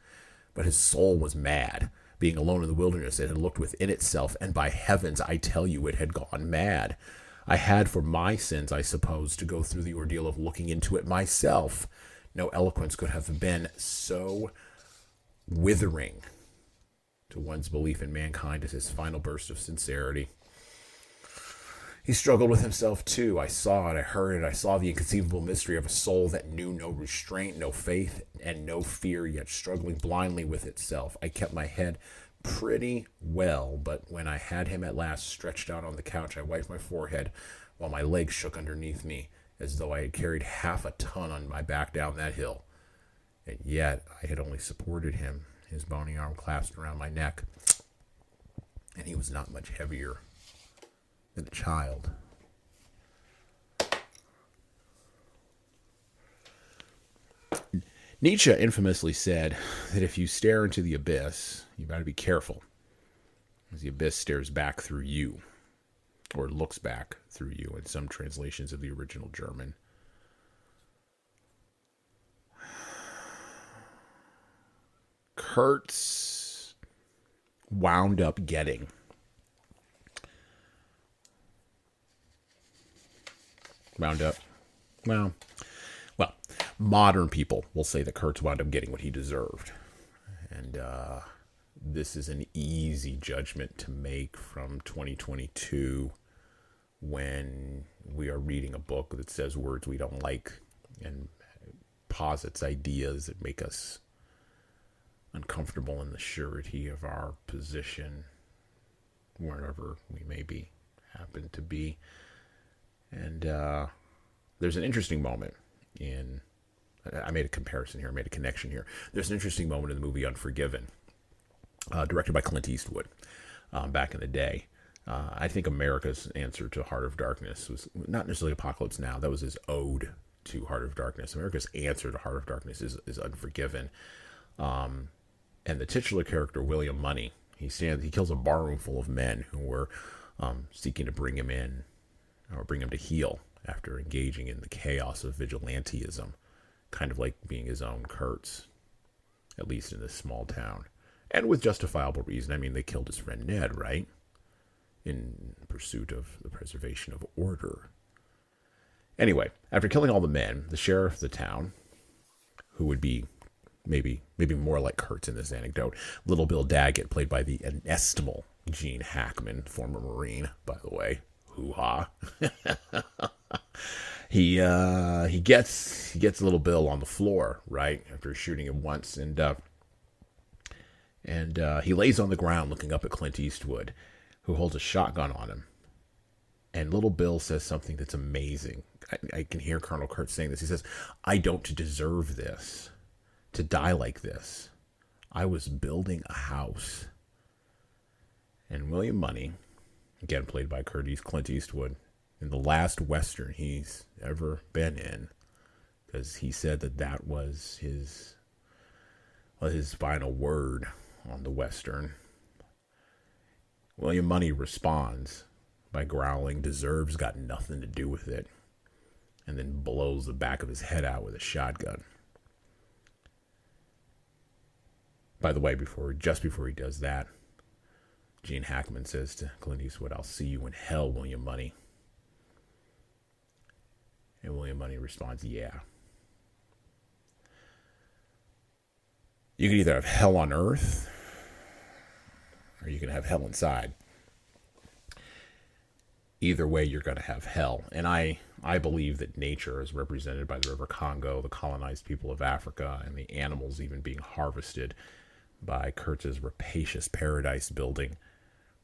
[SPEAKER 1] But his soul was mad. Being alone in the wilderness, it had looked within itself, and by heavens, I tell you, it had gone mad. I had, for my sins, I suppose, to go through the ordeal of looking into it myself. No eloquence could have been so withering to one's belief in mankind as his final burst of sincerity. He struggled with himself too. I saw it, I heard it, I saw the inconceivable mystery of a soul that knew no restraint, no faith, and no fear, yet struggling blindly with itself. I kept my head pretty well, but when I had him at last stretched out on the couch, I wiped my forehead while my legs shook underneath me as though I had carried half a ton on my back down that hill. And yet I had only supported him, his bony arm clasped around my neck, and he was not much heavier than a child. Nietzsche infamously said that if you stare into the abyss, you to be careful, as the abyss stares back through you. or looks back through you in some translations of the original German. Kurtz wound up getting wound up. Well well modern people will say that Kurtz wound up getting what he deserved. And uh, this is an easy judgment to make from 2022 when we are reading a book that says words we don't like and posits ideas that make us uncomfortable in the surety of our position wherever we may be happen to be and uh, there's an interesting moment in i made a comparison here i made a connection here there's an interesting moment in the movie unforgiven uh, directed by clint eastwood um, back in the day uh, I think America's answer to Heart of Darkness was not necessarily Apocalypse Now. That was his ode to Heart of Darkness. America's answer to Heart of Darkness is, is Unforgiven. Um, and the titular character, William Munny, he stands, he kills a barroom full of men who were um, seeking to bring him in or bring him to heel after engaging in the chaos of vigilantism, kind of like being his own Kurtz, at least in this small town. And with justifiable reason. I mean, they killed his friend Ned, right? in pursuit of the preservation of order. Anyway, after killing all the men, the sheriff of the town, who would be maybe maybe more like Kurtz in this anecdote, Little Bill Daggett, played by the inestimable Gene Hackman, former Marine, by the way. Hoo ha. he uh, he gets he gets Little Bill on the floor, right, after shooting him once, and uh, and uh, he lays on the ground looking up at Clint Eastwood who holds a shotgun on him. And little Bill says something that's amazing. I, I can hear Colonel Kurtz saying this. He says, I don't deserve this, to die like this. I was building a house. And William Munny, again played by Curtis Clint Eastwood, in the last Western he's ever been in, because he said that that was his, well, his final word on the Western. William Munny responds by growling, Deserves got nothing to do with it, and then blows the back of his head out with a shotgun. By the way, before just before he does that, Gene Hackman says to Clint Eastwood, I'll see you in hell, William Munny. And William Munny responds, Yeah. You can either have hell on earth or you can have hell inside. Either way, you're going to have hell. And I, I believe that nature is represented by the River Congo, the colonized people of Africa, and the animals even being harvested by Kurtz's rapacious paradise building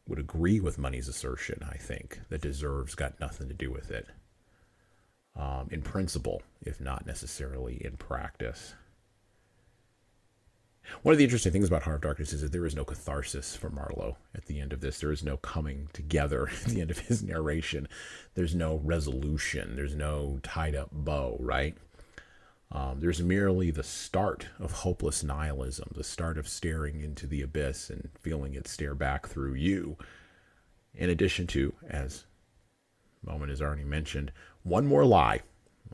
[SPEAKER 1] would agree with Munny's assertion, I think, that deserves got nothing to do with it. Um, in principle, if not necessarily in practice. One of the interesting things about Heart of Darkness is that there is no catharsis for Marlowe at the end of this. There is no coming together at the end of his narration. There's no resolution. There's no tied up bow, right? Um, there's merely the start of hopeless nihilism, the start of staring into the abyss and feeling it stare back through you. In addition to, as Moment has already mentioned, one more lie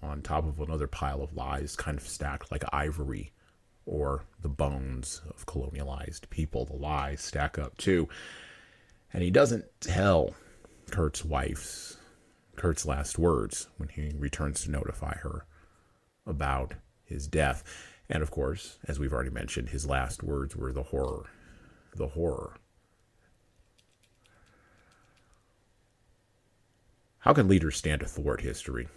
[SPEAKER 1] on top of another pile of lies, kind of stacked like ivory or the bones of colonialized people. The lies stack up too. And he doesn't tell Kurtz's wife's Kurtz's last words when he returns to notify her about his death. And of course, as we've already mentioned, his last words were the horror. The horror. How can leaders stand to thwart history?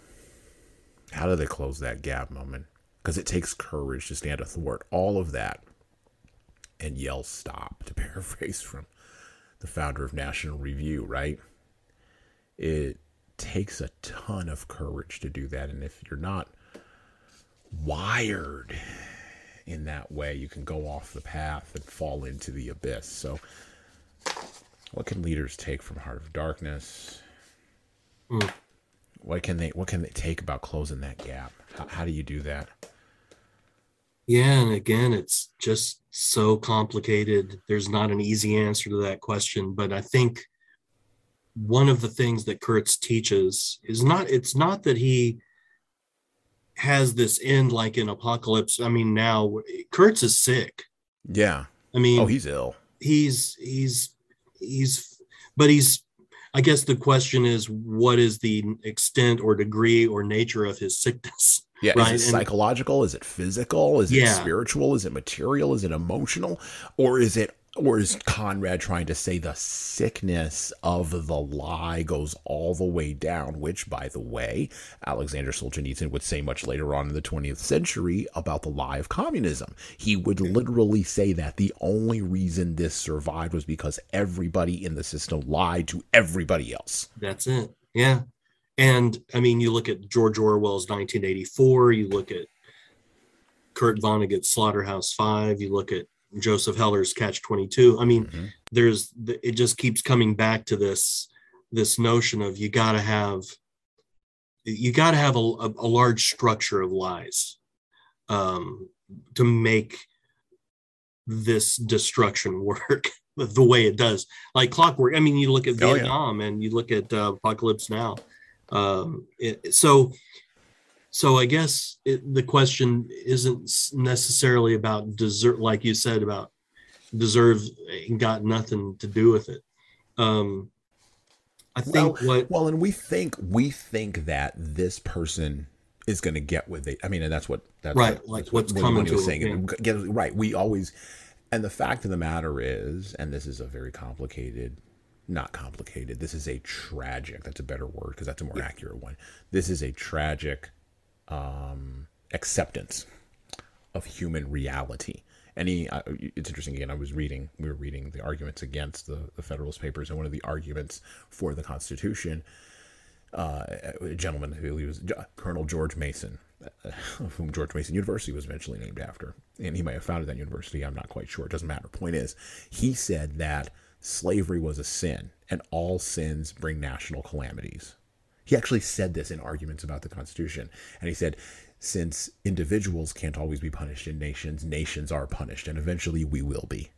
[SPEAKER 1] How do they close that gap moment? because it takes courage to stand athwart all of that and yell stop, to paraphrase from the founder of National Review, right? It takes a ton of courage to do that. And if you're not wired in that way, you can go off the path and fall into the abyss. So, what can leaders take from Heart of Darkness? Mm. What can they What can they take about closing that gap? How, how do you do that?
[SPEAKER 2] Yeah, and again, it's just so complicated. There's not an easy answer to that question, but I think one of the things that Kurtz teaches is not it's not that he has this end like in apocalypse i mean now kurtz is sick.
[SPEAKER 1] Yeah.
[SPEAKER 2] I mean
[SPEAKER 1] oh he's ill.
[SPEAKER 2] he's he's he's but he's i guess the question is what is the extent or degree or nature of his sickness?
[SPEAKER 1] Yeah right? is it psychological? Is it physical? Is it spiritual? Is it material? Is it emotional? Or is it or is Conrad trying to say the sickness of the lie goes all the way down, which, by the way, Alexander Solzhenitsyn would say much later on in the 20th century about the lie of communism. He would literally say that the only reason this survived was because everybody in the system lied to everybody else.
[SPEAKER 2] That's it. Yeah. And I mean, you look at George Orwell's 1984, you look at Kurt Vonnegut's Slaughterhouse Five, you look at Joseph Heller's Catch 22. I mean, mm-hmm. there's it just keeps coming back to this this notion of you got to have you got to have a, a, large structure of lies um, to make this destruction work the way it does like clockwork i mean you look at vietnam oh, yeah. and you look at uh, apocalypse now um, it, so so I guess it, the question isn't necessarily about desert, like you said about deserve got nothing to do with it. Um, I think
[SPEAKER 1] well,
[SPEAKER 2] what
[SPEAKER 1] well, and we think we think that this person is going to get what they. I mean, and that's what that's
[SPEAKER 2] right. What, like that's what's what, coming to saying.
[SPEAKER 1] Get, right. We always, and the fact of the matter is, and this is a very complicated not complicated. This is a tragic. That's a better word because that's a more yeah. accurate one. This is a tragic um, acceptance of human reality. Any, uh, it's interesting again. I was reading, we were reading the arguments against the, the Federalist Papers, and one of the arguments for the Constitution, uh, a gentleman who he was Colonel George Mason, uh, of whom George Mason University was eventually named after, and he might have founded that university. I'm not quite sure. It doesn't matter. Point is, he said that slavery was a sin, and all sins bring national calamities. He actually said this in arguments about the Constitution. And he said, since individuals can't always be punished in nations, nations are punished, and eventually we will be.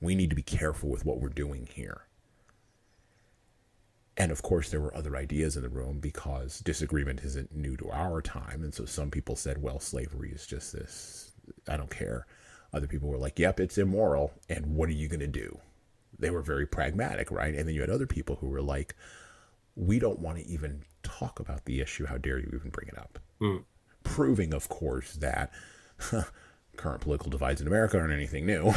[SPEAKER 1] We need to be careful with what we're doing here. And of course, there were other ideas in the room because disagreement isn't new to our time. And so some people said, well, slavery is just this, I don't care. Other people were like, yep, it's immoral. And what are you going to do? They were very pragmatic, right? And then you had other people who were like, we don't want to even talk about the issue. How dare you even bring it up? Mm. Proving, of course, that current political divides in America aren't anything new.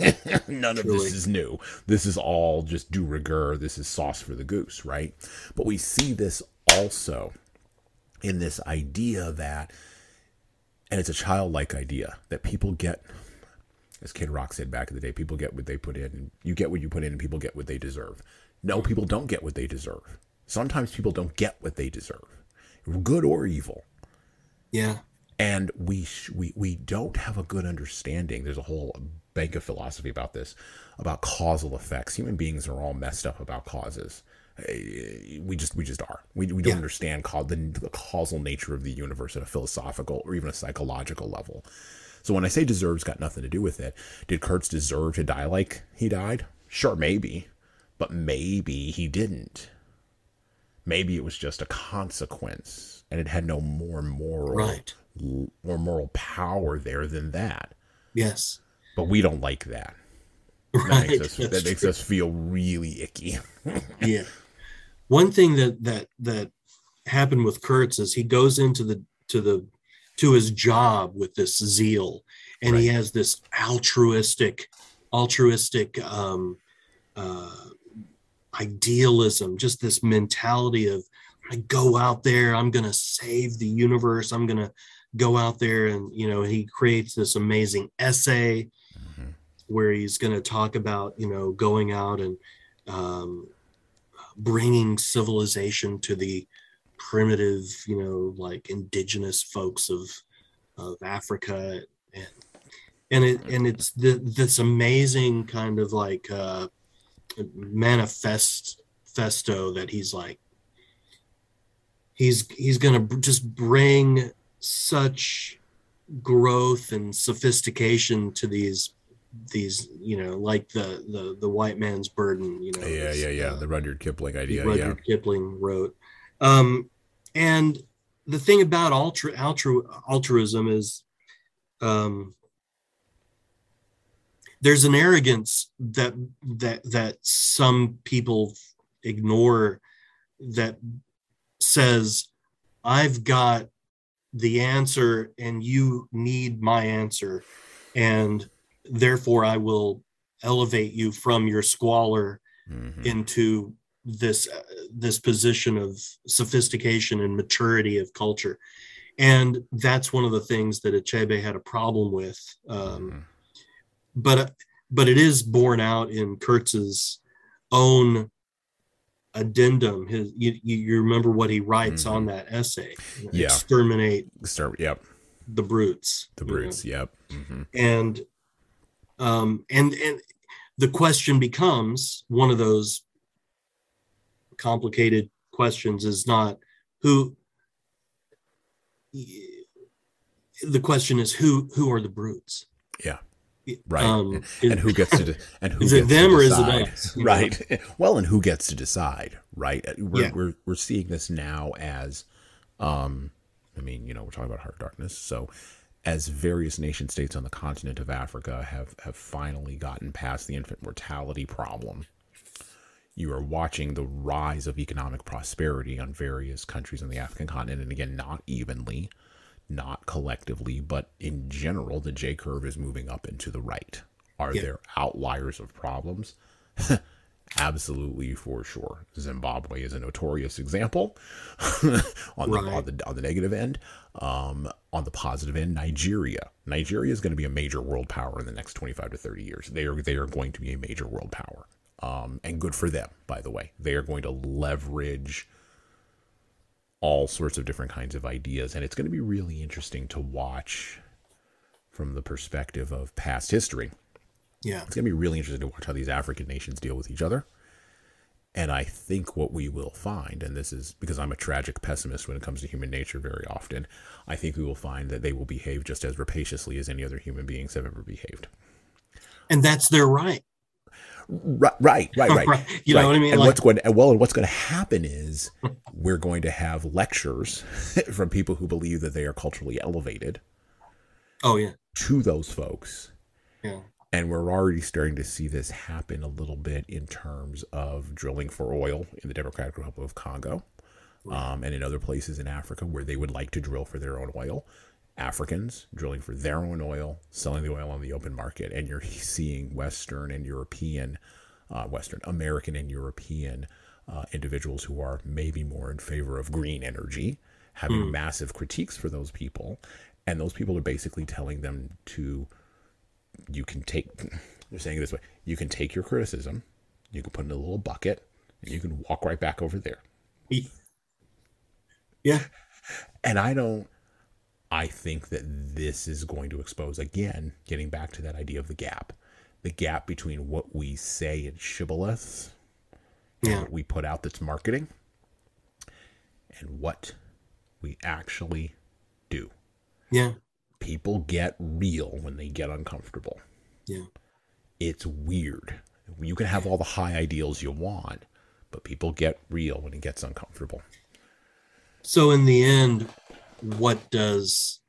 [SPEAKER 1] None of this is new. This is all just de rigueur. This is sauce for the goose, right? But we see this also in this idea that, and it's a childlike idea, that people get, as Kid Rock said back in the day, people get what they put in. You get what you put in, and people get what they deserve. No, people don't get what they deserve. Sometimes people don't get what they deserve, good or evil.
[SPEAKER 2] Yeah.
[SPEAKER 1] And we we we don't have a good understanding. There's a whole bank of philosophy about this, about causal effects. Human beings are all messed up about causes. Eh, we just we just are. We, we don't yeah. understand the, the causal nature of the universe at a philosophical or even a psychological level. So when I say deserves, got nothing to do with it. Did Kurtz deserve to die like he died? Sure, maybe, but maybe he didn't maybe it was just a consequence and it had no more moral
[SPEAKER 2] right.
[SPEAKER 1] more moral power there than that
[SPEAKER 2] yes
[SPEAKER 1] but we don't like that right. that makes, us, that makes us feel really icky
[SPEAKER 2] yeah one thing that that that happened with kurtz is he goes into the to the to his job with this zeal and right. he has this altruistic altruistic um uh idealism, just this mentality of I go out there, I'm going to save the universe, I'm going to go out there and you know he creates this amazing essay mm-hmm. where he's going to talk about you know going out and um, bringing civilization to the primitive you know like indigenous folks of of africa and and it and it's the, this amazing kind of like uh manifest festo that he's like he's he's gonna just bring such growth and sophistication to these these you know like the the the white man's burden you know
[SPEAKER 1] yeah
[SPEAKER 2] this,
[SPEAKER 1] yeah yeah
[SPEAKER 2] uh,
[SPEAKER 1] the rudyard kipling idea
[SPEAKER 2] Rudyard Kipling wrote. Um, and the thing about ultra, altru, altruism is um, there's an arrogance that that that some people ignore that says I've got the answer and you need my answer and therefore I will elevate you from your squalor
[SPEAKER 1] Mhm.
[SPEAKER 2] into this uh, this position of sophistication and maturity of culture and that's one of the things that Achebe had a problem with um,
[SPEAKER 1] Mhm.
[SPEAKER 2] But but it is borne out in Kurtz's own addendum his you, you remember what he writes on that essay
[SPEAKER 1] Mm-hmm. Yeah.
[SPEAKER 2] exterminate
[SPEAKER 1] start yep
[SPEAKER 2] the brutes
[SPEAKER 1] the
[SPEAKER 2] you know?
[SPEAKER 1] brutes yep hmm
[SPEAKER 2] and um and and the question becomes one of those complicated questions is not who the question is who who are the brutes
[SPEAKER 1] Yeah. Right.
[SPEAKER 2] um
[SPEAKER 1] and who gets to de- and who
[SPEAKER 2] is it them or is it us, know?
[SPEAKER 1] right well and who gets to decide right Uh, we're,
[SPEAKER 2] Yeah.
[SPEAKER 1] we're we're seeing this now as um i mean you know we're talking about heart of darkness so as various nation states on the continent of africa have have finally gotten past the infant mortality problem you are watching the rise of economic prosperity on various countries on the african continent and again not evenly not collectively, but in general, the J curve is moving up and to the right. Are
[SPEAKER 2] Yeah.
[SPEAKER 1] there outliers of problems? Absolutely, for sure. Zimbabwe is a notorious example on, the, on the on the negative end. Um, on the positive end, Nigeria. Nigeria is going to be a major world power in the next twenty five to thirty years. They are they are going to be a major world power, um, and good for them. By the way, they are going to leverage all sorts of different kinds of ideas. And it's going to be really interesting to watch from the perspective of past history.
[SPEAKER 2] yeah
[SPEAKER 1] It's going to be really interesting to watch how these African nations deal with each other. And I think what we will find, and this is because I'm a tragic pessimist when it comes to human nature very often, I think we will find that they will behave just as rapaciously as any other human beings have ever behaved.
[SPEAKER 2] and that's their right
[SPEAKER 1] Right, right, right, right.
[SPEAKER 2] you know what i mean
[SPEAKER 1] And
[SPEAKER 2] like
[SPEAKER 1] what's going to, well, and what's going to happen is we're going to have lectures from people who believe that they are culturally elevated
[SPEAKER 2] oh yeah
[SPEAKER 1] to those folks.
[SPEAKER 2] yeah
[SPEAKER 1] And we're already starting to see this happen a little bit in terms of drilling for oil in the Democratic Republic of Congo um, and in other places in Africa where they would like to drill for their own oil. Africans drilling for their own oil, selling the oil on the open market. And you're seeing Western and European, uh, Western, American and European uh, individuals who are maybe more in favor of green energy having massive critiques for those people. And those people are basically telling them to you can take they're saying it this way you can take your criticism you can put it in a little bucket and you can walk right back over there
[SPEAKER 2] yeah
[SPEAKER 1] and i don't i think that this is going to expose again getting back to that idea of the gap the gap between what we say in shibboleths and
[SPEAKER 2] Yeah.
[SPEAKER 1] what we put out that's marketing and what we actually do
[SPEAKER 2] yeah
[SPEAKER 1] people get real when they get uncomfortable
[SPEAKER 2] yeah
[SPEAKER 1] it's weird. You can have all the high ideals you want, but people get real when it gets uncomfortable.
[SPEAKER 2] So in the end, what does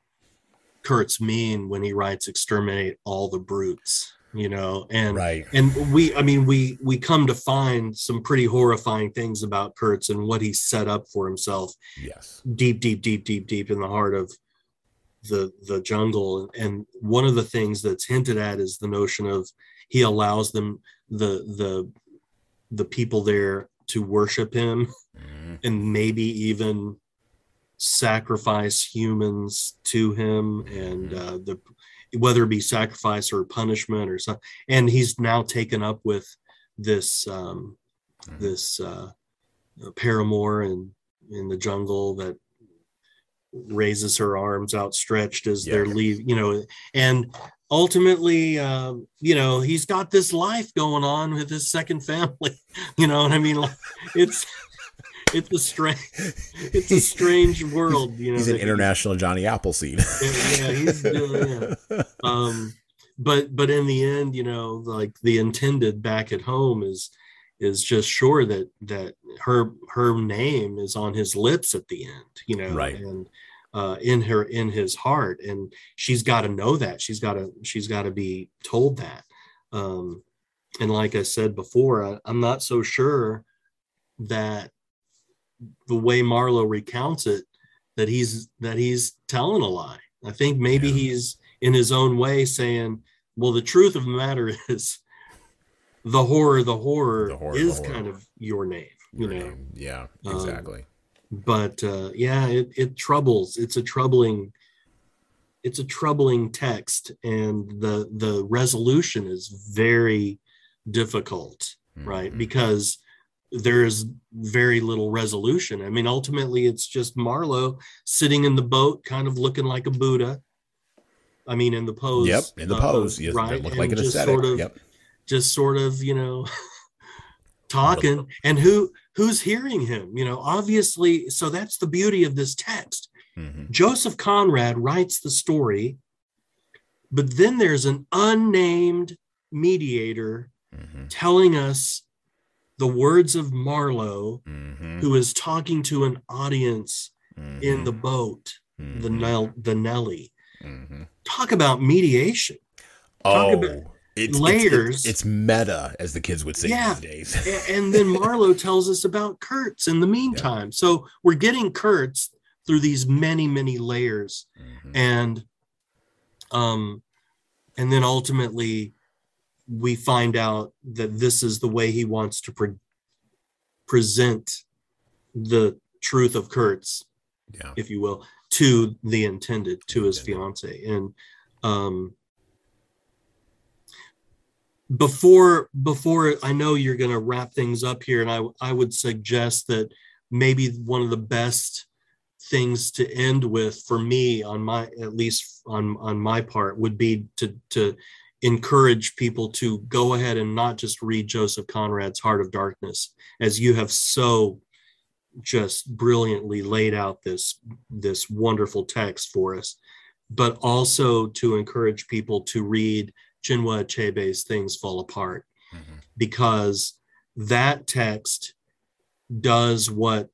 [SPEAKER 2] Kurtz mean when he writes exterminate all the brutes? You know, and
[SPEAKER 1] Right.
[SPEAKER 2] and we I mean we we come to find some pretty horrifying things about Kurtz and what he set up for himself
[SPEAKER 1] Yes.
[SPEAKER 2] deep, deep, deep, deep, deep in the heart of the the jungle. And one of the things that's hinted at is the notion of he allows them the the the people there to worship him
[SPEAKER 1] Mhm.
[SPEAKER 2] and maybe even sacrifice humans to him and uh, the whether it be sacrifice or punishment or something and he's now taken up with this um,
[SPEAKER 1] Mhm.
[SPEAKER 2] this uh, paramour in in the jungle that raises her arms outstretched as they're
[SPEAKER 1] Yeah.
[SPEAKER 2] leave you know and ultimately um, you know he's got this life going on with his second family you know what i mean like it's it's a strange it's a strange world you know
[SPEAKER 1] He's an international Johnny Appleseed.
[SPEAKER 2] yeah, he's doing yeah. um but but in the end you know like the intended back at home is is just sure that that her her name is on his lips at the end you know
[SPEAKER 1] Right.
[SPEAKER 2] and uh in her in his heart and she's got to know that she's got to she's got to be told that um and like i said before I, i'm not so sure that the way marlowe recounts it that he's that he's telling a lie i think maybe
[SPEAKER 1] Yeah.
[SPEAKER 2] he's in his own way saying well the truth of the matter is the horror the horror,
[SPEAKER 1] The horror, the
[SPEAKER 2] is
[SPEAKER 1] horror.
[SPEAKER 2] kind of your name you
[SPEAKER 1] Your
[SPEAKER 2] know
[SPEAKER 1] name. Yeah,
[SPEAKER 2] Um,
[SPEAKER 1] exactly.
[SPEAKER 2] but uh, yeah it, it troubles it's a troubling it's a troubling text and the the resolution is very difficult right
[SPEAKER 1] Mhm.
[SPEAKER 2] Because there's very little resolution i mean ultimately it's just marlowe sitting in the boat kind of looking like a buddha i mean in the pose
[SPEAKER 1] Yep, in the
[SPEAKER 2] uh,
[SPEAKER 1] pose. Yes,
[SPEAKER 2] right And
[SPEAKER 1] like an
[SPEAKER 2] just
[SPEAKER 1] aesthetic.
[SPEAKER 2] sort of
[SPEAKER 1] yep.
[SPEAKER 2] just sort of you know talking and who who's hearing him you know obviously so that's the beauty of this text
[SPEAKER 1] Mhm.
[SPEAKER 2] joseph conrad writes the story but then there's an unnamed mediator
[SPEAKER 1] Mhm.
[SPEAKER 2] telling us the words of marlowe
[SPEAKER 1] Mhm.
[SPEAKER 2] who is talking to an audience in
[SPEAKER 1] Mhm.
[SPEAKER 2] the boat the
[SPEAKER 1] Mhm.
[SPEAKER 2] Nell, the Nellie
[SPEAKER 1] Mhm.
[SPEAKER 2] talk about mediation Talk
[SPEAKER 1] Oh,
[SPEAKER 2] about
[SPEAKER 1] it's,
[SPEAKER 2] layers.
[SPEAKER 1] It's, it's meta, as the kids would say
[SPEAKER 2] Yeah.
[SPEAKER 1] these days.
[SPEAKER 2] And then Marlowe tells us about Kurtz in the meantime. So we're getting Kurtz through these many, many layers.
[SPEAKER 1] Mhm.
[SPEAKER 2] And um and then ultimately we find out that this is the way he wants to pre- present the truth of Kurtz,
[SPEAKER 1] Yeah.
[SPEAKER 2] if you will, to the intended, to his fiance. And um before before I know you're going to wrap things up here, and I I would suggest that maybe one of the best things to end with for me on my at least on on my part would be to to encourage people to go ahead and not just read Joseph Conrad's Heart of Darkness as you have so just brilliantly laid out this this wonderful text for us but also to encourage people to read Chinua Achebe's Things Fall Apart
[SPEAKER 1] Mhm.
[SPEAKER 2] because that text does what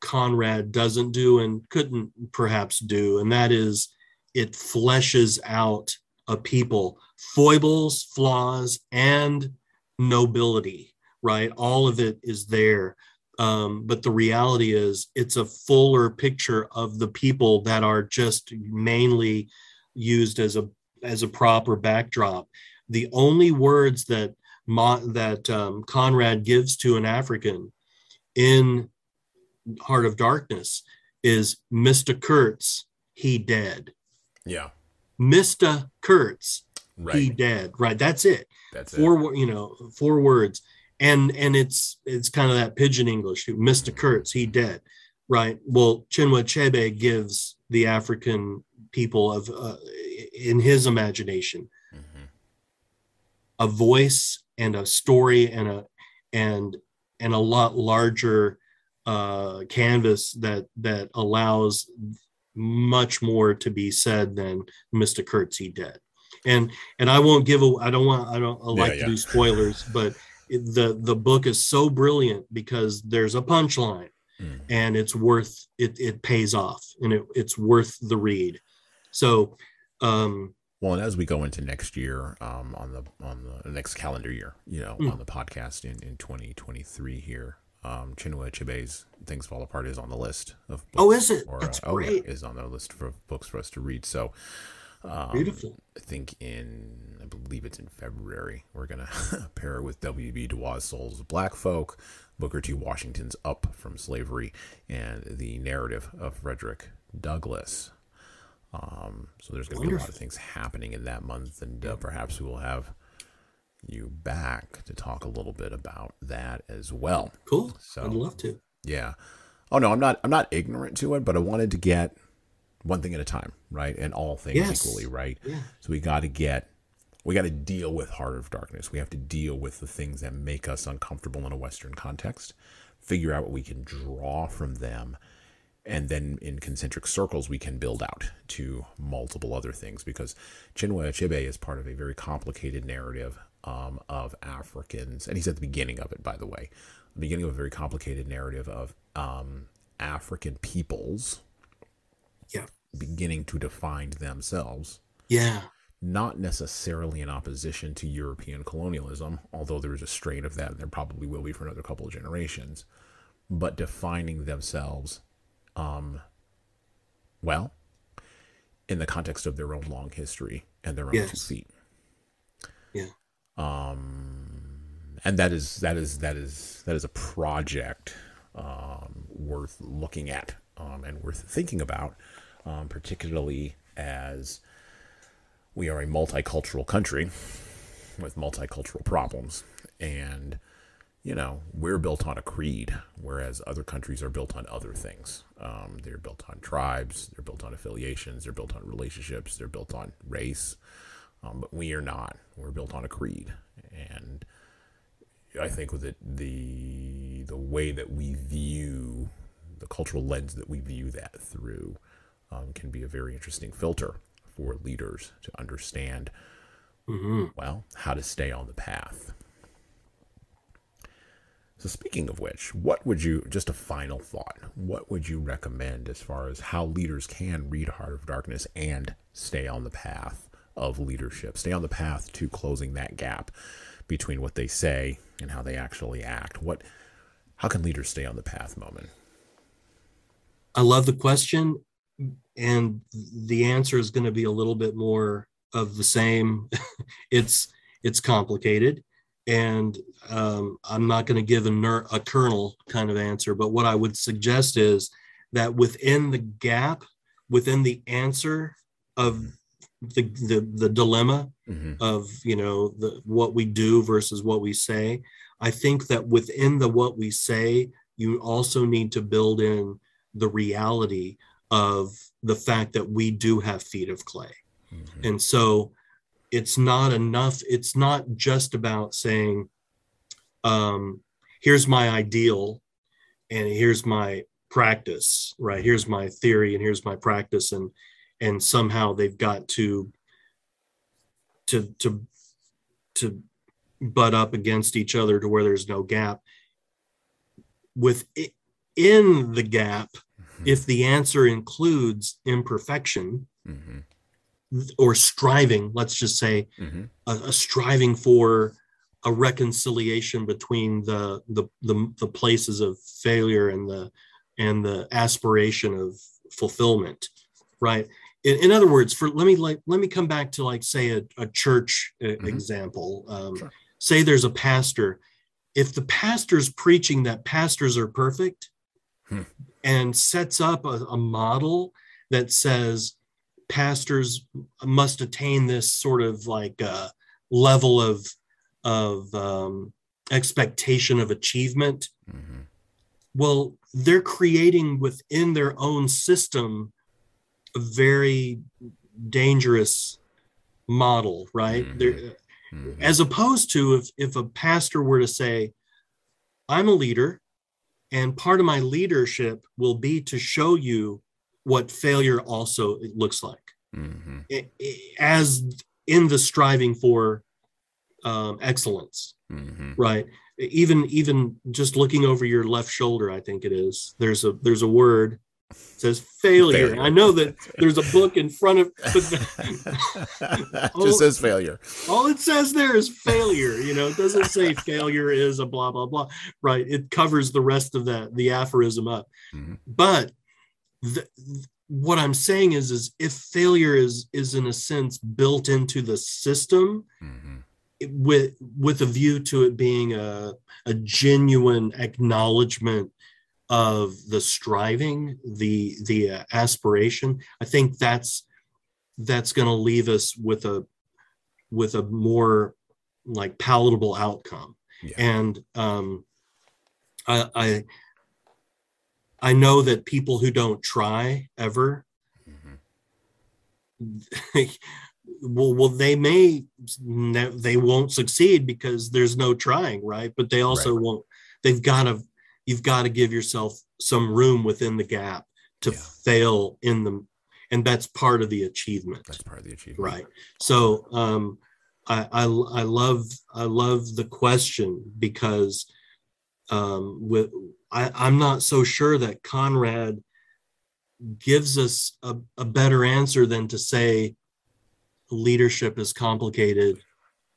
[SPEAKER 2] Conrad doesn't do and couldn't perhaps do, and that is it fleshes out a people, foibles, flaws, and nobility, right? All of it is there. Um, but the reality is, it's a fuller picture of the people that are just mainly used as a as a proper backdrop. The only words that that um, Conrad gives to an African in Heart of Darkness is Mr. Kurtz, he dead.
[SPEAKER 1] Yeah.
[SPEAKER 2] Mr. Kurtz,
[SPEAKER 1] Right.
[SPEAKER 2] he dead. Right. That's it.
[SPEAKER 1] That's
[SPEAKER 2] Four,
[SPEAKER 1] it.
[SPEAKER 2] you know, four words. And and it's it's kind of that pidgin English. Mr. Kurtz, he dead. Right. Well, Chinua Achebe gives the African people of uh, in his imagination
[SPEAKER 1] Mhm.
[SPEAKER 2] a voice and a story and a and and a lot larger uh canvas that that allows much more to be said than Mr. Kurtzy did. And and I won't give a I don't want I don't I like
[SPEAKER 1] yeah.
[SPEAKER 2] to do spoilers, but the the book is so brilliant because there's a punchline
[SPEAKER 1] Mhm.
[SPEAKER 2] and it's worth it it pays off and it, it's worth the read. So um
[SPEAKER 1] Well, and as we go into next year, um, on the on the next calendar year, you know,
[SPEAKER 2] Mm.
[SPEAKER 1] on the podcast in in 2023 here, um, Chinua Achebe's "Things Fall Apart" is on the list of. Books
[SPEAKER 2] Oh, is it?
[SPEAKER 1] Or,
[SPEAKER 2] That's
[SPEAKER 1] uh, oh, yeah,
[SPEAKER 2] great.
[SPEAKER 1] is on the list for books for us to read. So, um,
[SPEAKER 2] beautiful.
[SPEAKER 1] I think in I believe it's in February we're gonna pair it with W.B. Du Bois' Souls of Black Folk, Booker T. Washington's Up from Slavery, and the narrative of Frederick Douglass. Um, so there's going to be a lot of things happening in that month, and uh, perhaps we will have you back to talk a little bit about that as well.
[SPEAKER 2] Cool.
[SPEAKER 1] So-
[SPEAKER 2] I'd love to.
[SPEAKER 1] Yeah. Oh no, I'm not. I'm not ignorant to it, but I wanted to get one thing at a time, right? And all things
[SPEAKER 2] Yes.
[SPEAKER 1] equally, right?
[SPEAKER 2] Yeah.
[SPEAKER 1] So we got to get, we got to deal with Heart of Darkness. We have to deal with the things that make us uncomfortable in a Western context, figure out what we can draw from them, and then in concentric circles we can build out to multiple other things because Chinua Achebe is part of a very complicated narrative um, of Africans, and he's at the beginning of it, by the way, the beginning of a very complicated narrative of um, African peoples,
[SPEAKER 2] yeah,
[SPEAKER 1] beginning to define themselves,
[SPEAKER 2] yeah,
[SPEAKER 1] not necessarily in opposition to European colonialism, although there's a strain of that, and there probably will be for another couple of generations, but defining themselves um, well, in the context of their own long history and their own yes. feet.
[SPEAKER 2] Yeah.
[SPEAKER 1] Um, and that is that is that is that is a project um, worth looking at um, and worth thinking about, um, particularly as we are a multicultural country with multicultural problems and you know, we're built on a creed, whereas other countries are built on other things. Um, they're built on tribes, they're built on affiliations, they're built on relationships, they're built on race. Um, but we are not. We're built on a creed, and I think with it, the the way that we view the cultural lens that we view that through um, can be a very interesting filter for leaders to understand.
[SPEAKER 2] Mm-hmm.
[SPEAKER 1] Well, how to stay on the path so, speaking of which, what would you, just a final thought, what would you recommend as far as how leaders can read Heart of Darkness and stay on the path of leadership, stay on the path to closing that gap between what they say and how they actually act? What, how can leaders stay on the path, Momin?
[SPEAKER 2] I love the question, and the answer is going to be a little bit more of the same. it's it's complicated and um, I'm not going to give a, ner- a kernel kind of answer, but what I would suggest is that within the gap, within the answer of the the, the dilemma mm-hmm. of you know the what we do versus what we say, I think that within the what we say, you also need to build in the reality of the fact that we do have feet of clay, mm-hmm. and so it's not enough it's not just about saying um, here's my ideal and here's my practice right here's my theory and here's my practice and and somehow they've got to to to to butt up against each other to where there's no gap within the gap mm-hmm. if the answer includes imperfection mm-hmm or striving, let's just say, mm-hmm. a, a, striving for a reconciliation between the, the, the the places of failure and the and the aspiration of fulfillment, right? In, in other words, for let me like let me come back to like say a, a church uh, mm-hmm. example. Um, sure. Say there's a pastor. If the pastor's preaching that pastors are perfect, hmm. and sets up a, a model that says pastors must attain this sort of like uh, level of of um, expectation of achievement. Mm-hmm. Well, they're creating within their own system a very dangerous model, right? Mm-hmm. Mm-hmm. As opposed to if if a pastor were to say, "I'm a leader, and part of my leadership will be to show you what failure also looks like mm-hmm. it, it, as in the striving for um, excellence mm-hmm. right even even just looking over your left shoulder i think it is there's a there's a word says failure. failure. I know that there's a book in front of
[SPEAKER 1] all, just says failure.
[SPEAKER 2] All it says there is failure. You know, it doesn't say failure is a blah blah blah. Right. It covers the rest of that the aphorism up. Mm-hmm. But the, what I'm saying is, is if failure is is in a sense built into the system, mm-hmm. with with a view to it being a a genuine acknowledgement of the striving, the the uh, aspiration, I think that's that's going to leave us with a with a more like palatable outcome. Yeah. And um, I, I I know that people who don't try ever, mm-hmm. well, well, they may they won't succeed because there's no trying, right? But they also right. won't. They've got to. You've got to give yourself some room within the gap to
[SPEAKER 1] Yeah.
[SPEAKER 2] fail in the and that's part of the achievement
[SPEAKER 1] That's part of the achievement.
[SPEAKER 2] right so um I, I i love i love the question because um with i i'm not so sure that conrad gives us a, a better answer than to say leadership is complicated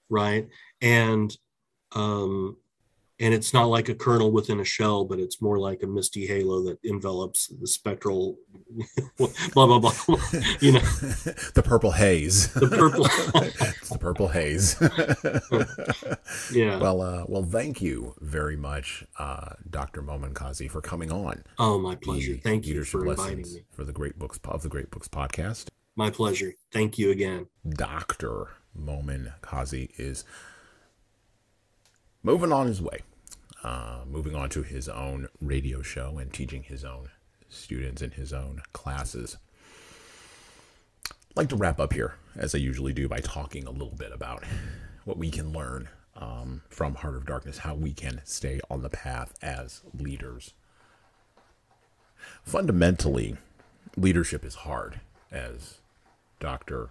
[SPEAKER 2] right and um and it's not like a kernel within a shell but it's more like a misty halo that envelops the spectral blah blah blah you know
[SPEAKER 1] the purple haze.
[SPEAKER 2] the purple
[SPEAKER 1] it's the purple haze.
[SPEAKER 2] yeah
[SPEAKER 1] well, uh, well, thank you very much, uh, Dr. Momin Kazi, for coming on.
[SPEAKER 2] oh my pleasure
[SPEAKER 1] the
[SPEAKER 2] thank you for inviting me
[SPEAKER 1] for the Great Books of the Great Books podcast.
[SPEAKER 2] my pleasure thank you again
[SPEAKER 1] Dr. Momin Kazi is moving on his way, uh, moving on to his own radio show and teaching his own students in his own classes. I'd like to wrap up here, as I usually do, by talking a little bit about what we can learn um, from Heart of Darkness, how we can stay on the path as leaders. Fundamentally, leadership is hard, as Dr.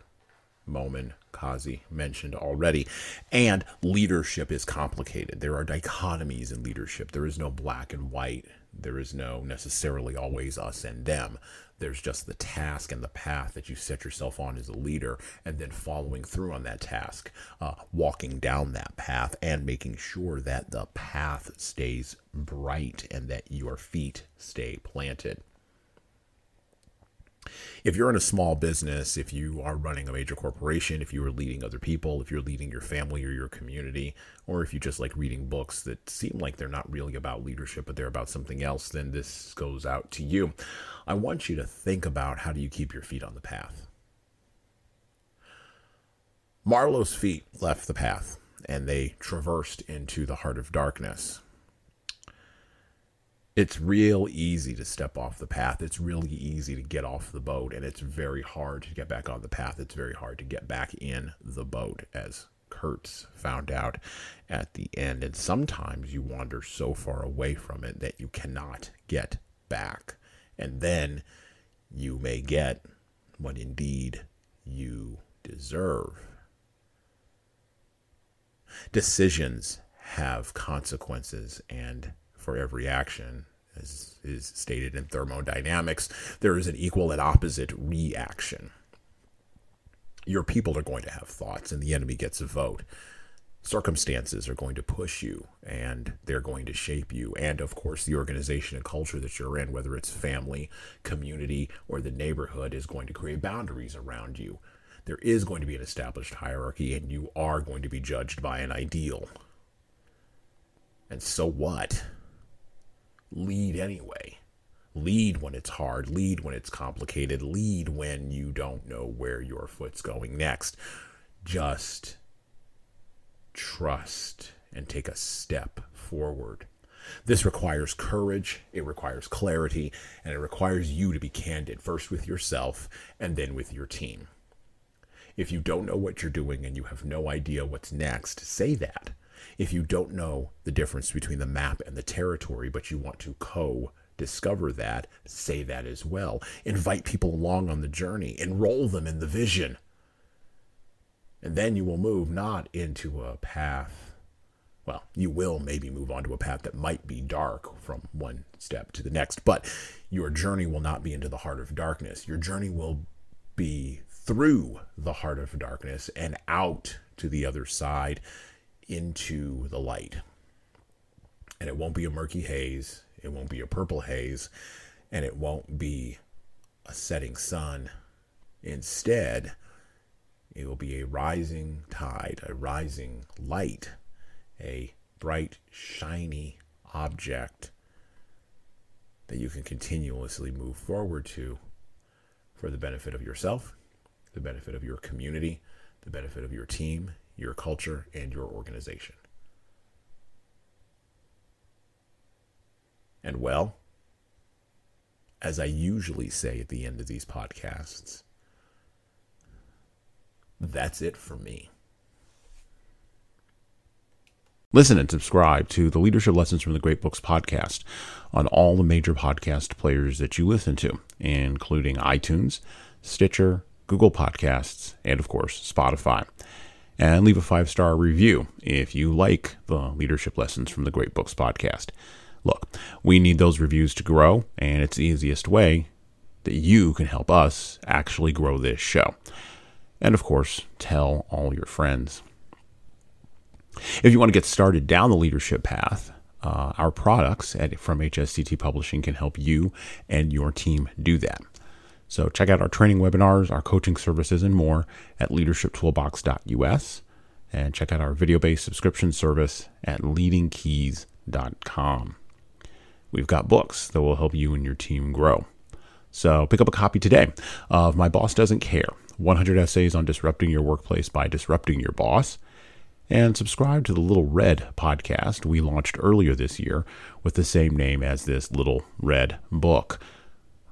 [SPEAKER 1] Momin Kazi mentioned already. And leadership is complicated. There are dichotomies in leadership. There is no black and white. There is no necessarily always us and them. There's just the task and the path that you set yourself on as a leader, and then following through on that task, uh, walking down that path, and making sure that the path stays bright and that your feet stay planted if you're in a small business, if you are running a major corporation, if you are leading other people, if you're leading your family or your community, or if you just like reading books that seem like they're not really about leadership, but they're about something else, then this goes out to you. I want you to think about how do you keep your feet on the path. Marlowe's feet left the path and they traversed into the heart of darkness it's real easy to step off the path. It's really easy to get off the boat, and it's very hard to get back on the path. It's very hard to get back in the boat, as Kurtz found out at the end. And sometimes you wander so far away from it that you cannot get back. And then you may get what indeed you deserve. Decisions have consequences, and for every action, as is stated in thermodynamics, there is an equal and opposite reaction. Your people are going to have thoughts, and the enemy gets a vote. Circumstances are going to push you, and they're going to shape you. And of course, the organization and culture that you're in, whether it's family, community, or the neighborhood, is going to create boundaries around you. There is going to be an established hierarchy, and you are going to be judged by an ideal. And so what? Lead anyway. Lead when it's hard, lead when it's complicated, lead when you don't know where your foot's going next. Just trust and take a step forward. This requires courage, it requires clarity, and it requires you to be candid, first with yourself and then with your team. If you don't know what you're doing and you have no idea what's next, say that if you don't know the difference between the map and the territory, but you want to co discover that, say that as well. Invite people along on the journey, enroll them in the vision. And then you will move not into a path. Well, you will maybe move onto a path that might be dark from one step to the next, but your journey will not be into the heart of darkness. Your journey will be through the heart of darkness and out to the other side into the light. And it won't be a murky haze, it won't be a purple haze, and it won't be a setting sun. Instead, it will be a rising tide, a rising light, a bright, shiny object that you can continuously move forward to for the benefit of yourself, the benefit of your community, the benefit of your team, your culture, and your organization. And well, as I usually say at the end of these podcasts, that's it for me. Listen and subscribe to the Leadership Lessons from the Great Books podcast on all the major podcast players that you listen to, including iTunes, Stitcher, Google Podcasts, and of course, Spotify. And leave a five star review if you like the Leadership Lessons from the Great Books podcast. Look, we need those reviews to grow, and it's the easiest way that you can help us actually grow this show. And of course, tell all your friends. If you want to get started down the leadership path, uh, our products at, from HSCT Publishing can help you and your team do that. So check out our training webinars, our coaching services, and more at leadershiptoolbox.us. And check out our video based subscription service at leadingkeys.com. We've got books that will help you and your team grow. So pick up a copy today of My Boss Doesn't Care 100 Essays on Disrupting Your Workplace by Disrupting Your Boss and subscribe to the Little Red podcast we launched earlier this year with the same name as this Little Red book.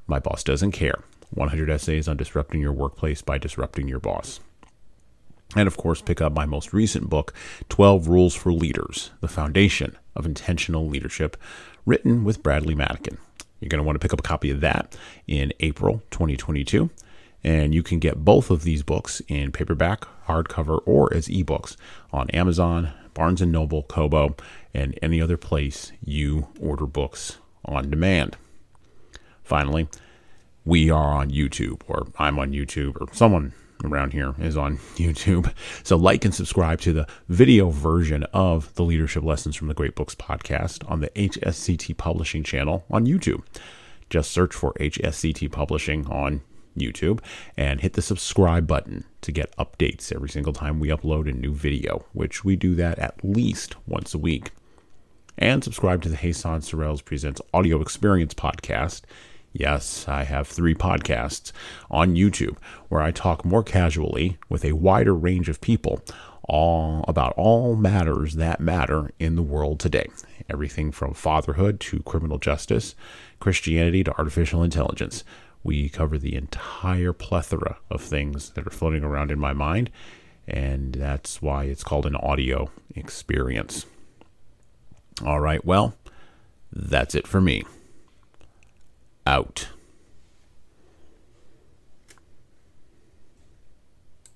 [SPEAKER 1] My Boss Doesn't Care 100 Essays on Disrupting Your Workplace by Disrupting Your Boss. And of course, pick up my most recent book, 12 Rules for Leaders The Foundation of Intentional Leadership, written with Bradley Madigan. You're going to want to pick up a copy of that in April 2022. And you can get both of these books in paperback, hardcover, or as ebooks on Amazon, Barnes & Noble, Kobo, and any other place you order books on demand. Finally, we are on YouTube, or I'm on YouTube, or someone around here is on YouTube. So like and subscribe to the video version of the Leadership Lessons from the Great Books podcast on the HSCT Publishing channel on YouTube. Just search for HSCT Publishing on YouTube and hit the subscribe button to get updates every single time we upload a new video, which we do that at least once a week. And subscribe to the Jesan Sorrells Presents Audio Experience podcast. Yes, I have three podcasts on YouTube where I talk more casually with a wider range of people all about all matters that matter in the world today. Everything from fatherhood to criminal justice, Christianity to artificial intelligence we cover the entire plethora of things that are floating around in my mind, and that's why it's called an audio experience. All right, well, that's it for me. Out.